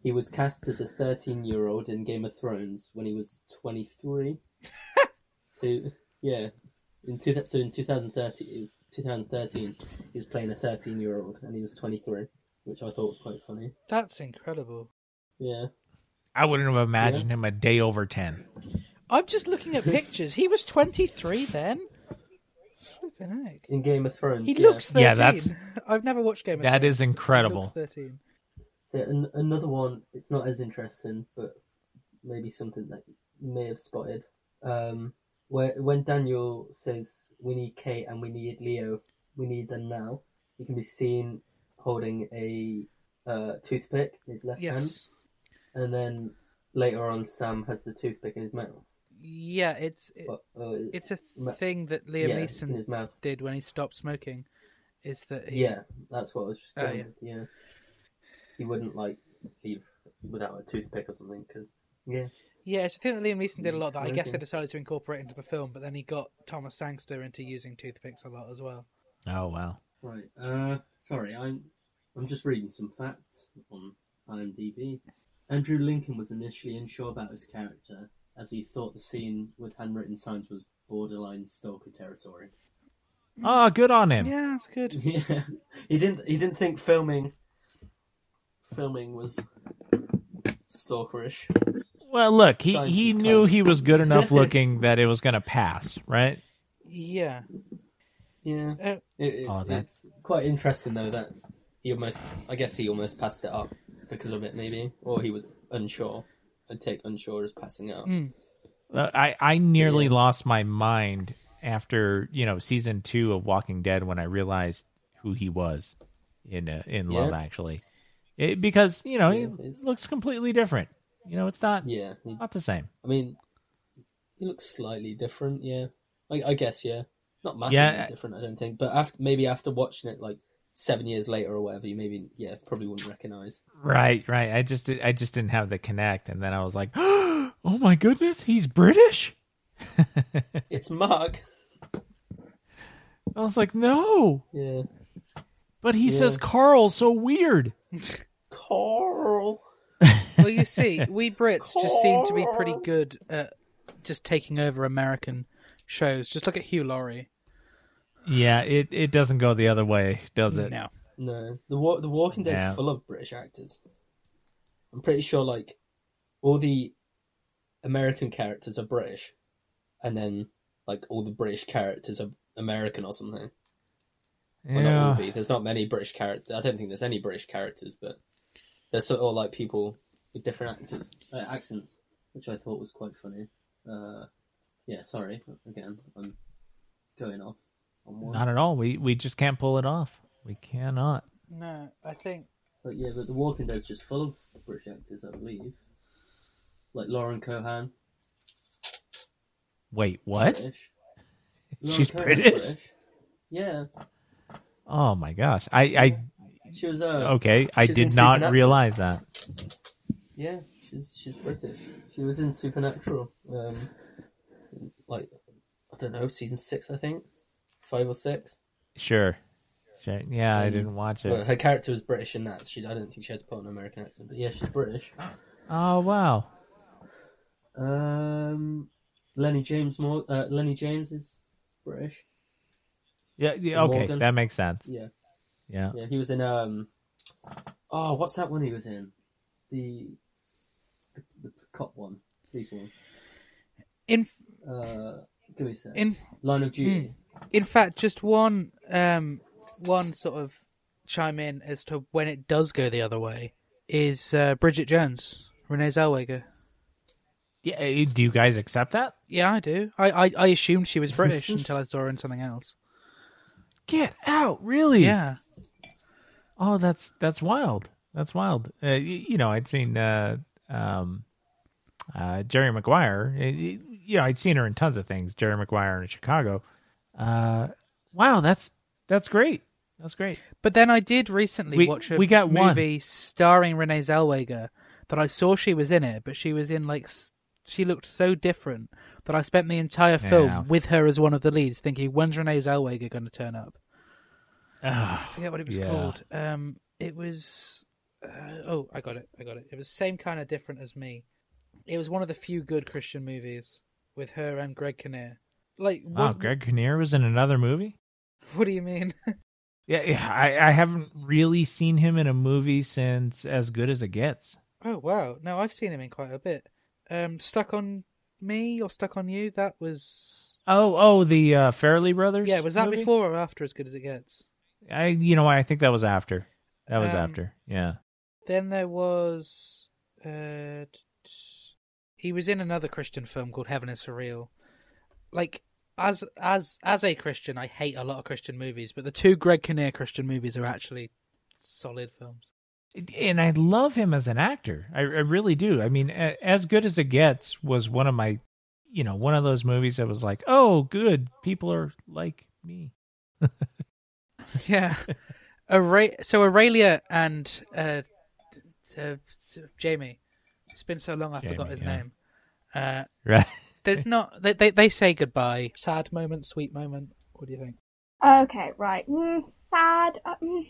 [SPEAKER 3] He was cast as a 13 year old in Game of Thrones when he was 23. so, yeah. In two, so in 2013, it was 2013, he was playing a 13 year old and he was 23, which I thought was quite funny.
[SPEAKER 1] That's incredible.
[SPEAKER 3] Yeah.
[SPEAKER 4] I wouldn't have imagined him a day over 10.
[SPEAKER 1] I'm just looking at pictures. He was 23 then.
[SPEAKER 3] In Game of Thrones.
[SPEAKER 1] He
[SPEAKER 3] yeah.
[SPEAKER 1] looks 13.
[SPEAKER 4] Yeah, that's-
[SPEAKER 1] I've never watched Game of
[SPEAKER 4] That
[SPEAKER 1] Thrones.
[SPEAKER 4] is
[SPEAKER 1] He
[SPEAKER 4] incredible.
[SPEAKER 1] looks 13.
[SPEAKER 3] Yeah, an- another one. It's not as interesting, but maybe something that you may have spotted. Um, where when Daniel says we need Kate and we need Leo, we need them now. You can be seen holding a uh, toothpick in his left hand,
[SPEAKER 1] Yes.
[SPEAKER 3] and then later on, Sam has the toothpick in his mouth.
[SPEAKER 1] Yeah, it's it,
[SPEAKER 3] But uh,
[SPEAKER 1] it's a
[SPEAKER 3] Ma-
[SPEAKER 1] thing that Liam
[SPEAKER 3] yeah,
[SPEAKER 1] Neeson did when he stopped smoking. Is that he,
[SPEAKER 3] Yeah, that's what I was just
[SPEAKER 1] Oh,
[SPEAKER 3] saying. yeah. He wouldn't like leave without a toothpick or something because yeah.
[SPEAKER 1] Yeah, it's a thing that Liam Neeson did a lot that I guess they decided to incorporate into the film, but then he got Thomas Sangster into using toothpicks a lot as well.
[SPEAKER 4] Oh, wow.
[SPEAKER 3] Right. Uh, sorry, I'm I'm just reading some facts on IMDb. Andrew Lincoln was initially unsure about his character, as he thought the scene with handwritten signs was borderline stalker territory.
[SPEAKER 4] Oh, good on him.
[SPEAKER 1] Yeah, that's good.
[SPEAKER 3] Yeah, he didn't he didn't think filming filming was stalkerish.
[SPEAKER 4] Well, look, he,
[SPEAKER 3] Science
[SPEAKER 4] he knew
[SPEAKER 3] kind.
[SPEAKER 4] he was good enough looking that it was going to pass, right?
[SPEAKER 1] Yeah.
[SPEAKER 3] Yeah,
[SPEAKER 1] Uh,
[SPEAKER 3] it, it,
[SPEAKER 4] Oh,
[SPEAKER 3] it's quite interesting though that he almost I guess he almost passed it up because of it maybe, or he was unsure. I'd take unsure as passing it up.
[SPEAKER 1] mm.
[SPEAKER 4] I I nearly
[SPEAKER 3] Yeah.
[SPEAKER 4] lost my mind after you know season two of Walking Dead when I realized who he was in uh, in Love Actually, it, because you know
[SPEAKER 3] Yeah,
[SPEAKER 4] he looks completely different. You know, it's not
[SPEAKER 3] Yeah, he,
[SPEAKER 4] not the same.
[SPEAKER 3] I mean, he looks slightly different. Yeah, I, I guess. Yeah, not massively
[SPEAKER 4] Yeah.
[SPEAKER 3] different. I don't think, but after maybe after watching it like seven years later or whatever, you maybe yeah probably wouldn't recognize.
[SPEAKER 4] Right, right. I just I just didn't have the connect, and then I was like, oh my goodness, he's British.
[SPEAKER 3] It's Mark.
[SPEAKER 4] I was like, no,
[SPEAKER 3] Yeah,
[SPEAKER 4] but he
[SPEAKER 3] Yeah.
[SPEAKER 4] says Carl so weird.
[SPEAKER 3] Carl.
[SPEAKER 1] Well, you see, we Brits just seem to be pretty good at just taking over American shows. Just look at Hugh Laurie.
[SPEAKER 4] Yeah, it, it doesn't go the other way, does it?
[SPEAKER 1] No.
[SPEAKER 3] No, the Wa- the Walking Dead's
[SPEAKER 4] Yeah.
[SPEAKER 3] full of British actors. I'm pretty sure like all the American characters are British, and then like all the British characters are American or something. Well, not
[SPEAKER 4] Yeah.
[SPEAKER 3] the. There's not many British characters. I don't think there's any British characters, but they're sort of like people with different actors, uh, accents, which I thought was quite funny. Uh, yeah, sorry again, I'm going off on one.
[SPEAKER 4] Not at all. We we just can't pull it off. We cannot.
[SPEAKER 1] No, I think
[SPEAKER 3] But yeah, but The Walking Dead's just full of British actors, I believe. Like Lauren Cohan,
[SPEAKER 4] Wait, what?
[SPEAKER 3] British.
[SPEAKER 4] She's
[SPEAKER 3] Cohan's
[SPEAKER 4] British?
[SPEAKER 3] Yeah,
[SPEAKER 4] Oh my gosh. I I
[SPEAKER 3] she was. Uh,
[SPEAKER 4] okay. I did not realize that.
[SPEAKER 3] Yeah, she's she's British. She was in Supernatural. Um, like I don't know, season six, I think, five or six.
[SPEAKER 4] Sure. Sure. Yeah, I
[SPEAKER 3] Um,
[SPEAKER 4] didn't watch it.
[SPEAKER 3] her character was British in that. She, I don't think she had to put on an American accent. But yeah, she's British.
[SPEAKER 4] Oh wow.
[SPEAKER 3] Um, Lenny James more. Uh, Lenny James is British.
[SPEAKER 4] Yeah. yeah okay,
[SPEAKER 3] Morgan?
[SPEAKER 4] that makes sense.
[SPEAKER 3] Yeah.
[SPEAKER 4] Yeah.
[SPEAKER 3] Yeah, he was in um oh, what's that one he was in? The the, the cop one, police one.
[SPEAKER 1] in
[SPEAKER 3] Uh give me a sec.
[SPEAKER 1] in
[SPEAKER 3] Line of Duty.
[SPEAKER 1] in fact just one um one sort of chime in as to when it does go the other way is uh, Bridget Jones, Renee Zellweger.
[SPEAKER 4] Yeah. eh, Do you guys accept that?
[SPEAKER 1] Yeah, I do. I, I, I assumed she was British until I saw her in something else.
[SPEAKER 4] Get out! Really?
[SPEAKER 1] Yeah.
[SPEAKER 4] Oh, that's that's wild. That's wild. Uh, y- you know, I'd seen uh, um, uh, Jerry Maguire. You know, I'd seen her in tons of things. Jerry Maguire in Chicago. Uh, wow, that's that's great. That's great.
[SPEAKER 1] But then I did recently
[SPEAKER 4] We-
[SPEAKER 1] watch a
[SPEAKER 4] we got one.
[SPEAKER 1] movie starring Renee Zellweger that I saw she was in it, but she was in like she looked so different that I spent the entire film
[SPEAKER 4] Yeah.
[SPEAKER 1] with her as one of the leads, thinking, "When's Renee Zellweger going to turn up?" I
[SPEAKER 4] Ah,
[SPEAKER 1] forget what it was
[SPEAKER 4] Yeah.
[SPEAKER 1] called. Um, it was uh, oh, I got it, I got it. It was same kind of different as me. It was one of the few good Christian movies with her and Greg Kinnear. Like,
[SPEAKER 4] wow,
[SPEAKER 1] what,
[SPEAKER 4] Greg Kinnear was in another movie.
[SPEAKER 1] what do you mean?
[SPEAKER 4] Yeah, yeah I, I haven't really seen him in a movie since As Good as It Gets.
[SPEAKER 1] Oh wow! No, I've seen him in quite a bit. Um, stuck on me or stuck on you? That was
[SPEAKER 4] Oh, oh, the uh, Farrelly Brothers.
[SPEAKER 1] yeah. Was that
[SPEAKER 4] movie?
[SPEAKER 1] before or after? As good as it gets.
[SPEAKER 4] I, you know, what, I think that was after. That was
[SPEAKER 1] Um,
[SPEAKER 4] after. Yeah.
[SPEAKER 1] Then there was uh, he was in another Christian film called Heaven is for Real. Like as as as a Christian, I hate a lot of Christian movies, but the two Greg Kinnear Christian movies are actually solid films.
[SPEAKER 4] and I love him as an actor. I, I really do. I mean, as good as it gets was one of my, you know, one of those movies that was like, oh, good, people are like me.
[SPEAKER 1] Yeah. Aura- so Aurelia and uh, t- t- t- Jamie. It's been so long I
[SPEAKER 4] Jamie,
[SPEAKER 1] forgot his
[SPEAKER 4] yeah.
[SPEAKER 1] name. Uh,
[SPEAKER 4] Right.
[SPEAKER 1] there's not. They, they they say goodbye. Sad moment, sweet moment. What do you think?
[SPEAKER 2] Okay, right. Mm, sad. Uh, mm.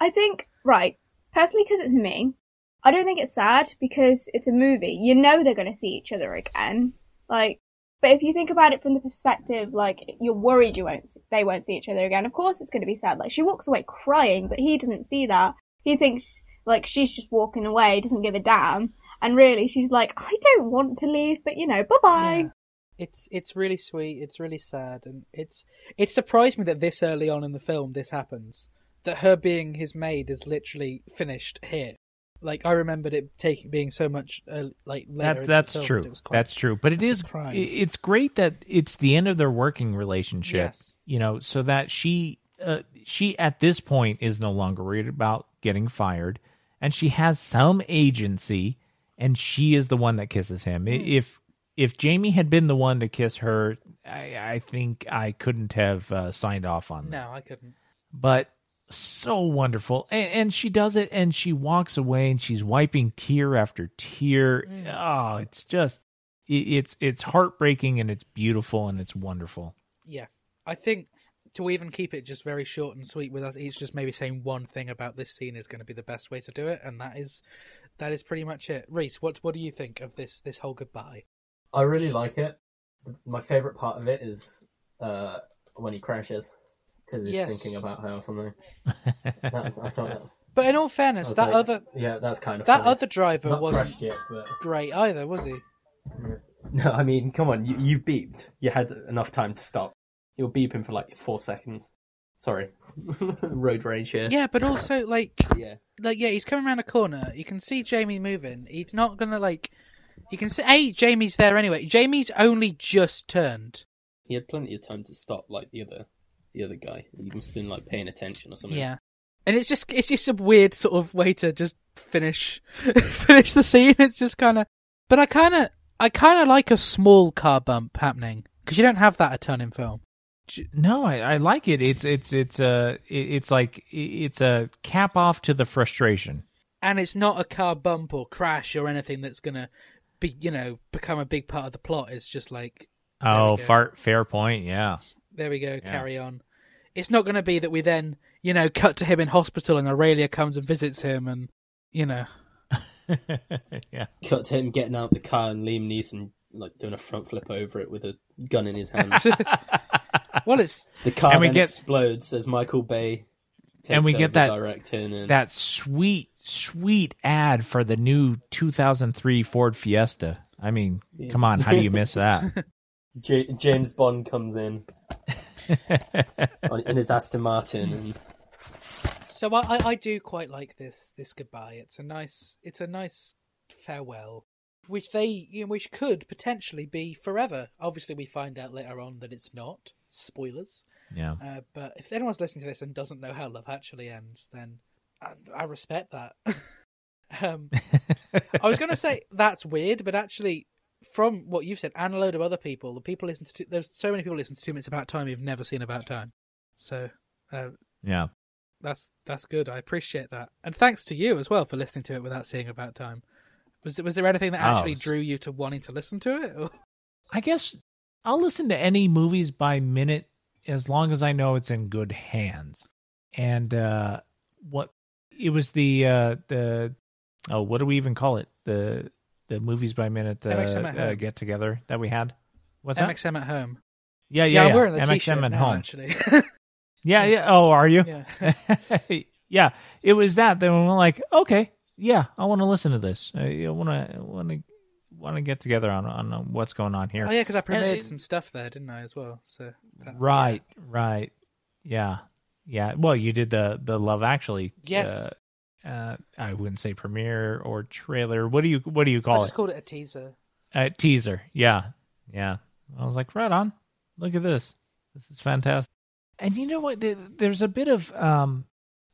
[SPEAKER 2] I think, right, personally, because it's me, I don't think it's sad because it's a movie. You know they're going to see each other again. Like, but if you think about it from the perspective, like, you're worried you won't, they won't see each other again, of course it's going to be sad. Like, she walks away crying, but he doesn't see that. He thinks, like, she's just walking away, doesn't give a damn. And really, she's like, I don't want to leave, but you know, bye bye.
[SPEAKER 1] Yeah. It's it's really sweet. It's really sad, and it's it surprised me that this early on in the film this happens. That her being his maid is literally finished here. Like I remembered it taking being so much uh, like later.
[SPEAKER 4] That, that's
[SPEAKER 1] film,
[SPEAKER 4] true.
[SPEAKER 1] it was quite-
[SPEAKER 4] That's true. But it is
[SPEAKER 1] surprise.
[SPEAKER 4] it's great that it's the end of their working relationship.
[SPEAKER 1] Yes.
[SPEAKER 4] You know, so that she, uh, she at this point is no longer worried about getting fired, and she has some agency, and she is the one that kisses him. I
[SPEAKER 1] Hmm.
[SPEAKER 4] If if Jamie had been the one to kiss her, I, I think I couldn't have uh, signed off on
[SPEAKER 1] No,
[SPEAKER 4] this.
[SPEAKER 1] I couldn't.
[SPEAKER 4] but so wonderful and, and she does it and she walks away and she's wiping tear after tear oh it's just it, it's it's heartbreaking and it's beautiful and it's wonderful
[SPEAKER 1] Yeah, I think to even keep it just very short and sweet with us each just maybe saying one thing about this scene is going to be the best way to do it, and that is that is pretty much it. Reece, what what do you think of this this whole goodbye?
[SPEAKER 3] I really like it. My favorite part of it is uh, when he crashes because he's
[SPEAKER 1] Yes.
[SPEAKER 3] thinking about her or something. That, I thought that,
[SPEAKER 1] But in all fairness, that
[SPEAKER 3] like,
[SPEAKER 1] other
[SPEAKER 3] yeah, that's kind of
[SPEAKER 1] that
[SPEAKER 3] funny.
[SPEAKER 1] other driver
[SPEAKER 3] Not
[SPEAKER 1] wasn't
[SPEAKER 3] yet, but
[SPEAKER 1] great either, was he?
[SPEAKER 3] no, I mean, come on, you, you beeped. You had enough time to stop. You were beeping for like four seconds. Sorry, road rage here.
[SPEAKER 1] Yeah, but also like
[SPEAKER 3] yeah.
[SPEAKER 1] like yeah, he's coming around a corner. You can see Jamie moving. He's not gonna like. You can see a Jamie's there anyway. Jamie's only just turned.
[SPEAKER 3] He had plenty of time to stop, like the other, the other guy. He must have been like paying attention or something.
[SPEAKER 1] Yeah, and it's just it's just a weird sort of way to just finish finish the scene. It's just kind of, but I kind of I kind of like a small car bump happening because you don't have that a ton in film.
[SPEAKER 4] No, I, I like it. It's it's it's uh, a it's like it's a cap off to the frustration.
[SPEAKER 1] and it's not a car bump or crash or anything that's gonna be you know become a big part of the plot. It's just like
[SPEAKER 4] Oh,
[SPEAKER 1] we go.
[SPEAKER 4] far, fair point. Yeah.
[SPEAKER 1] There we go, carry on. It's not gonna be that we then you know cut to him in hospital and Aurelia comes and visits him and you know
[SPEAKER 4] yeah.
[SPEAKER 3] Cut to him getting out the car and Liam Neeson like doing a front flip over it with a gun in his hand.
[SPEAKER 1] well it's
[SPEAKER 3] the car
[SPEAKER 4] And we
[SPEAKER 3] then
[SPEAKER 4] get-
[SPEAKER 3] explodes as Michael Bay. Takes
[SPEAKER 4] And we get
[SPEAKER 3] over
[SPEAKER 4] that-
[SPEAKER 3] directing and
[SPEAKER 4] That sweet, sweet ad for the new 2003 Ford Fiesta. I mean, come on, how do you miss that?
[SPEAKER 3] J- James Bond comes in on, in his Aston Martin and
[SPEAKER 1] so I, I I do quite like this this goodbye. It's a nice it's a nice farewell. Which they, you know, which could potentially be forever. Obviously, we find out later on that it's not. Spoilers.
[SPEAKER 4] yeah.
[SPEAKER 1] Uh, but if anyone's listening to this and doesn't know how love actually ends, then I, I respect that. um, I was going to say that's weird, but actually, from what you've said and a load of other people, the people listen to there's so many people listen to Two Minutes About Time who've never seen About Time, so uh,
[SPEAKER 4] Yeah.
[SPEAKER 1] that's that's good. I appreciate that, and thanks to you as well for listening to it without seeing About Time. Was was there anything that
[SPEAKER 4] Oh,
[SPEAKER 1] actually
[SPEAKER 4] it's-
[SPEAKER 1] drew you to wanting to listen to it? Or...
[SPEAKER 4] I guess I'll listen to any movies by minute as long as I know it's in good hands. And uh what it was the uh the oh what do we even call it? The the movies by minute uh, uh, get together that we had. What's that?
[SPEAKER 1] MXM at home.
[SPEAKER 4] Yeah,
[SPEAKER 1] Yeah,
[SPEAKER 4] yeah, yeah.
[SPEAKER 1] wearing the
[SPEAKER 4] MXM at
[SPEAKER 1] now,
[SPEAKER 4] home.
[SPEAKER 1] actually.
[SPEAKER 4] Yeah, yeah. Oh, are you?
[SPEAKER 1] yeah.
[SPEAKER 4] yeah, it was that. Then we're like, okay, yeah, I want to listen to this. I want to want to want to get together on on what's going on here.
[SPEAKER 1] Oh yeah, because I premiered
[SPEAKER 4] it-
[SPEAKER 1] some stuff there, didn't I, as well? So that-
[SPEAKER 4] Right, right. Yeah. Yeah. Well, you did the the Love Actually.
[SPEAKER 1] Yes.
[SPEAKER 4] Uh, uh, I wouldn't say premiere or trailer. What do you what do you
[SPEAKER 1] I
[SPEAKER 4] call
[SPEAKER 1] just
[SPEAKER 4] it?
[SPEAKER 1] called it a teaser.
[SPEAKER 4] A teaser. Yeah. Yeah. I was like, right on. Look at this. This is fantastic. And you know what? There's a bit of um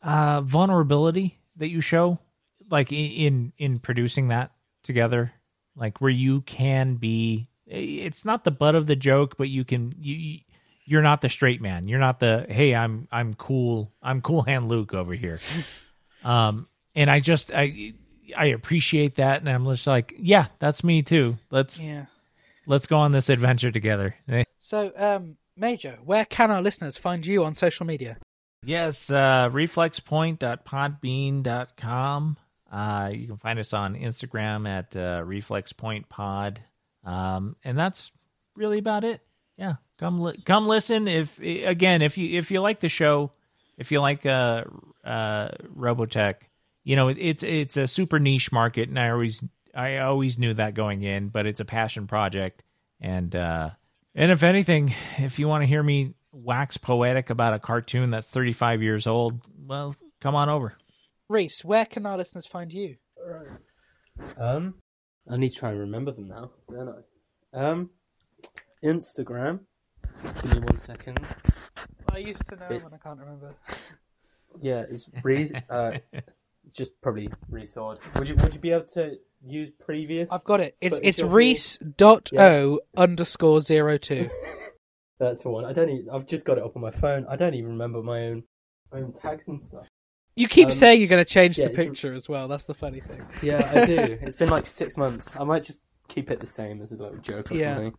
[SPEAKER 4] uh vulnerability that you show like in in producing that together like where you can be it's not the butt of the joke but you can you you- you're not the straight man you're not the hey i'm i'm cool i'm cool hand luke over here um and i just i i appreciate that and i'm just like yeah that's me too let's
[SPEAKER 1] Yeah.
[SPEAKER 4] let's go on this adventure together.
[SPEAKER 1] So, um, Major, where can our listeners find you on social media?
[SPEAKER 4] Yes, uh, reflexpoint.podbean.com. Uh, you can find us on Instagram at uh, reflexpointpod. Um, and that's really about it. Yeah, come li- come listen. If again, if you if you like the show, if you like uh, uh, Robotech, you know it's it's a super niche market, and I always I always knew that going in, but it's a passion project, and uh, and if anything, if you want to hear me wax poetic about a cartoon that's 35 years old, well, come on over.
[SPEAKER 1] Reece, where can our listeners find you?
[SPEAKER 3] Um, I need to try and remember them now, don't I? Um, Instagram. Give me one second.
[SPEAKER 1] I used to know
[SPEAKER 3] It's-
[SPEAKER 1] and I can't remember.
[SPEAKER 3] Yeah, it's re- uh, just probably resawed. Would you would you be able to use previous?
[SPEAKER 1] I've got it. It's it's? Reece dot o underscore zero two.
[SPEAKER 3] That's the one. I don't. Even, I've just got it up on my phone. I don't even remember my own my own tags and stuff.
[SPEAKER 1] You keep
[SPEAKER 3] Um,
[SPEAKER 1] saying you're going to change
[SPEAKER 3] yeah,
[SPEAKER 1] the picture as well. That's the funny thing.
[SPEAKER 3] Yeah, I do. it's been like six months. I might just keep it the same as a little joke or
[SPEAKER 1] Yeah.
[SPEAKER 3] something.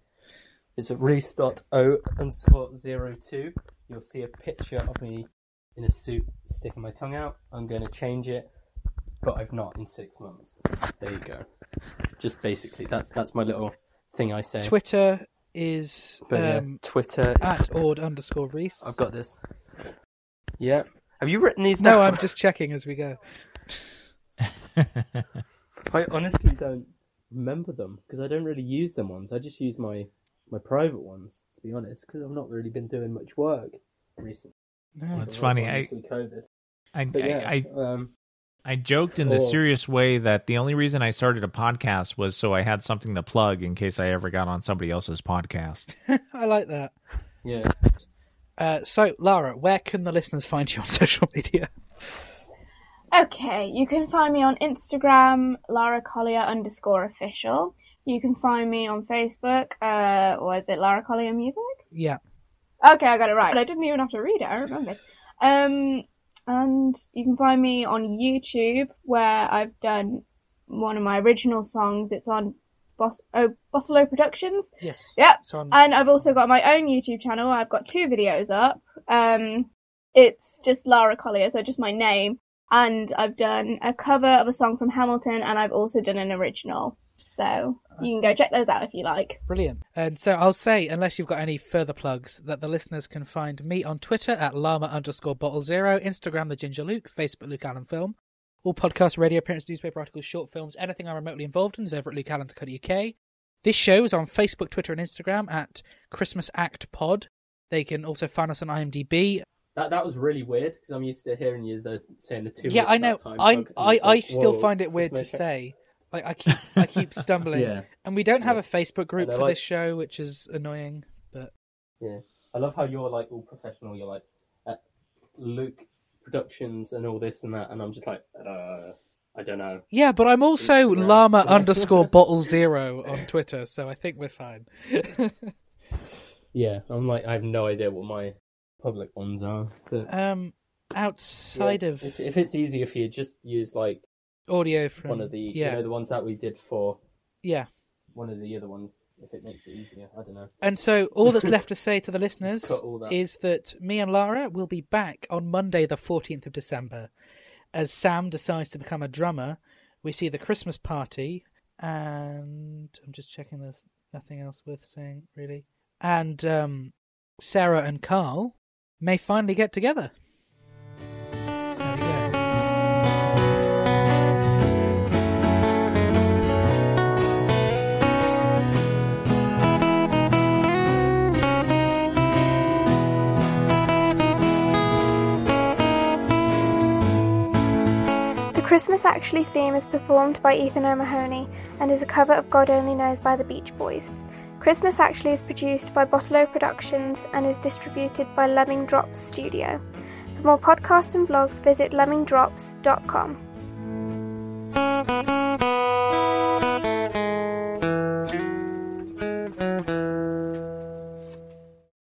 [SPEAKER 3] It's reece.o underscore zero two. You'll see a picture of me in a suit sticking my tongue out. I'm going to change it, but I've not in six months. There you go. Just basically, that's that's my little thing I say.
[SPEAKER 1] Twitter is
[SPEAKER 3] But yeah,
[SPEAKER 1] um,
[SPEAKER 3] Twitter.
[SPEAKER 1] at ord underscore Reece.
[SPEAKER 3] I've got this. Yeah. Have you written these
[SPEAKER 1] No,
[SPEAKER 3] down?
[SPEAKER 1] I'm just checking as we go.
[SPEAKER 3] I honestly don't remember them because I don't really use them ones. I just use my my private ones to be honest because I've not really been doing much work recently.
[SPEAKER 1] No.
[SPEAKER 4] That's
[SPEAKER 3] So,
[SPEAKER 4] funny, I-
[SPEAKER 3] COVID.
[SPEAKER 4] I,
[SPEAKER 3] But yeah,
[SPEAKER 4] I, I
[SPEAKER 3] um,
[SPEAKER 4] I joked in the
[SPEAKER 3] Cool.
[SPEAKER 4] serious way that the only reason I started a podcast was so I had something to plug in case I ever got on somebody else's podcast.
[SPEAKER 1] I like that.
[SPEAKER 3] yeah.
[SPEAKER 1] Uh, so, Lara, where can the listeners find you on social media?
[SPEAKER 2] Okay, you can find me on Instagram, Lara Collier underscore official. You can find me on Facebook, uh, was it Lara Collier Music?
[SPEAKER 1] Yeah.
[SPEAKER 2] Okay, I got it right. I didn't even have to read it, I remembered. Um, and you can find me on YouTube, where I've done one of my original songs. It's on Bot- oh, Bottolo Productions.
[SPEAKER 1] Yes.
[SPEAKER 2] Yep.
[SPEAKER 1] On.
[SPEAKER 2] And I've also got my own YouTube channel. I've got two videos up. Um, it's just Lara Collier, so just my name. And I've done a cover of a song from Hamilton, and I've also done an original. So you can go check those out if you like.
[SPEAKER 1] Brilliant. And so I'll say, unless you've got any further plugs, that the listeners can find me on Twitter at llama underscore bottle zero, Instagram the Ginger Luke, Facebook Luke Allen Film. All podcasts, radio appearances, newspaper articles, short films, anything I'm remotely involved in is over at lukeallen.co.uk. This show is on Facebook, Twitter, and Instagram at Christmas Act Pod. They can also find us on IMDb.
[SPEAKER 3] That that was really weird because I'm used to hearing you the, saying the two.
[SPEAKER 1] yeah, I know.
[SPEAKER 3] about
[SPEAKER 1] I I,
[SPEAKER 3] it's
[SPEAKER 1] I still
[SPEAKER 3] whoa,
[SPEAKER 1] find it weird to
[SPEAKER 3] Christmas-
[SPEAKER 1] say. Like I keep I keep stumbling.
[SPEAKER 3] Yeah,
[SPEAKER 1] And we don't have a Facebook group for
[SPEAKER 3] like-
[SPEAKER 1] this show, which is annoying. But
[SPEAKER 3] yeah. I love how you're like all professional. You're like at Luke Productions and all this and that, and I'm just like, uh, I don't know.
[SPEAKER 1] yeah, but I'm also
[SPEAKER 3] Instagram.
[SPEAKER 1] llama underscore bottle zero on Twitter, so I think we're fine.
[SPEAKER 3] Yeah, I'm like, I have no idea what my public ones are. But
[SPEAKER 1] um, outside
[SPEAKER 3] yeah,
[SPEAKER 1] of
[SPEAKER 3] if, if it's easier for you, just use like
[SPEAKER 1] audio from
[SPEAKER 3] one of the
[SPEAKER 1] yeah
[SPEAKER 3] you know the ones that we did for
[SPEAKER 1] yeah.
[SPEAKER 3] one of the other ones. If it makes it easier, I don't know.
[SPEAKER 1] And so all that's left to say to the listeners
[SPEAKER 3] that.
[SPEAKER 1] is that me and Lara will be back on Monday, the 14th of December. As Sam decides to become a drummer, we see the Christmas party, and I'm just checking there's nothing else worth saying, really. And um, Sarah and Carl may finally get together.
[SPEAKER 5] Christmas Actually theme is performed by Ethan O'Mahony and is a cover of God Only Knows by the Beach Boys. Christmas Actually is produced by Bottolo Productions and is distributed by Lemming Drops Studio. For more podcasts and blogs, visit lemmingdrops.com.